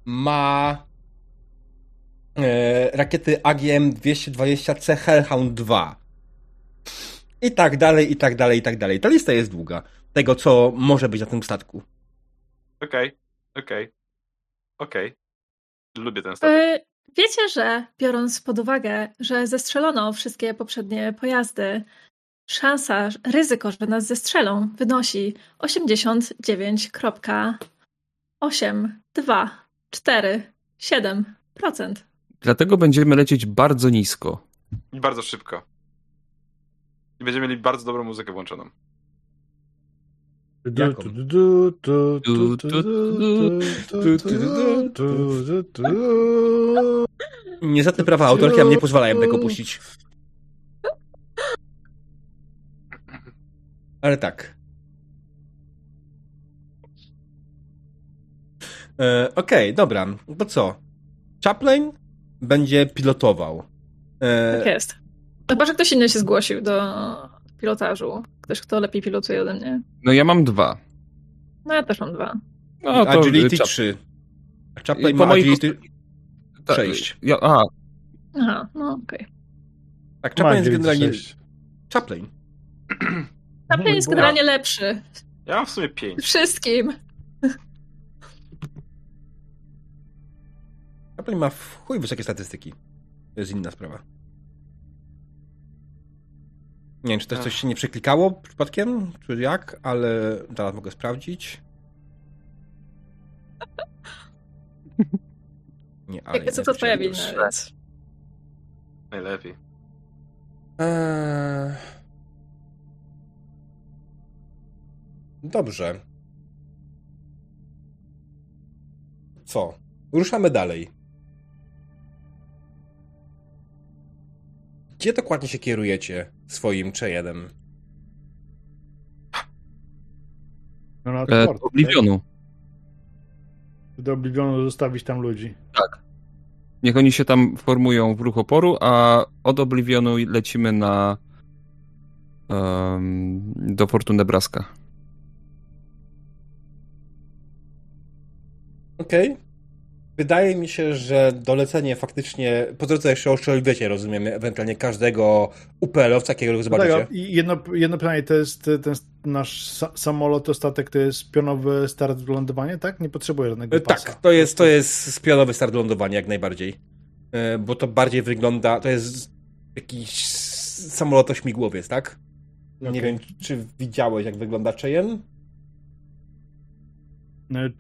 Ma rakiety AGM-220C Hellhound 2 i tak dalej, i tak dalej, i tak dalej. Ta lista jest długa. Tego, co może być na tym statku. Okej, okay, okej, okay. okej. Okay. Lubię ten statek. E, wiecie, że biorąc pod uwagę, że zestrzelono wszystkie poprzednie pojazdy, szansa, ryzyko, że nas zestrzelą wynosi 89,824,7%. Dlatego będziemy lecieć bardzo nisko. I bardzo szybko. I będziemy mieli bardzo dobrą muzykę włączoną. Niestety prawa autorskie nam nie pozwalają tego puścić. Ale tak. E, Okej, okay, dobra. To co? Chaplin będzie pilotował. E, tak jest. Chyba, że ktoś inny się zgłosił do pilotażu. Ktoś, kto lepiej pilotuje ode mnie. No ja mam dwa. No ja też mam dwa. No, to agility 3. Chaplin ma agility 6. Ja, aha. Aha, no okej. Okay. Tak, Chaplin jest generalnie... Chaplin. Chaplin jest generalnie lepszy. Ja mam w sumie 5. Wszystkim. Chaplin ma w chuj wysokie statystyki. To jest inna sprawa. Nie wiem, czy też coś się nie przeklikało przypadkiem, czy jak, ale zaraz mogę sprawdzić. Nie, ale. Co to wina, więc. Najlepiej. Eee... Dobrze. Co? Ruszamy dalej. Gdzie dokładnie się kierujecie swoim Cheyennem? No na e, do Oblivionu. Do Oblivionu zostawić tam ludzi. Tak. Niech oni się tam formują w ruch oporu, a od Oblivionu lecimy na um, do Fortune Nebraska. Okej. Okay. Wydaje mi się, że dolecenie faktycznie, po drodze jeszcze oszczeliwiecie, rozumiemy, ewentualnie każdego UPL-owca, jakiego zobaczycie. Tak, jedno, jedno pytanie, to jest ten nasz samolot, statek, to jest pionowy start lądowanie, tak? Nie potrzebuje żadnego pasa. Tak, to jest, to jest pionowy start lądowania, jak najbardziej. E, bo to bardziej wygląda, to jest jakiś samolot ośmigłowiec, tak? Nie okay. wiem, czy widziałeś, jak wygląda Cheyenne?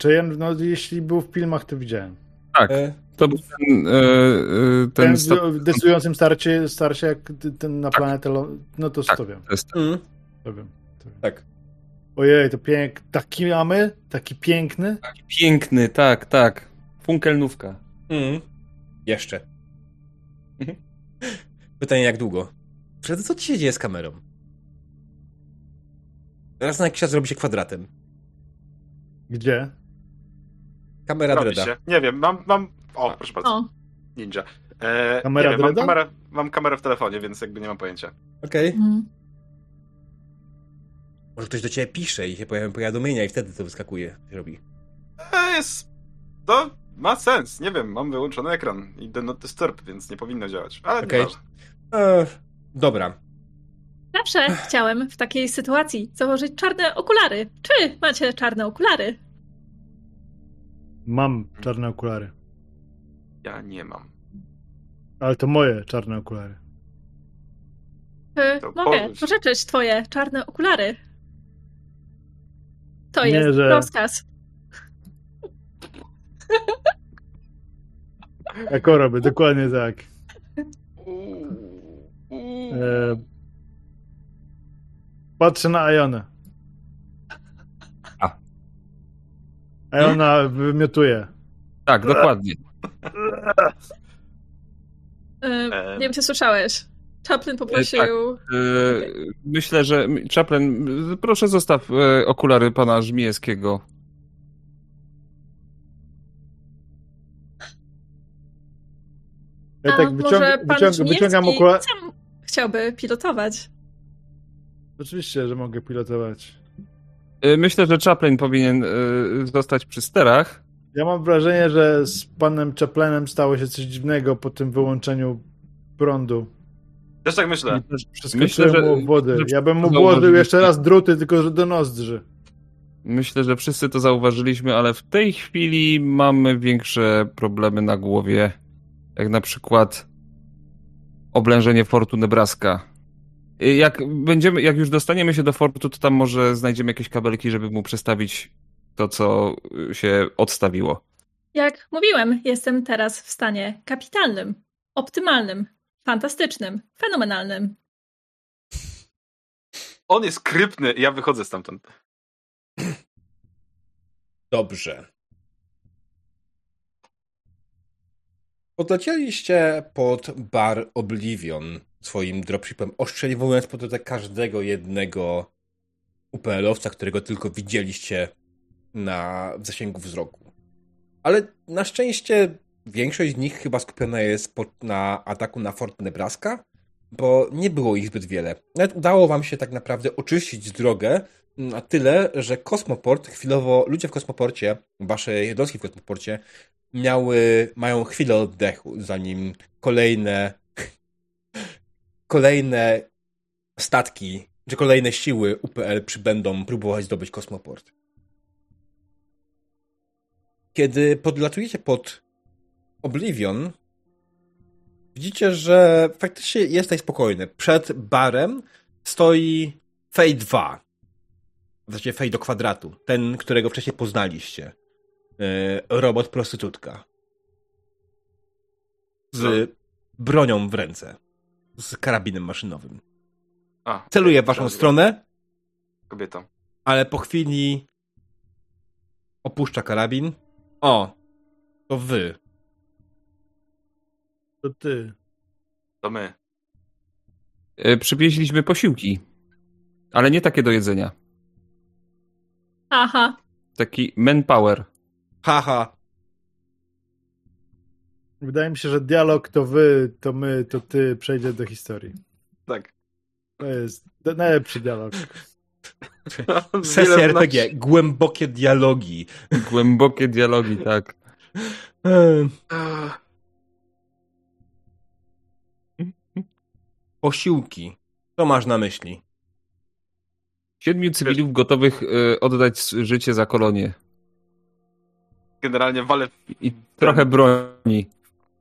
Cheyenne, no jeśli był w filmach, to widziałem. Tak. E, to był ten, e, e, ten, ten w decydującym starcie, starcie jak ten na tak. planetę, no to, tak, to wiem. To jest... mm. to wiem. To wiem. Tak. Ojej, to pięk... Taki mamy? Taki piękny? Taki piękny, tak, tak. Funkelnówka. Mm. Jeszcze. Mhm. Pytanie, jak długo? Wtedy co ci się dzieje z kamerą? Raz na jakiś czas robi się kwadratem. Gdzie? Kamera Robi Dreda. Się. Nie wiem, mam, mam... O, proszę bardzo. O. Ninja. E, kamera nie wiem, mam, kamerę, mam kamerę w telefonie, więc jakby nie mam pojęcia. Okej. Okay. Mhm. Może ktoś do ciebie pisze i się pojawią powiadomienia i wtedy to wyskakuje. robi. E, jest... To ma sens. Nie wiem, mam wyłączony ekran i do not disturb, więc nie powinno działać. Ale okay. E, dobra. Zawsze chciałem w takiej sytuacji założyć czarne okulary. Czy macie czarne okulary? Mam czarne okulary. Ja nie mam. Ale to moje czarne okulary. To mogę pożyczyć twoje czarne okulary. To nie, jest że... rozkaz. Jako robię, dokładnie tak. E... Patrzę na Ajonę. A ona wymiotuje. Tak, dokładnie. nie wiem, czy słyszałeś. Chaplin poprosił. Tak. Myślę, że. Chaplin, proszę zostaw okulary pana Żmijewskiego. Ja tak wyciąg, może pan wyciąg, wyciągam okulary. chciałby pilotować. Oczywiście, że mogę pilotować. Y, myślę, że Chaplin powinien y, zostać przy sterach. Ja mam wrażenie, że z panem Chaplinem stało się coś dziwnego po tym wyłączeniu prądu. Też tak myślę. Myślę, że, mu wody. Ja bym mu włożył jeszcze raz druty, tylko że do nozdrzy. Myślę, że wszyscy to zauważyliśmy, ale w tej chwili mamy większe problemy na głowie. Jak na przykład oblężenie Fortu Nebraska. Jak będziemy, jak już dostaniemy się do Fortu, to tam może znajdziemy jakieś kabelki, żeby mu przestawić to, co się odstawiło. Jak mówiłem, jestem teraz w stanie kapitalnym, optymalnym, fantastycznym, fenomenalnym. On jest krypny, ja wychodzę stamtąd. Dobrze. Podlecieliście pod bar Oblivion swoim dropshipem, oszczeliwując po drodze każdego jednego UPL-owca, którego tylko widzieliście na w zasięgu wzroku. Ale na szczęście większość z nich chyba skupiona jest pod, na ataku na Fort Nebraska, bo nie było ich zbyt wiele. Nawet udało wam się tak naprawdę oczyścić drogę na tyle, że Kosmoport, chwilowo ludzie w Kosmoporcie, wasze jednostki w Kosmoporcie miały, mają chwilę oddechu, zanim kolejne kolejne statki, czy kolejne siły UPL przybędą próbować zdobyć kosmoport. Kiedy podlatujecie pod Oblivion, widzicie, że faktycznie jest tutaj spokojny. Przed barem stoi Fej 2. W zasadzie Fej do kwadratu. Ten, którego wcześniej poznaliście. E, robot prostytutka. Z bronią w ręce. Z karabinem maszynowym. A, Celuje w waszą stronę. Kobieta. Ale po chwili opuszcza karabin. O, to wy. To ty. To my. E, przywieźliśmy posiłki. Ale nie takie do jedzenia. Aha. Taki manpower. Haha. Wydaje mi się, że dialog to wy, to my, to ty przejdzie do historii. Tak. To jest najlepszy dialog. Sesja RPG. Głębokie dialogi. Głębokie dialogi, tak. Posiłki. Co masz na myśli? Siedmiu cywilów gotowych y, oddać życie za kolonię generalnie walę i trochę broni.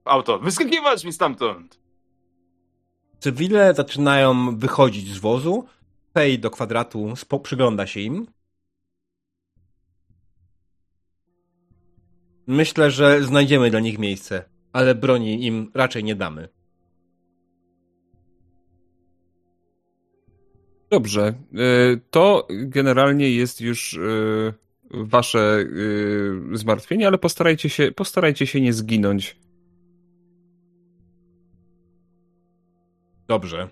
Auto. Wyskakiwać mi stamtąd! Cywile zaczynają wychodzić z wozu. Pej do kwadratu przygląda się im. Myślę, że znajdziemy dla nich miejsce, ale broni im raczej nie damy. Dobrze. Y, to generalnie jest już y, wasze yy, zmartwienie, ale postarajcie się, postarajcie się nie zginąć. Dobrze.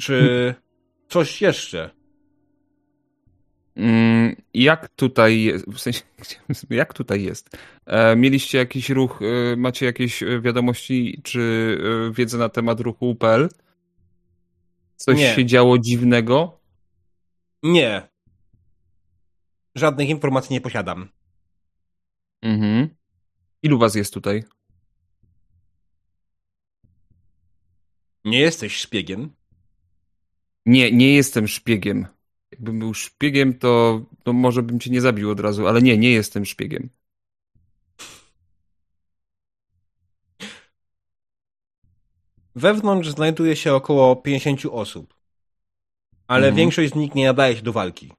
Czy coś jeszcze? Mm, jak tutaj jest, w sensie, jak tutaj jest? E, mieliście jakiś ruch, e, macie jakieś wiadomości czy e, wiedzę na temat ruchu UPL? Coś Nie. się działo dziwnego? Nie. Żadnych informacji nie posiadam. Mhm. Ilu was jest tutaj? Nie jesteś szpiegiem? Nie, nie jestem szpiegiem. Jakbym był szpiegiem, to, to może bym cię nie zabił od razu, ale nie, nie jestem szpiegiem. Wewnątrz znajduje się około 50 osób, ale mhm. większość z nich nie nadaje się do walki.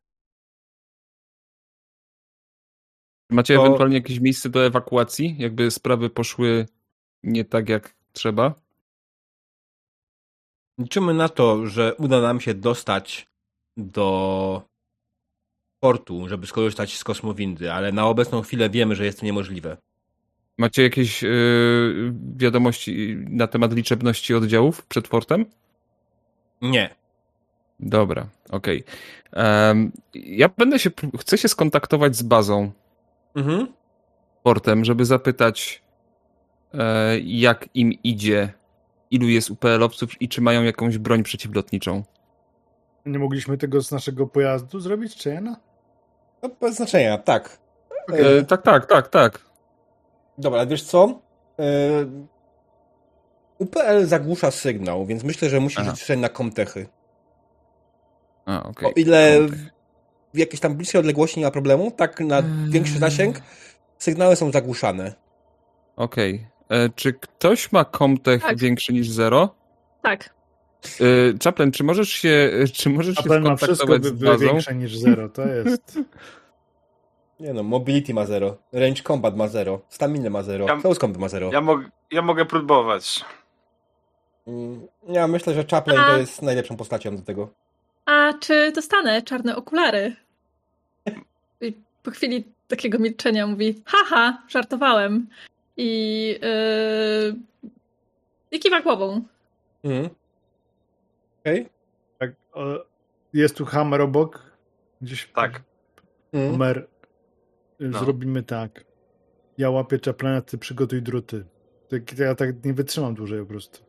Macie to... ewentualnie jakieś miejsce do ewakuacji? Jakby sprawy poszły nie tak jak trzeba? Liczymy na to, że uda nam się dostać do portu, żeby skorzystać z kosmowindy, ale na obecną chwilę wiemy, że jest to niemożliwe. Macie jakieś yy, wiadomości na temat liczebności oddziałów przed portem? Nie. Dobra, okej. Okay. Um, ja będę się, chcę się skontaktować z bazą. Mhm. Portem, żeby zapytać, e, jak im idzie, ilu jest UPL-owców i czy mają jakąś broń przeciwlotniczą. Nie mogliśmy tego z naszego pojazdu zrobić, czy no? no bez znaczenia, tak. Okay. E, tak, tak, tak, tak. Dobra, wiesz co? E, UPL zagłusza sygnał, więc myślę, że musisz liczyć na komtechy. A, okay. O ile w jakiejś tam bliskiej odległości nie ma problemu, tak na hmm. większy zasięg sygnały są zagłuszane. Okej. Okay. E, czy ktoś ma komtech tak. większy niż zero? Tak. E, Chaplin, czy możesz się, czy możesz Chaplin się ma wszystko z bazą? większe niż zero, to jest... Nie no, mobility ma zero, range combat ma zero, stamina ma zero, ja, close combat ma zero. Ja, mog, ja mogę próbować. Mm, ja myślę, że Chaplin A... to jest najlepszą postacią do tego. A czy dostanę czarne okulary? I po chwili takiego milczenia mówi, haha, żartowałem. I, yy, i kiwa głową. Mhm. Okej. Okay. Tak, jest tu hammer obok? Gdzieś. Tak. Hammer. No. Zrobimy tak. Ja łapię czaplana, ty przygotuj druty. Tak, ja tak nie wytrzymam dłużej po prostu.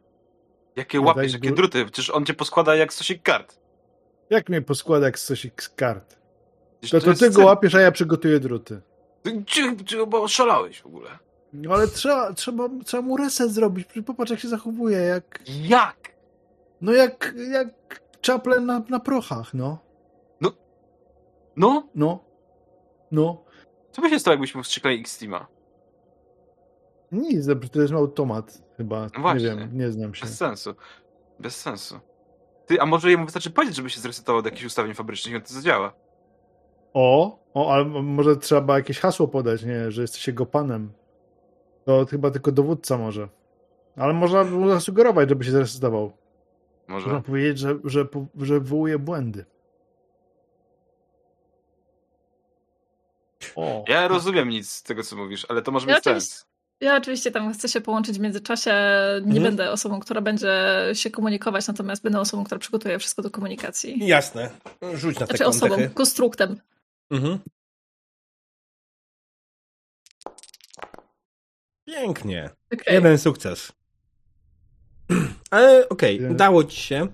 Jakie łapiesz, jakie druty? Przecież on cię poskłada jak stosik kart. Jak mnie poskłada jak stosik z kart? To, to, to ty go łapiesz, a ja przygotuję druty. Ty, bo szalałeś w ogóle. No ale trzeba, trzeba, trzeba mu reset zrobić. Popatrz, jak się zachowuje. Jak. Jak? No jak, jak czaple na, na prochach, no. No. No? No. No. Co by się stało, jakbyśmy wstrzykali X-Teama? Nic, to jest automat chyba. No właśnie. Nie wiem, nie znam się. Bez sensu. Bez sensu. Ty, a może jemu wystarczy powiedzieć, żeby się zresetował do jakichś ustawień fabrycznych i on to zadziała? O, o, ale może trzeba jakieś hasło podać, nie, że jesteś jego panem. To chyba tylko dowódca może. Ale można mu zasugerować, żeby się zresetował. Może. Można powiedzieć, że, że, że wywołuje błędy. O, ja rozumiem nic z tego, co mówisz, ale to może ja mieć sens. Ja oczywiście tam chcę się połączyć w międzyczasie. Nie mhm. będę osobą, która będzie się komunikować, natomiast będę osobą, która przygotuje wszystko do komunikacji. Jasne. Rzuć na te znaczy osobą, konstruktem. Mhm. Pięknie. Okay. Jeden sukces. Ale okej, okay, udało ci się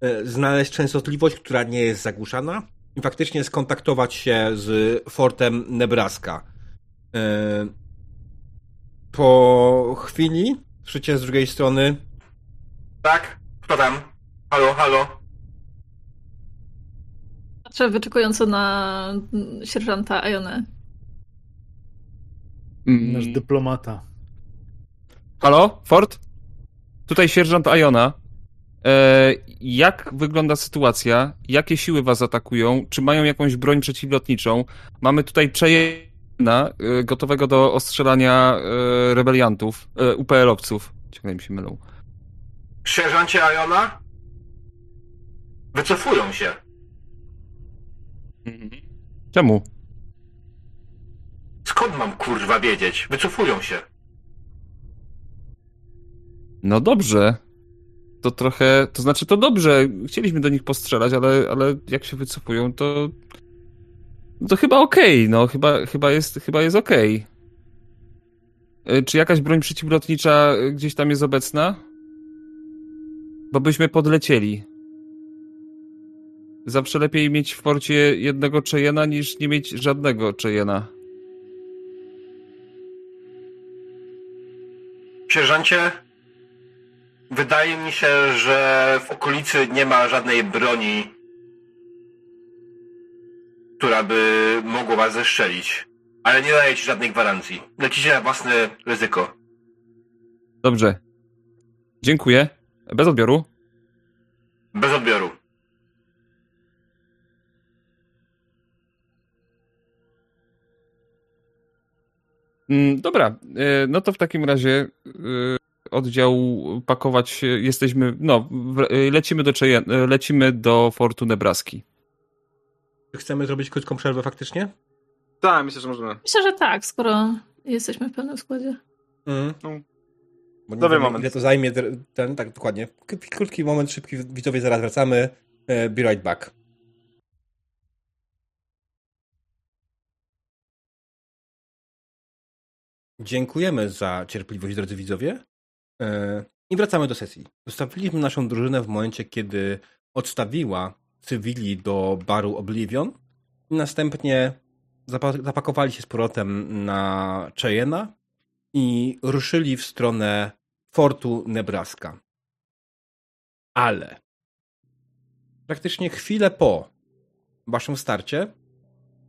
e, znaleźć częstotliwość, która nie jest zagłuszana i faktycznie skontaktować się z fortem Nebraska. E, po chwili słyszycie z drugiej strony. Tak? Kto tam? Halo, halo? Patrzę wyczekująco na sierżanta Ajonę. Mm. Nasz dyplomata. Halo, Ford? Tutaj sierżant Ajona. E, jak wygląda sytuacja? Jakie siły was atakują? Czy mają jakąś broń przeciwlotniczą? Mamy tutaj Cheyenne Y, gotowego do ostrzelania y, rebeliantów, y, UPL-owców. Ciągle mi się mylą. Sierżancie Ajona? Wycofują się. Mhm. Czemu? Skąd mam kurwa wiedzieć? Wycofują się. No dobrze. To trochę, to znaczy to dobrze. Chcieliśmy do nich postrzelać, ale, ale jak się wycofują, to to chyba okej, okay, no chyba, chyba jest, chyba jest okej. Okay. Czy jakaś broń przeciwlotnicza gdzieś tam jest obecna? Bo byśmy podlecieli. Zawsze lepiej mieć w porcie jednego Cheyena niż nie mieć żadnego Cheyena. Sierżancie, wydaje mi się, że w okolicy nie ma żadnej broni która by mogła was zestrzelić. Ale nie daję ci żadnej gwarancji. Lecicie na własne ryzyko. Dobrze. Dziękuję. Bez odbioru. Bez odbioru. Dobra, e, no to w takim razie e, oddział pakować jesteśmy, no, lecimy do, lecimy do Fortu Nebraski. Chcemy zrobić krótką przerwę faktycznie? Tak, myślę, że możemy. Myślę, że tak, skoro jesteśmy w pełnym składzie. Mm. No. Bo Dobry nie moment. Ile to zajmie, ten, tak dokładnie. Krótki moment, szybki, widzowie, zaraz wracamy. E, be right back. Dziękujemy za cierpliwość, drodzy widzowie. E, I wracamy do sesji. Zostawiliśmy naszą drużynę w momencie, kiedy odstawiła cywili do baru Oblivion następnie zapakowali się z powrotem na Cheyena i ruszyli w stronę fortu Nebraska. Ale praktycznie chwilę po waszym starcie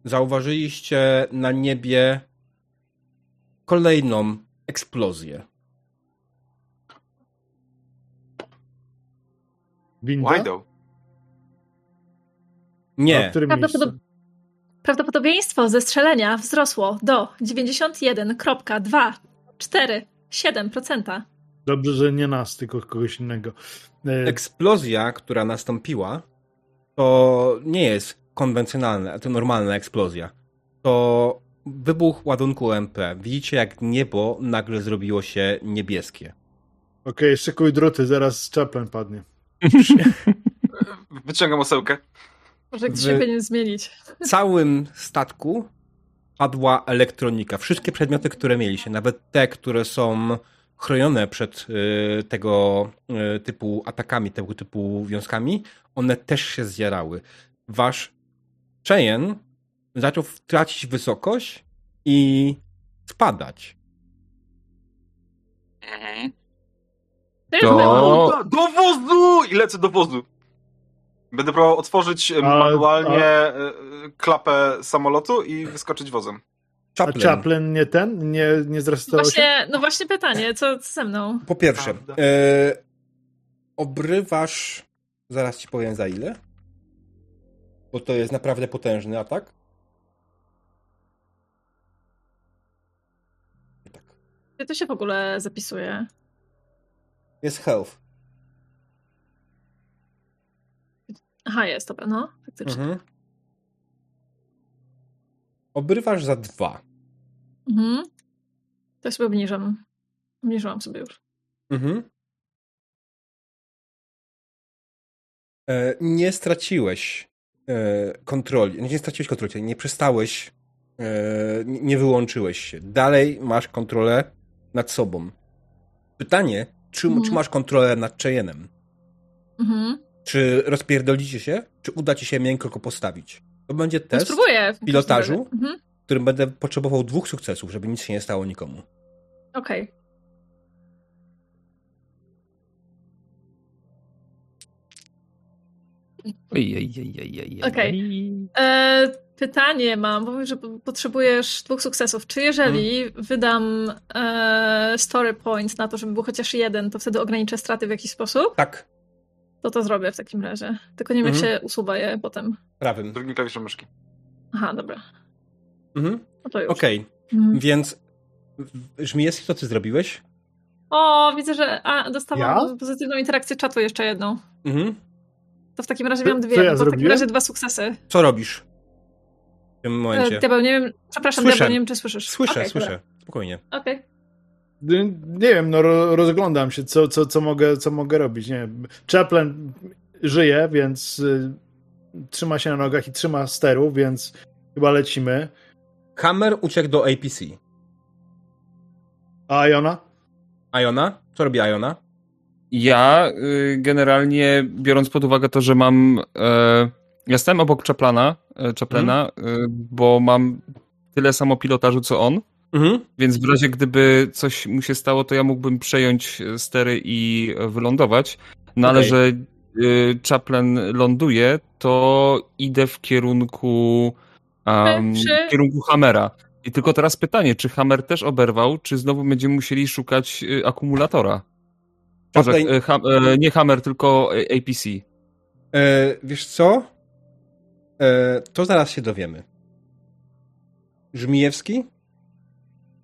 zauważyliście na niebie kolejną eksplozję. Winda? Nie. Prawdopodobnie-? Prawdopodobieństwo zestrzelenia wzrosło do 91,247%. Dobrze, że nie nas, tylko kogoś innego. E, Eksplozja, która nastąpiła, to nie jest konwencjonalna, to normalna eksplozja. To wybuch ładunku MP. Widzicie, jak niebo nagle zrobiło się niebieskie. Okej, szykuj druty, zaraz Chaplin padnie. Wyciągam osełkę. Może ktoś się powinien zmienić. W całym statku padła elektronika. Wszystkie przedmioty, które mieliście, nawet te, które są chronione przed y, tego y, typu atakami, tego typu wiązkami, one też się zjarały. Wasz Cheyenne zaczął tracić wysokość i spadać. To- Do, do wozu! I lecę do wozu. Będę próbował otworzyć e, A- manualnie e, e, klapę samolotu i wyskoczyć wozem. A Chaplin, Chaplin nie ten? Nie, nie zrestował się? Właśnie, no właśnie pytanie, co, co ze mną? po pierwsze, e, obrywasz, zaraz ci powiem za ile, bo to jest naprawdę potężny atak. Gdzie to się w ogóle zapisuje? Jest health. Aha, jest, dobra, no, faktycznie. Mhm. Obrywasz za dwa. Mhm. To sobie obniżam. Obniżyłam sobie już. Mhm. E, nie straciłeś e, kontroli. Nie straciłeś kontroli, nie przestałeś, e, nie nie wyłączyłeś się. Dalej masz kontrolę nad sobą. Pytanie, czy, Mhm. czy masz kontrolę nad Cheyennem? Mhm. Czy rozpierdolicie się, czy uda ci się miękko postawić? To będzie No, test, spróbuję. w pilotażu? Mhm. w którym będę potrzebował dwóch sukcesów, żeby nic się nie stało nikomu. Okej. Ej, ej, ej, ej, ej, ej. Okej. E, Pytanie mam, bo mówisz, że po- potrzebujesz dwóch sukcesów. Czy jeżeli Mhm. wydam e, story point na to, żeby był chociaż jeden, to wtedy ograniczę straty w jakiś sposób? Tak, To to zrobię w takim razie. Tylko nie wiem, jak Mhm. się usuwa je potem. prawym. Drugim klawiszem myszki. Aha, dobra. Mhm. No to już. Okej, Mhm. więc Żmijewski, co ty zrobiłeś? O, widzę, że a, dostałam Ja? pozytywną interakcję czatu jeszcze jedną. Mhm. To w takim razie miałam dwie. co ja w takim razie dwa sukcesy. Co robisz tym momencie? E, Diabeł, nie wiem, przepraszam, Słyszę. Diabeł, nie wiem, czy słyszysz. Słyszę, Okej, słyszę. Spokojnie. dobra. Okej. Nie wiem, no ro- rozglądam się, co, co, co, mogę, co mogę robić. Nie wiem. Chaplin żyje, więc y, trzyma się na nogach i trzyma steru, więc chyba lecimy. Hammer uciekł do APC. A Iona? Iona? Co robi Iona? Ja y, generalnie, biorąc pod uwagę to, że mam. E, ja stałem obok Chaplana, e, Chaplana, y, bo mam tyle samo pilotażu co on, Mhm. więc w razie gdyby coś mu się stało, to ja mógłbym przejąć e, stery i e, wylądować. No ale Okej. że y, Chaplin ląduje, to idę w kierunku. Um, w kierunku Hammera. I tylko teraz pytanie, czy Hammer też oberwał, czy znowu będziemy musieli szukać y, akumulatora? Chaplin- e, ham, e, nie Hammer, tylko e, APC. E, wiesz co? E, to zaraz się dowiemy. Żmijewski?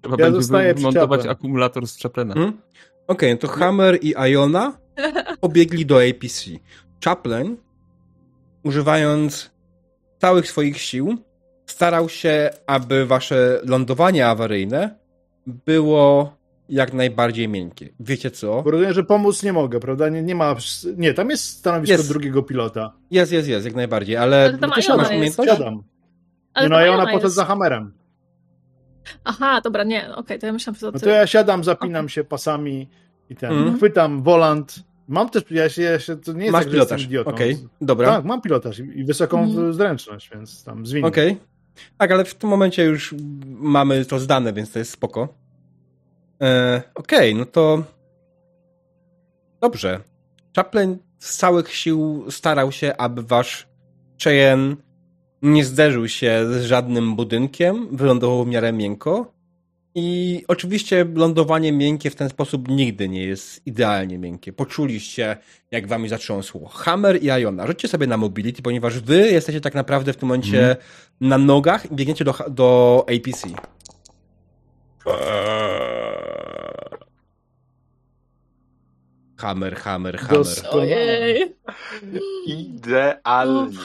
Trzeba Ja będzie wymontować akumulator z Chaplina. Mhm. Okej, to Hammer i Iona pobiegli do APC. Chaplin, używając całych swoich sił starał się, aby wasze lądowanie awaryjne było jak najbardziej miękkie. Wiecie co? Bo rozumiem, że pomóc nie mogę, prawda? Nie, nie ma. Nie, tam jest stanowisko jest. drugiego pilota. Jest, jest, jest, jak najbardziej, ale, ale ty się masz umiejętność? Siadam. Ale no, a ona potem za hamerem. Aha, dobra, nie, okej, okay, to ja myślałam, że to ty... No to ja siadam, zapinam okay. się pasami i ten, mm. chwytam volant. Mam też, ja się, ja się to nie jest Masz tak, pilotaż, okej, okay. dobra. Tak, mam pilotaż i, i wysoką mm. zręczność, więc tam zwinę. Okej. Okay. Tak, ale w tym momencie już mamy to zdane, więc to jest spoko. E, Okej, okay, no to dobrze. Chaplin z całych sił starał się, aby wasz Cheyenne nie zderzył się z żadnym budynkiem, wylądował w miarę miękko. I oczywiście lądowanie miękkie w ten sposób nigdy nie jest idealnie miękkie. Poczuliście, jak wami zatrząsło. Hammer i Iona. Rzućcie sobie na mobility, ponieważ wy jesteście tak naprawdę w tym momencie mm. na nogach i biegniecie do, do APC. Hammer, hammer, hammer. Ojej. Idealnie.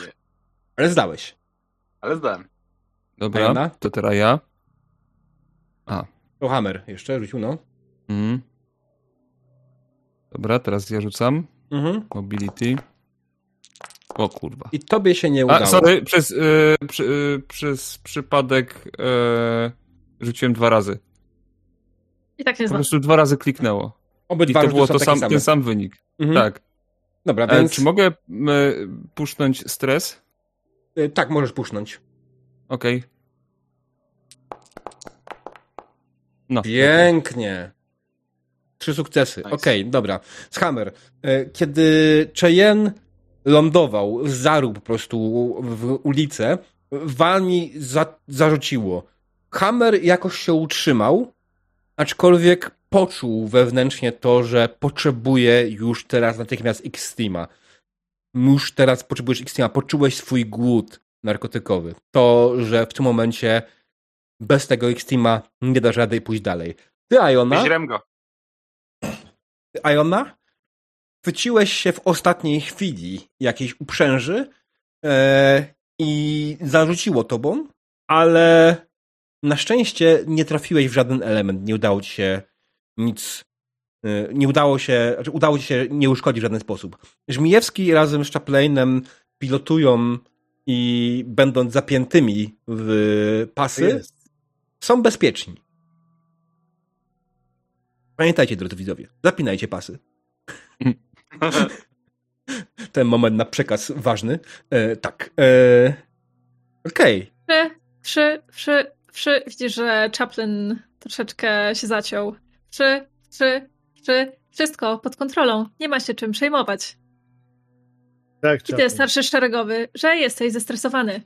Ale zdałeś. Ale zdałem. Dobra, Iona? to teraz ja. A. To hammer jeszcze rzucił, no. Mhm. Dobra, teraz ja rzucam. Mhm. Mobility. O kurwa. I tobie się nie udało. A, sorry, przez, yy, przy, yy, przez przypadek yy, rzuciłem dwa razy. I tak jest. Po prostu dwa razy kliknęło. Obydwa I to było to sam, ten sam wynik. Mhm. Tak. Dobra, e, więc... czy mogę puszczać stres? tak, możesz puszczać. Okej. Okay. No. Pięknie. Trzy sukcesy. Nice. Okej, okay, dobra. Hammer. E, kiedy Cheyenne lądował, zarół po prostu w ulicę, wami za, zarzuciło. Hammer jakoś się utrzymał, aczkolwiek poczuł wewnętrznie to, że potrzebuje już teraz natychmiast X-Steama. Już teraz potrzebujesz X-Steama. Poczułeś swój głód narkotykowy. To, że w tym momencie bez tego X-Teama nie dasz rady pójść dalej. Ty, Iona... Wyźrem go. Ty, Iona, chwyciłeś się w ostatniej chwili jakiejś uprzęży e, i zarzuciło tobą, ale na szczęście nie trafiłeś w żaden element, nie udało ci się nic, e, nie udało się, znaczy udało ci się nie uszkodzić w żaden sposób. Żmijewski razem z Chaplainem pilotują i będąc zapiętymi w pasy, są bezpieczni. Pamiętajcie, drodzy widzowie, zapinajcie pasy. Ten moment na przekaz ważny. E, tak. E, Okej. Okay. Przy, przy, przy, widzisz, że Chaplin troszeczkę się zaciął. Przy, przy, przy, wszystko pod kontrolą. Nie ma się czym przejmować. Tak, I ty, starszy szeregowy, że jesteś zestresowany.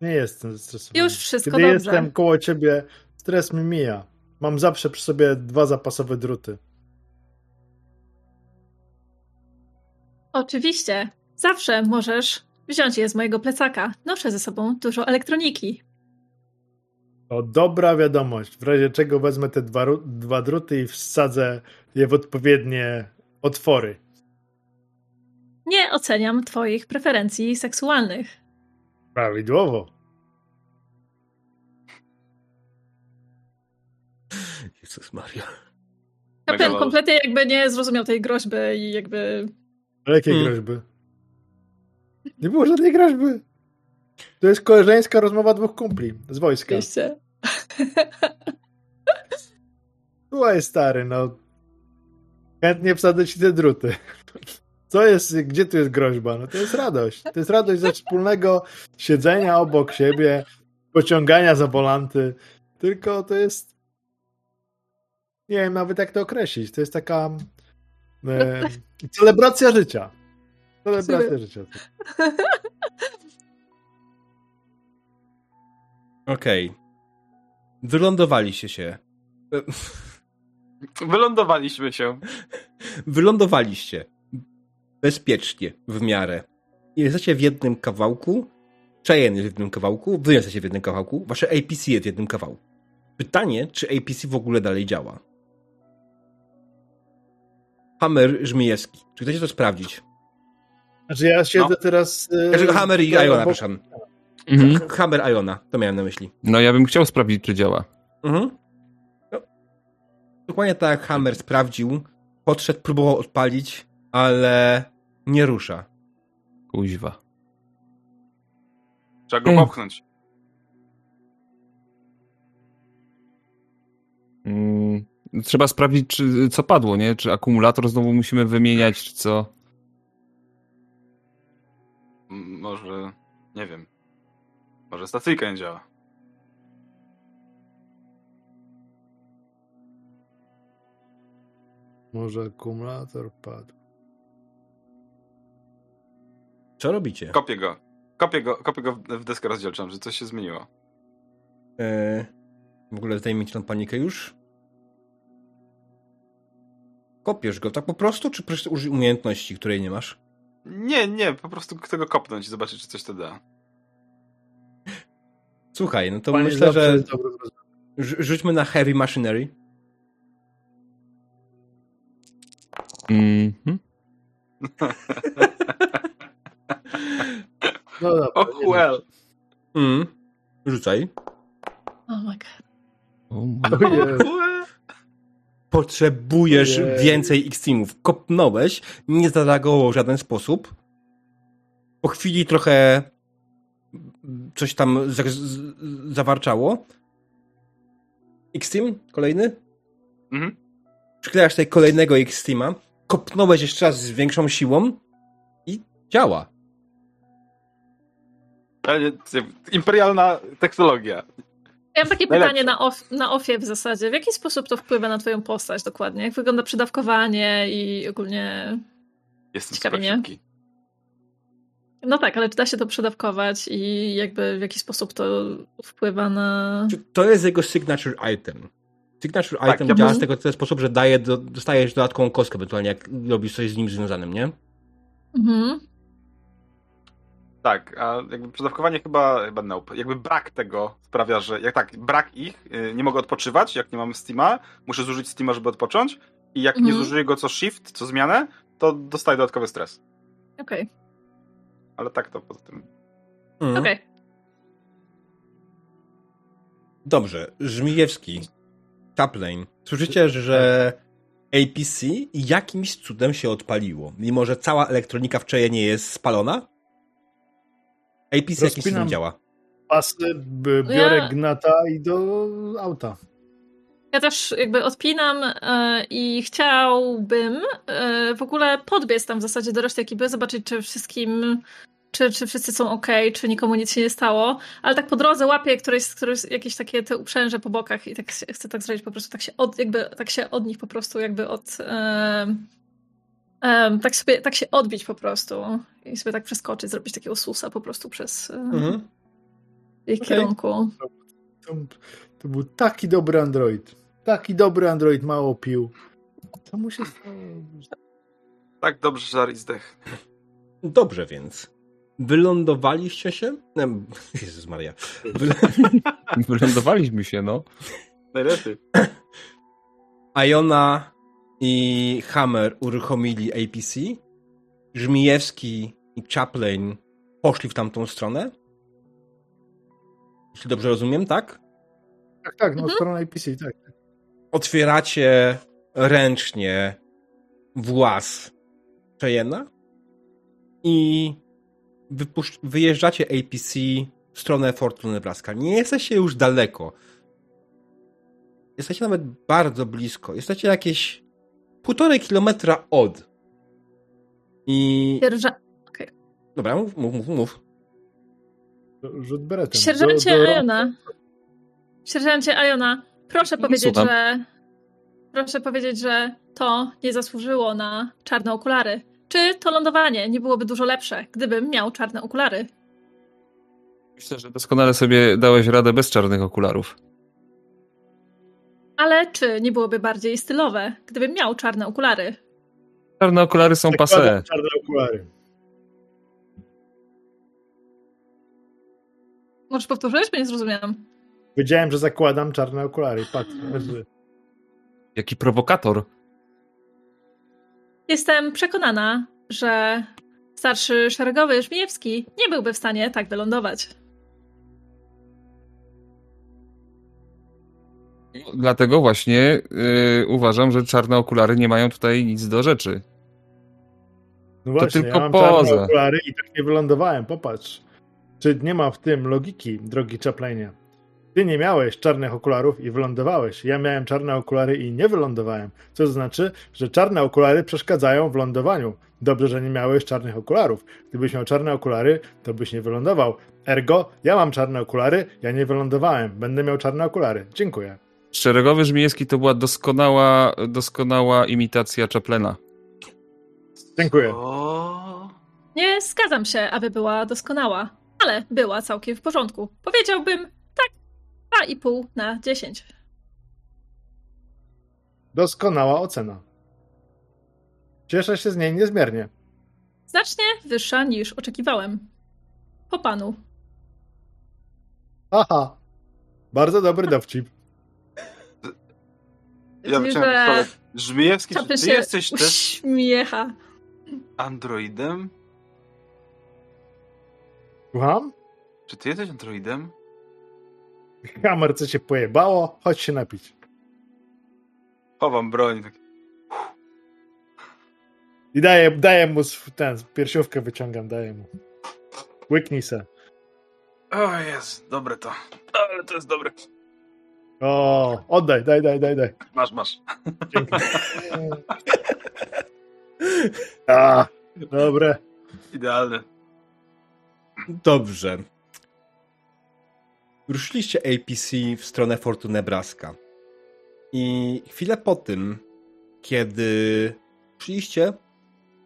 Nie jestem zestresowany. Już wszystko Kiedy dobrze. jestem koło ciebie, stres mi mija. Mam zawsze przy sobie dwa zapasowe druty. Oczywiście. Zawsze możesz wziąć je z mojego plecaka. Noszę ze sobą dużo elektroniki. To dobra wiadomość. W razie czego wezmę te dwa, dwa druty i wsadzę je w odpowiednie otwory. Nie oceniam twoich preferencji seksualnych. Prawidłowo. Jezus Maria. Kapitan kompletnie jakby nie zrozumiał tej groźby i jakby... jakiej hmm. groźby? Nie było żadnej groźby. To jest koleżeńska rozmowa dwóch kumpli z wojska. Oczywiście. Słuchaj stary, no chętnie wsadzę ci te druty. Co jest, gdzie tu jest groźba? No to jest radość. To jest radość ze wspólnego siedzenia obok siebie, pociągania za volanty. Tylko to jest. Nie wiem nawet jak to określić. To jest taka. E, celebracja życia. Celebracja życia. Okej. Okay. Wylądowaliście się. Wylądowaliśmy się. Wylądowaliście bezpiecznie w miarę. Jesteście w jednym kawałku, Cheyenne jest w jednym kawałku, wy jesteście w jednym kawałku, wasze APC jest w jednym kawałku. Pytanie, czy APC w ogóle dalej działa? Hammer Żmijewski. Czy chcecie to sprawdzić? Znaczy ja siedzę no. teraz... Yy, Hammer i Iona, przepraszam. Mhm. Hammer Iona, to miałem na myśli. No ja bym chciał sprawdzić, czy działa. Mhm. No. Dokładnie tak Hammer sprawdził, podszedł, próbował odpalić, ale nie rusza. Kuźwa. Trzeba go popchnąć. Mm, trzeba sprawdzić, czy, co padło, nie? Czy akumulator znowu musimy wymieniać, czy co? Może, nie wiem. Może stacyjka nie działa. Może akumulator padł. Co robicie? Kopię go. Kopię go, kopię go w deskę rozdzielczą, że coś się zmieniło. Eee, w ogóle zdejmijcie tą panikę już. Kopiesz go tak po prostu, czy użyj umiejętności, której nie masz? Nie, nie, po prostu chcę go kopnąć i zobaczyć, czy coś to da. Słuchaj, no to Panie myślę, że rzućmy na Heavy Machinery. Mhm. no dobra, oh well. Mm. Rzucaj. Oh my god. Oh Potrzebujesz więcej X-Teamów. Kopnąłeś, nie zareagował w żaden sposób. Po chwili trochę coś tam zawarczało. X-Team? Kolejny? Mhm. Przyklejasz tutaj kolejnego X-Teama, kopnąłeś jeszcze raz z większą siłą i działa. Imperialna technologia. Ja mam takie Najlepsze. pytanie na, off, na ofie w zasadzie. W jaki sposób to wpływa na twoją postać dokładnie? Jak wygląda przydawkowanie i ogólnie... Jestem Ciekawie, nie? No tak, ale czy da się to przedawkować i jakby w jaki sposób to wpływa na... To jest jego signature item. Signature tak, item ja działa z tego w ten sposób, że daje, dostajesz dodatkową kostkę ewentualnie, jak robisz coś z nim związanym, nie? Mhm. Tak, a jakby przedawkowanie chyba, chyba nope. Jakby brak tego sprawia, że jak tak, brak ich, y, nie mogę odpoczywać, jak nie mam Steama, muszę zużyć Steama, żeby odpocząć i jak mhm. nie zużyję go co shift, co zmianę, to dostaję dodatkowy stres. Okej. Okay. Ale tak to poza tym. Mhm. Okej. Okay. Dobrze, Żmijewski, Chaplain. Słyszycie, że APC jakimś cudem się odpaliło, mimo że cała elektronika w nie jest spalona? APC jakimś cudem działa. Pasy, biorę ja... gnata i do auta. Ja też jakby odpinam e, i chciałbym e, w ogóle podbiec tam w zasadzie do reszty ekipy, zobaczyć, czy wszystkim, czy, czy wszyscy są ok, czy nikomu nic się nie stało, ale tak po drodze łapię któreś, któreś jakieś takie te uprzęże po bokach i tak chcę tak zrobić po prostu, tak się od, jakby, tak się od nich po prostu jakby od... tak, sobie, tak się odbić po prostu i sobie tak przeskoczyć, zrobić takiego susa po prostu przez mhm. ich okay. kierunku. To, to, był taki dobry android. Taki dobry android, mało pił. Co mu się stało? Tak dobrze, że Ari zdech. Dobrze więc. Wylądowaliście się? Jezus Maria. Wylądowaliśmy się, no. Najlepiej. Iona i Hammer uruchomili APC. Żmijewski i Chaplain poszli w tamtą stronę. Jeśli dobrze rozumiem, tak? Tak, tak, no mhm. stronę APC, tak. Otwieracie ręcznie włas Cheyena i wypusz- wyjeżdżacie APC w stronę Fortu Nebraska. Nie jesteście już daleko. Jesteście nawet bardzo blisko. Jesteście jakieś półtorej kilometra od. I... Sierża... Okay. Dobra, mów, mów, mów. mów. Rzut beretem. Sierżancie do, do... Iona. Sierżancie Iona, proszę powiedzieć, Słucham. że... Proszę powiedzieć, że to nie zasłużyło na czarne okulary. Czy to lądowanie nie byłoby dużo lepsze, gdybym miał czarne okulary? Myślę, że doskonale sobie dałeś radę bez czarnych okularów. Ale czy nie byłoby bardziej stylowe, gdybym miał czarne okulary? Czarne okulary są passe. Czarne okulary. Możesz powtórzyć? Bo nie zrozumiałam. Wiedziałem, że zakładam czarne okulary. Patrz. Jaki prowokator. Jestem przekonana, że starszy szeregowy Żmijewski nie byłby w stanie tak wylądować. No, dlatego właśnie yy, uważam, że czarne okulary nie mają tutaj nic do rzeczy. No właśnie, to tylko ja mam poza. czarne okulary i tak nie wylądowałem, popatrz. Czy nie ma w tym logiki, drogi Chaplinie? Ty nie miałeś czarnych okularów i wylądowałeś. Ja miałem czarne okulary i nie wylądowałem. Co znaczy, że czarne okulary przeszkadzają w lądowaniu. Dobrze, że nie miałeś czarnych okularów. Gdybyś miał czarne okulary, to byś nie wylądował. Ergo, ja mam czarne okulary, ja nie wylądowałem. Będę miał czarne okulary. Dziękuję. Szeregowy Żmijewski to była doskonała, doskonała imitacja Chaplena. Dziękuję. Nie zgadzam się, aby była doskonała, ale była całkiem w porządku. Powiedziałbym 2,5 na 10. Doskonała ocena. Cieszę się z niej niezmiernie. Znacznie wyższa niż oczekiwałem. Po panu. Aha. Bardzo dobry dowcip. Ja wyciągam że... Żmijewski, czy ty jesteś też uśmiecha. androidem? Słucham? Czy ty jesteś androidem? Hammer, co się pojebało? Chodź się napić. Chowam broń. Tak. I daję, daję mu ten, piersiówkę wyciągam, daję mu. Łyknij se. O jest, dobre to. Ale to jest dobre. O, oddaj, daj, daj, daj, daj. Masz, masz. Dzięki. A, dobre. Idealne. Dobrze. Ruszyliście APC w stronę Fortu Nebraska. I chwilę po tym, kiedy szliście,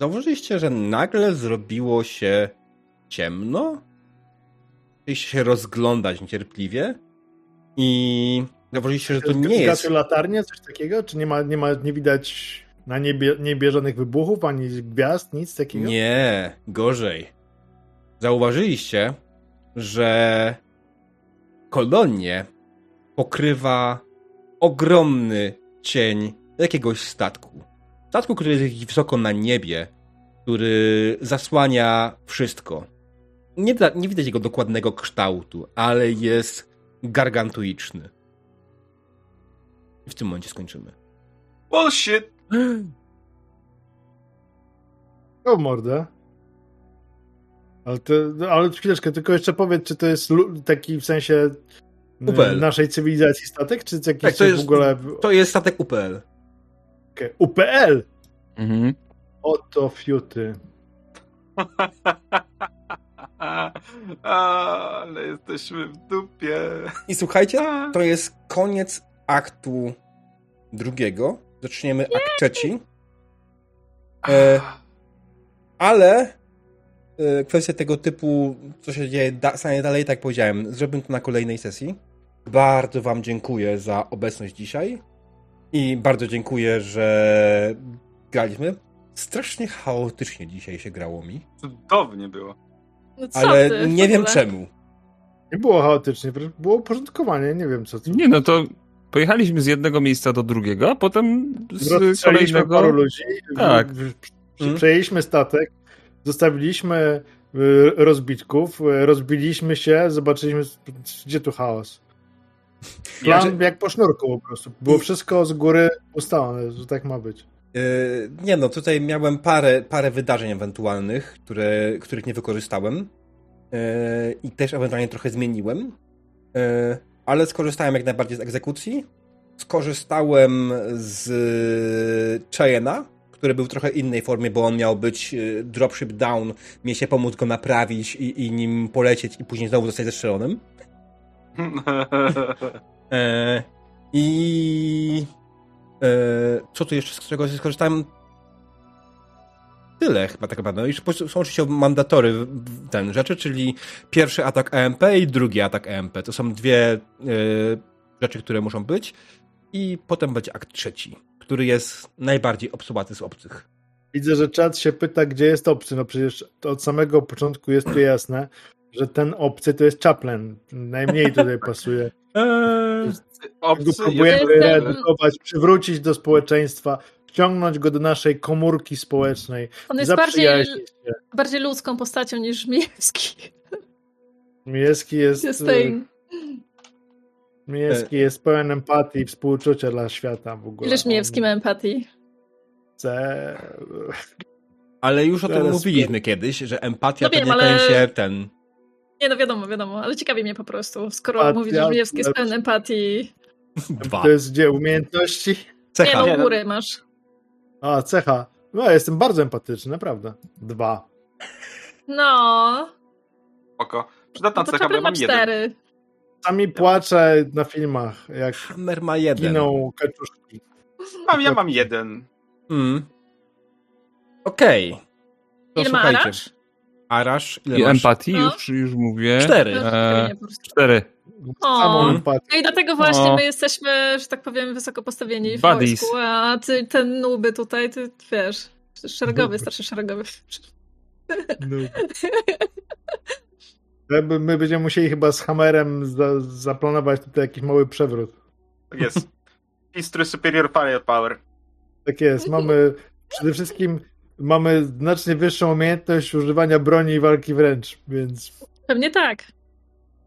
zauważyliście, że nagle zrobiło się ciemno. Chcieliście się rozglądać niecierpliwie i zauważyliście, że to nie jest... latarnie, coś takiego? Czy nie ma, nie ma, nie widać na niebie, niebie żadnych wybuchów, ani gwiazd, nic takiego? Nie, gorzej. Zauważyliście, że kolonię pokrywa ogromny cień jakiegoś statku. Statku, który jest wysoko na niebie, który zasłania wszystko. Nie, da, nie widać jego dokładnego kształtu, ale jest gargantuiczny. I w tym momencie skończymy. Bullshit! O mordę. Ale, to, ale chwileczkę, tylko jeszcze powiedz, czy to jest taki w sensie UPL. naszej cywilizacji statek, czy jakiś tak, to jest, w ogóle... To jest statek UPL. Okay. UPL? Mhm. Oto fiuty. Ale jesteśmy w dupie. I słuchajcie, to jest koniec aktu drugiego. Zaczniemy akt trzeci. E, ale e, kwestia tego typu, co się dzieje da, stanie dalej, tak jak powiedziałem, zrobimy to na kolejnej sesji. Bardzo Wam dziękuję za obecność dzisiaj i bardzo dziękuję, że graliśmy. Strasznie chaotycznie dzisiaj się grało mi. Cudownie było. No ale ty, nie wiem czemu. Nie było chaotycznie, było uporządkowanie, nie wiem co. To... Nie, no to pojechaliśmy z jednego miejsca do drugiego, a potem z kolejnego... paru ludzi, tak. Mm. przejęliśmy statek, zostawiliśmy y, rozbitków, y, rozbiliśmy się, zobaczyliśmy, gdzie tu chaos. Plan ja, jak po sznurku po prostu. Było I... wszystko z góry ustalone, że tak ma być. Yy, nie no, tutaj miałem parę, parę wydarzeń ewentualnych, które, których nie wykorzystałem yy, i też ewentualnie trochę zmieniłem, yy, ale skorzystałem jak najbardziej z egzekucji. Skorzystałem z Cheyena, który był w trochę innej formie, bo on miał być dropship down, mieć się pomóc go naprawić i, i nim polecieć i później znowu zostać zestrzelonym. I E, co tu jeszcze, z którego skorzystałem? Tyle chyba tak naprawdę. I są oczywiście mandatory ten rzeczy, czyli pierwszy atak AMP i drugi atak AMP. To są dwie y, rzeczy, które muszą być. I potem będzie akt trzeci, który jest najbardziej obsułaty z obcych. Widzę, że czat się pyta, gdzie jest obcy. No przecież od samego początku jest tu jasne, że ten obcy to jest Chaplin. Najmniej tutaj pasuje. Eee, obcy próbujemy reedukować, przywrócić do społeczeństwa, wciągnąć go do naszej komórki społecznej. On jest bardziej, bardziej ludzką postacią niż Miejski. Miejski jest... jest Miejski jest pełen empatii i współczucia dla świata w ogóle. Ileż Miejski ma empatii? Chce... Ale już o tym mówiliśmy kiedyś, że empatia no wiem, to ale... się ten... Nie no wiadomo, wiadomo, ale ciekawi mnie po prostu, skoro empatia, mówisz, że Miejski jest pełen empatii. Dwa. To jest gdzie? Umiejętności? Cecha. Nie no, góry masz. A, cecha. No, jestem bardzo empatyczny, naprawdę. Dwa. No. Oko. Przydatna no cecha, bo ja mam cztery. jeden. Sami płaczę na filmach, jak Hammer ma jeden. giną kaczuszki. Mam, ja mam jeden. Mm. Okej. Okay. Ile ma Arash? Arash, ile I masz? empatii, no. już, już mówię. Cztery. E, cztery. O, no i dlatego właśnie o. my jesteśmy, że tak powiem, wysoko postawieni w Buddies. wojsku, a ty, ten nuby tutaj, ty wiesz, szeregowy, starszy szeregowy. my będziemy musieli chyba z Hammerem za, zaplanować tutaj jakiś mały przewrót. Tak jest. History Superior Firepower. Tak jest. Mamy przede wszystkim mamy znacznie wyższą umiejętność używania broni i walki wręcz, więc... Pewnie tak.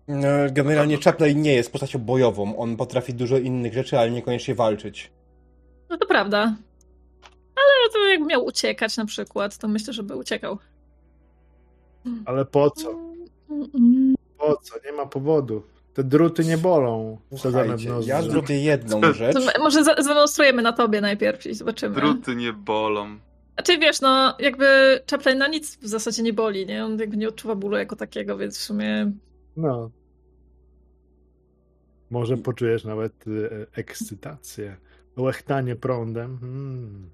No, generalnie Chaplin nie jest postacią bojową. On potrafi dużo innych rzeczy, ale niekoniecznie walczyć. No to prawda. Ale to jak miał uciekać na przykład, to myślę, że by uciekał. Ale po co? Po co? Nie ma powodu. Te druty nie bolą. Ja zrobię jedną rzecz. To może zademonstrujemy na tobie najpierw i zobaczymy. Druty nie bolą. Znaczy wiesz, no jakby Chaplin na nic w zasadzie nie boli, nie? On jakby nie odczuwa bólu jako takiego, więc w sumie... No. Może poczujesz nawet e, ekscytację. Łechtanie prądem. Hmm.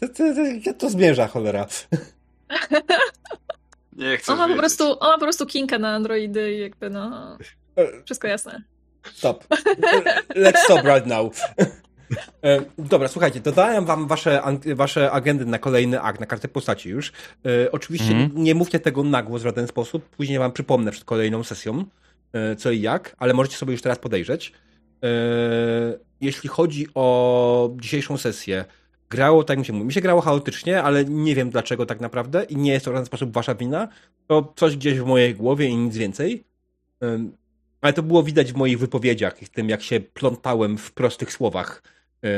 To, to, to, to zmierza, cholera. Nie chcę. On ma, po prostu, on ma po prostu kinka na Androidy i jakby no. Wszystko jasne. Stop. Let's stop right now. E, dobra, słuchajcie, dodałem wam wasze, wasze agendy na kolejny akt, na kartę postaci już. E, oczywiście mm. nie mówcie tego na głos w żaden sposób, później wam przypomnę przed kolejną sesją, e, co i jak, ale możecie sobie już teraz podejrzeć. Jeśli chodzi o dzisiejszą sesję, grało, tak mi się mówi, mi się grało chaotycznie, ale nie wiem dlaczego tak naprawdę i nie jest to w żaden sposób wasza wina. To coś gdzieś w mojej głowie i nic więcej. Ale to było widać w moich wypowiedziach i w tym, jak się plątałem w prostych słowach.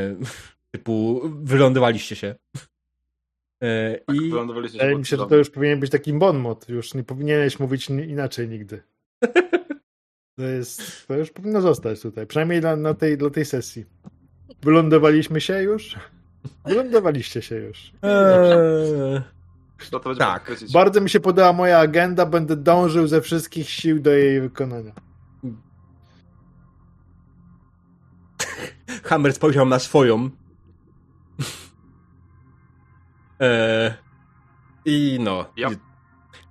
Typu, wylądowaliście się. Tak, I wydaje mi się, że to już powinien być taki bon mod. Już nie powinieneś mówić inaczej nigdy. To jest, to już powinno zostać tutaj. Przynajmniej dla, na tej, dla tej sesji. Wylądowaliśmy się już? Wylądowaliście się już. Eee, tak. Bardzo mi się podoba moja agenda. Będę dążył ze wszystkich sił do jej wykonania. Hammer spojrzał na swoją. eee, I no. Yep.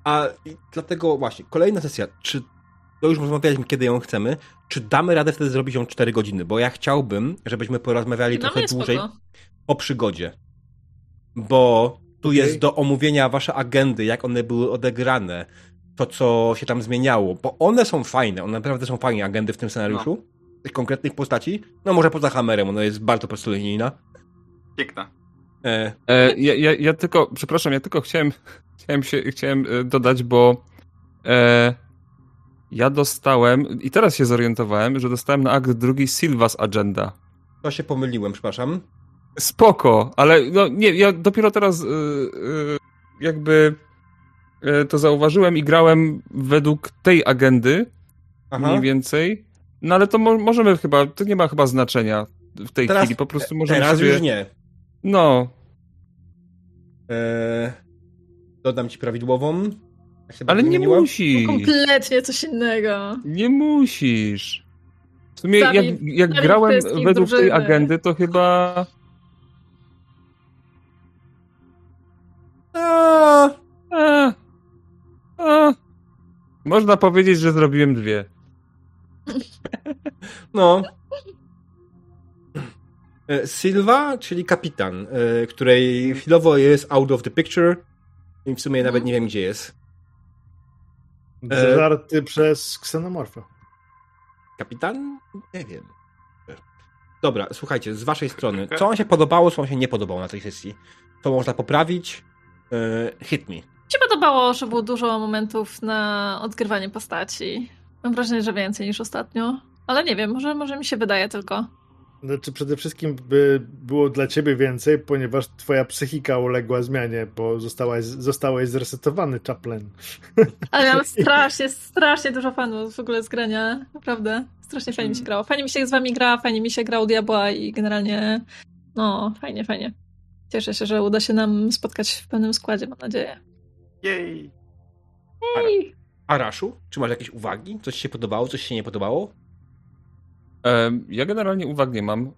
A dlatego właśnie, kolejna sesja. Czy to już rozmawialiśmy, kiedy ją chcemy. Czy damy radę wtedy zrobić ją 4 godziny? Bo ja chciałbym, żebyśmy porozmawiali no trochę dłużej. Spoko o przygodzie. Bo tu okay. jest do omówienia wasze agendy, jak one były odegrane, to co się tam zmieniało, bo one są fajne, one naprawdę są fajne agendy w tym scenariuszu, no. tych konkretnych postaci. No może poza Hammerem, ona jest bardzo prostolinijna. Piękna. E. E, ja, ja, ja, tylko, przepraszam, ja tylko chciałem, chciałem, się, chciałem e, dodać, bo e, ja dostałem, i teraz się zorientowałem, że dostałem na akt drugi Silvas Agenda. To się pomyliłem, przepraszam. Spoko, ale no nie, ja dopiero teraz yy, yy, jakby yy, to zauważyłem i grałem według tej agendy Aha. mniej więcej. No ale to mo możemy chyba, to nie ma chyba znaczenia w tej teraz, chwili, po prostu możemy Teraz sobie... już nie. No. Eee, dodam ci prawidłową. Ale nie musisz. kompletnie coś innego. Nie musisz. W sumie jak, jak grałem według drużyny. tej agendy, to chyba Można powiedzieć, że zrobiłem dwie. No. E, Silva, czyli kapitan, e, której chwilowo jest out of the picture i w sumie nawet nie wiem, gdzie jest. Zażarty przez ksenomorfa. Kapitan? Nie wiem. Dobra, słuchajcie, z waszej strony, co wam się podobało, co wam się nie podobało na tej sesji? Co można poprawić? E, hit me. Się podobało, że było dużo momentów na odgrywanie postaci. Mam wrażenie, że więcej niż ostatnio. Ale nie wiem, może, może mi się wydaje tylko. Znaczy przede wszystkim by było dla ciebie więcej, ponieważ twoja psychika uległa zmianie, bo zostałaś, zostałeś zresetowany, Chaplin. Ale mam strasznie, strasznie dużo fanów w ogóle z grania, naprawdę. Strasznie fajnie mi się grało. Fajnie mi się z wami gra, fajnie mi się grał Diabła i generalnie no, fajnie, fajnie. Cieszę się, że uda się nam spotkać w pełnym składzie, mam nadzieję. Jej! Araszu, czy masz jakieś uwagi? Coś się podobało, coś się nie podobało? Ja generalnie uwag nie mam. E,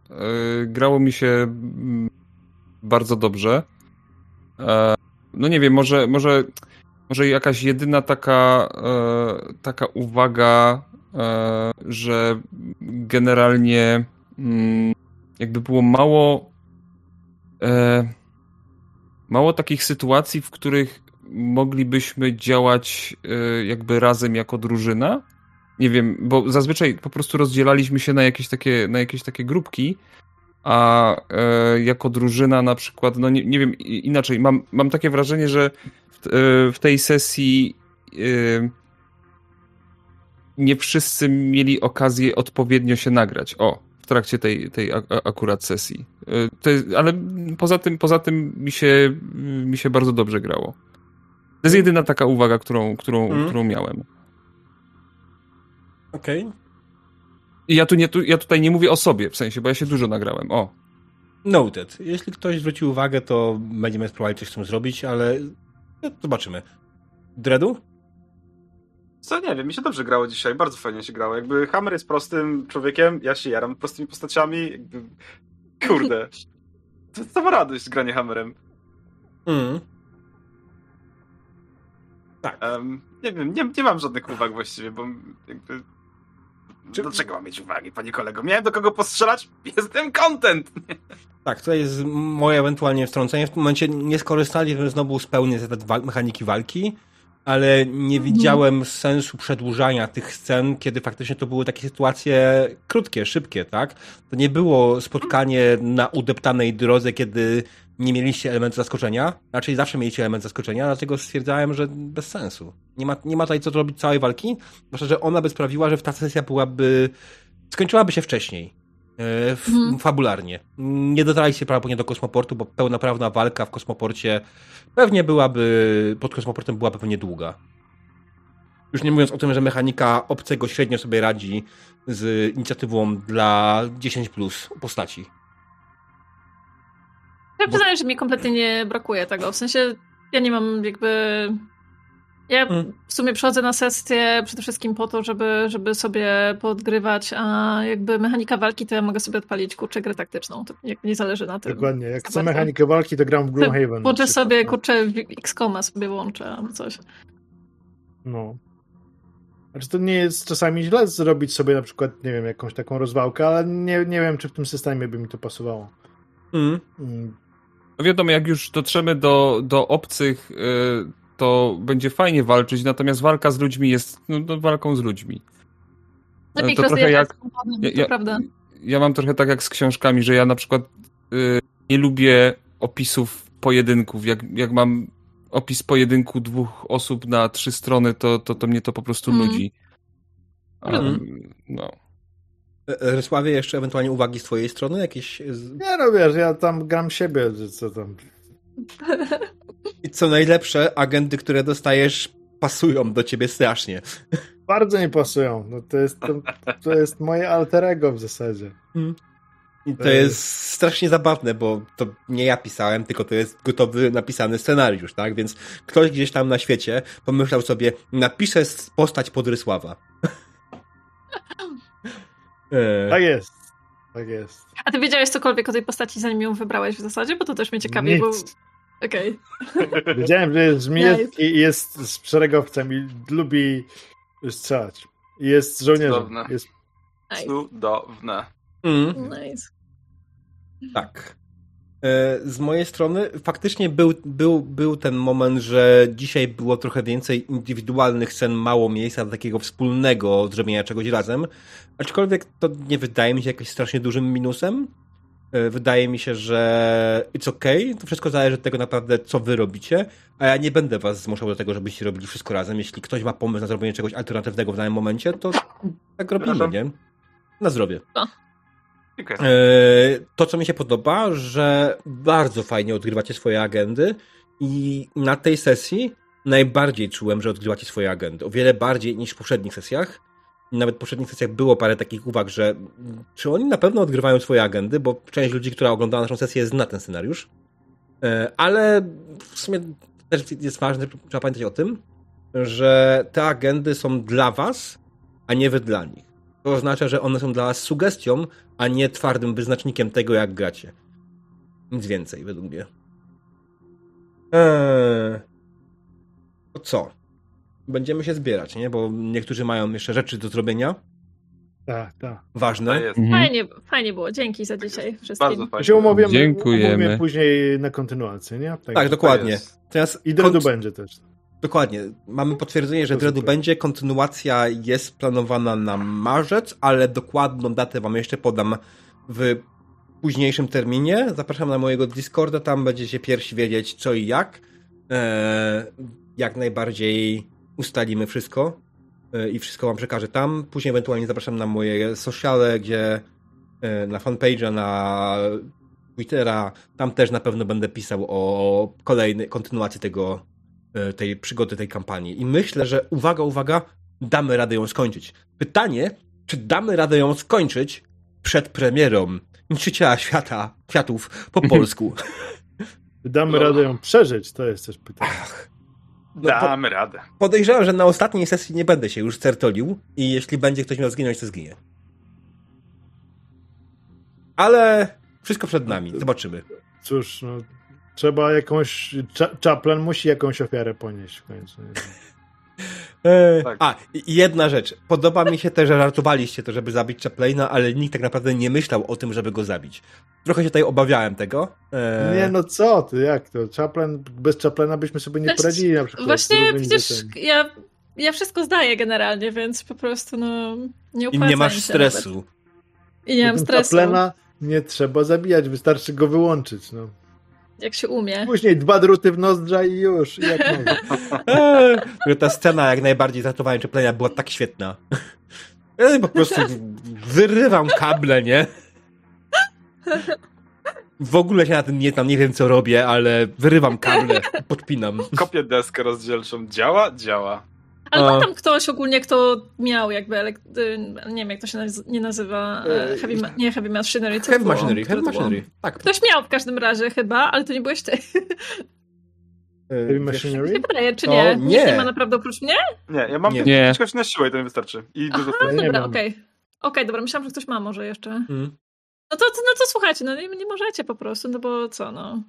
grało mi się mm, bardzo dobrze. E, no nie wiem, może, może, może jakaś jedyna taka, e, taka uwaga, że generalnie mm, jakby było mało mało takich sytuacji, w których moglibyśmy działać jakby razem jako drużyna nie wiem, bo zazwyczaj po prostu rozdzielaliśmy się na jakieś takie, na jakieś takie grupki, a e, jako drużyna na przykład, no nie, nie wiem, inaczej, mam, mam takie wrażenie, że w, e, w tej sesji e, nie wszyscy mieli okazję odpowiednio się nagrać. O, w trakcie tej, tej akurat sesji. E, jest, ale poza tym, poza tym mi się, mi się bardzo dobrze grało. To jest jedyna taka uwaga, którą, którą, mm. którą miałem. Okej. Okay. ja, tu nie, tu, ja tutaj nie mówię o sobie, w sensie, bo ja się dużo nagrałem. O. Noted. Jeśli ktoś zwróci uwagę, to będziemy spróbować coś z tym zrobić, ale no, zobaczymy. Dredu? Co nie wiem, mi się dobrze grało dzisiaj, bardzo fajnie się grało. Jakby Hammer jest prostym człowiekiem, ja się jaram prostymi postaciami. Jakby... Kurde. To sama radość granie Hammerem. Mm. Tak. Um, nie wiem, nie, nie mam żadnych uwag właściwie, bo jakby czy... Dlaczego mam mieć uwagi, panie kolego? Miałem do kogo postrzelać? Jestem content! Tak, to jest moje ewentualnie wtrącenie. W tym momencie nie skorzystaliśmy znowu z pełnej mechaniki walki, ale nie mhm. widziałem sensu przedłużania tych scen, kiedy faktycznie to były takie sytuacje krótkie, szybkie, tak? To nie było spotkanie na udeptanej drodze, kiedy nie mieliście elementu zaskoczenia, raczej zawsze mieliście element zaskoczenia, dlatego stwierdzałem, że bez sensu. Nie ma, nie ma tutaj co robić całej walki, zwłaszcza, że ona by sprawiła, że ta sesja byłaby, skończyłaby się wcześniej. E, mhm. Fabularnie. Nie dotarliście prawdopodobnie do kosmoportu, bo pełnoprawna walka w kosmoporcie pewnie byłaby, pod kosmoportem byłaby pewnie długa. Już nie mówiąc o tym, że mechanika obcego średnio sobie radzi z inicjatywą dla 10 plus postaci. Ja przyznaję, że mi kompletnie nie brakuje tego. W sensie ja nie mam jakby. Ja mm. w sumie przychodzę na sesję przede wszystkim po to, żeby, żeby sobie podgrywać, a jakby mechanika walki to ja mogę sobie odpalić kurczę grę taktyczną. To jakby nie zależy na tym. Dokładnie. Jak chcę mechanikę walki, to gram w Gloomhaven. Włączę sobie no. kurczę X-Koma sobie włączę albo coś. No. Znaczy to nie jest czasami źle zrobić sobie na przykład, nie wiem, jakąś taką rozwałkę, ale nie, nie wiem, czy w tym systemie by mi to pasowało. Mm. No wiadomo, jak już dotrzemy do, do obcych, yy, to będzie fajnie walczyć, natomiast walka z ludźmi jest no, no walką z ludźmi. Lepiej to trochę jak. Ja, ja, prawda. ja mam trochę tak jak z książkami, że ja na przykład yy, nie lubię opisów pojedynków. Jak, jak mam opis pojedynku dwóch osób na trzy strony, to, to, to mnie to po prostu mm. nudzi. Um, no. Rysławie, jeszcze ewentualnie uwagi z twojej strony? Jakieś... Nie no wiesz, ja tam gram siebie, co tam... I co najlepsze, agenty, które dostajesz pasują do ciebie strasznie. Bardzo mi pasują. No to, jest, to, to jest moje alter ego w zasadzie. Hmm. I to jest strasznie zabawne, bo to nie ja pisałem, tylko to jest gotowy, napisany scenariusz, tak? Więc ktoś gdzieś tam na świecie pomyślał sobie, napiszę postać Podrysława. E. Tak jest. Tak jest. A ty wiedziałeś cokolwiek o tej postaci, zanim ją wybrałeś w zasadzie? Bo to też mnie ciekawi, Nic. bo... Okej. Okay. Wiedziałem, że jest żmijec i jest szeregowcem i lubi strzelać. I jest żołnierzem. Cudowne. Jest... Nice. Cudowne. Mm. Nice. Tak. E, z mojej strony faktycznie był, był, był ten moment, że dzisiaj było trochę więcej indywidualnych scen, mało miejsca do takiego wspólnego zrobienia czegoś razem. Aczkolwiek to nie wydaje mi się jakimś strasznie dużym minusem. E, wydaje mi się, że it's okay. To wszystko zależy od tego naprawdę, co wy robicie, a ja nie będę was zmuszał do tego, żebyście robili wszystko razem. Jeśli ktoś ma pomysł na zrobienie czegoś alternatywnego w danym momencie, to tak robimy, nie? Na zdrowie. Okay. To, co mi się podoba, że bardzo fajnie odgrywacie swoje agendy i na tej sesji najbardziej czułem, że odgrywacie swoje agendy. O wiele bardziej niż w poprzednich sesjach nawet w poprzednich sesjach było parę takich uwag, że czy oni na pewno odgrywają swoje agendy, bo część ludzi, która oglądała naszą sesję, zna ten scenariusz. E, ale w sumie też jest ważne, trzeba pamiętać o tym, że te agendy są dla was, a nie wy dla nich. To oznacza, że one są dla was sugestią, a nie twardym wyznacznikiem tego, jak gracie. Nic więcej, według mnie. Eee, to co? będziemy się zbierać, nie? Bo niektórzy mają jeszcze rzeczy do zrobienia. Tak, tak. Ważne. Mhm. Fajnie, fajnie było. Dzięki za dzisiaj wszystkim. Bardzo fajnie. Się Dziękujemy. później na kontynuację, nie? Tak, tak dokładnie. Teraz I Dreadu kont... będzie też. Dokładnie. Mamy potwierdzenie, że Dreadu będzie. Kontynuacja jest planowana na marzec, ale dokładną datę wam jeszcze podam w późniejszym terminie. Zapraszam na mojego Discorda, tam będziecie pierwsi wiedzieć co i jak. Eee, jak najbardziej ustalimy wszystko e, i wszystko wam przekażę tam. Później ewentualnie zapraszam na moje sociale, gdzie e, na fanpage'a, na Twittera, tam też na pewno będę pisał o kolejnej kontynuacji tego, tej przygody, tej kampanii. I myślę, że uwaga, uwaga, damy radę ją skończyć. Pytanie, czy damy radę ją skończyć przed premierą Niszczyciela Świata, Światów po polsku? Damy no. radę ją przeżyć, to jest też pytanie. Ach. No, Damy radę. Podejrzewam, że na ostatniej sesji nie będę się już certolił i jeśli będzie ktoś miał zginąć, to zginie. Ale wszystko przed nami, zobaczymy. Cóż, no, trzeba jakąś... Chaplin musi jakąś ofiarę ponieść w końcu. E, tak. A, jedna rzecz. Podoba mi się też, że żartowaliście to, żeby zabić Chaplina, ale nikt tak naprawdę nie myślał o tym, żeby go zabić. Trochę się tutaj obawiałem tego. E... Nie, no co ty, jak to? Chaplin, bez Chaplina byśmy sobie nie poradzili na przykład. Właśnie przecież ja, ja wszystko zdaję generalnie, więc po prostu no nie I nie masz stresu. Nawet. I nie mam stresu. Chaplina nie trzeba zabijać, wystarczy go wyłączyć, no. Jak się umie. Później dwa druty w nozdrza i już. Jak eee, Ta scena jak najbardziej zatowania Chaplina była tak świetna. Ja po prostu wyrywam kable, nie? W ogóle się na tym nie znam, nie wiem co robię, ale wyrywam kable, podpinam. Kopię deskę rozdzielczą. Działa? Działa. Ale ma tam ktoś ogólnie, kto miał jakby, y, nie wiem jak to się nie nazywa, e, e, heavy, nie heavy machinery, co Heavy było? machinery, heavy machinery, tak. Ktoś miał w każdym razie chyba, ale to nie byłeś ty. E, heavy machinery? Nie wydaje, czy nie? nie. Nikt nie ma naprawdę oprócz mnie? Nie, ja mam nie. coś na siłę i to mi wystarczy. I Aha, dobra, okej. Okay. Okej, okay, dobra, myślałam, że ktoś ma może jeszcze. Hmm. No to, no to słuchajcie, no nie, nie możecie po prostu, no bo co, no.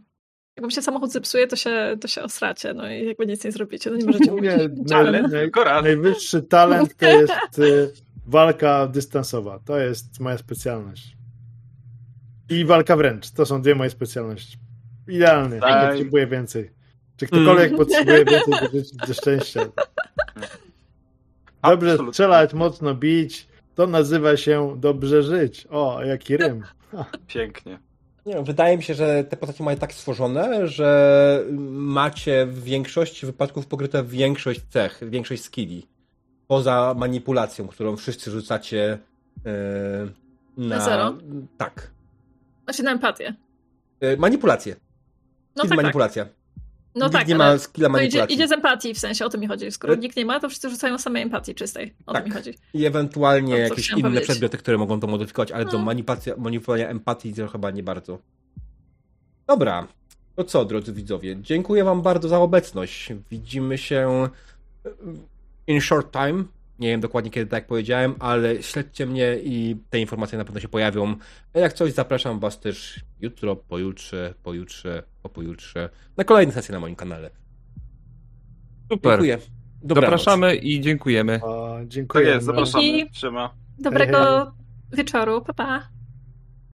Jak wam się samochód zepsuje, to się, to się osracie, no i jakby nic nie zrobicie, no nie możecie mówić. Naj, naj, najwyższy talent to jest y, walka dystansowa. To jest moja specjalność. I walka wręcz. To są dwie moje specjalności. Idealnie. Tak. Nie potrzebuję więcej. Czy ktokolwiek mm. potrzebuje więcej do, do szczęścia. Dobrze Absolutnie. strzelać, mocno bić. To nazywa się dobrze żyć. O, jaki rym. Pięknie. Nie, wydaje mi się, że te postacie mają tak stworzone, że macie w większości wypadków pokryte większość cech, większość skilli. Poza manipulacją, którą wszyscy rzucacie yy, na... na zero? Tak. Znaczy na empatię. Yy, manipulację. No tak, tak, manipulacja. Tak. No nikt tak, nie ma skilla manipulacji. Idzie, idzie, z empatii, w sensie o to mi chodzi. Skoro nikt nie ma, to wszyscy rzucają samej empatii czystej. O tak. to mi chodzi. I ewentualnie no, jakieś inne powiedzieć. przedmioty, które mogą to modyfikować, ale no. do manipulowania empatii to chyba nie bardzo. Dobra. To co, drodzy widzowie? Dziękuję wam bardzo za obecność. Widzimy się in short time. Nie wiem dokładnie kiedy, tak jak powiedziałem, ale śledźcie mnie i te informacje na pewno się pojawią. Jak coś, zapraszam was też jutro, pojutrze, pojutrze, po pojutrze na kolejne sesje na moim kanale. Super. Dziękuję. Dobranoc. Zapraszamy i dziękujemy. O, dziękuję. Tak jest, zapraszamy. Trzyma. Dobrego wieczoru. Pa, pa.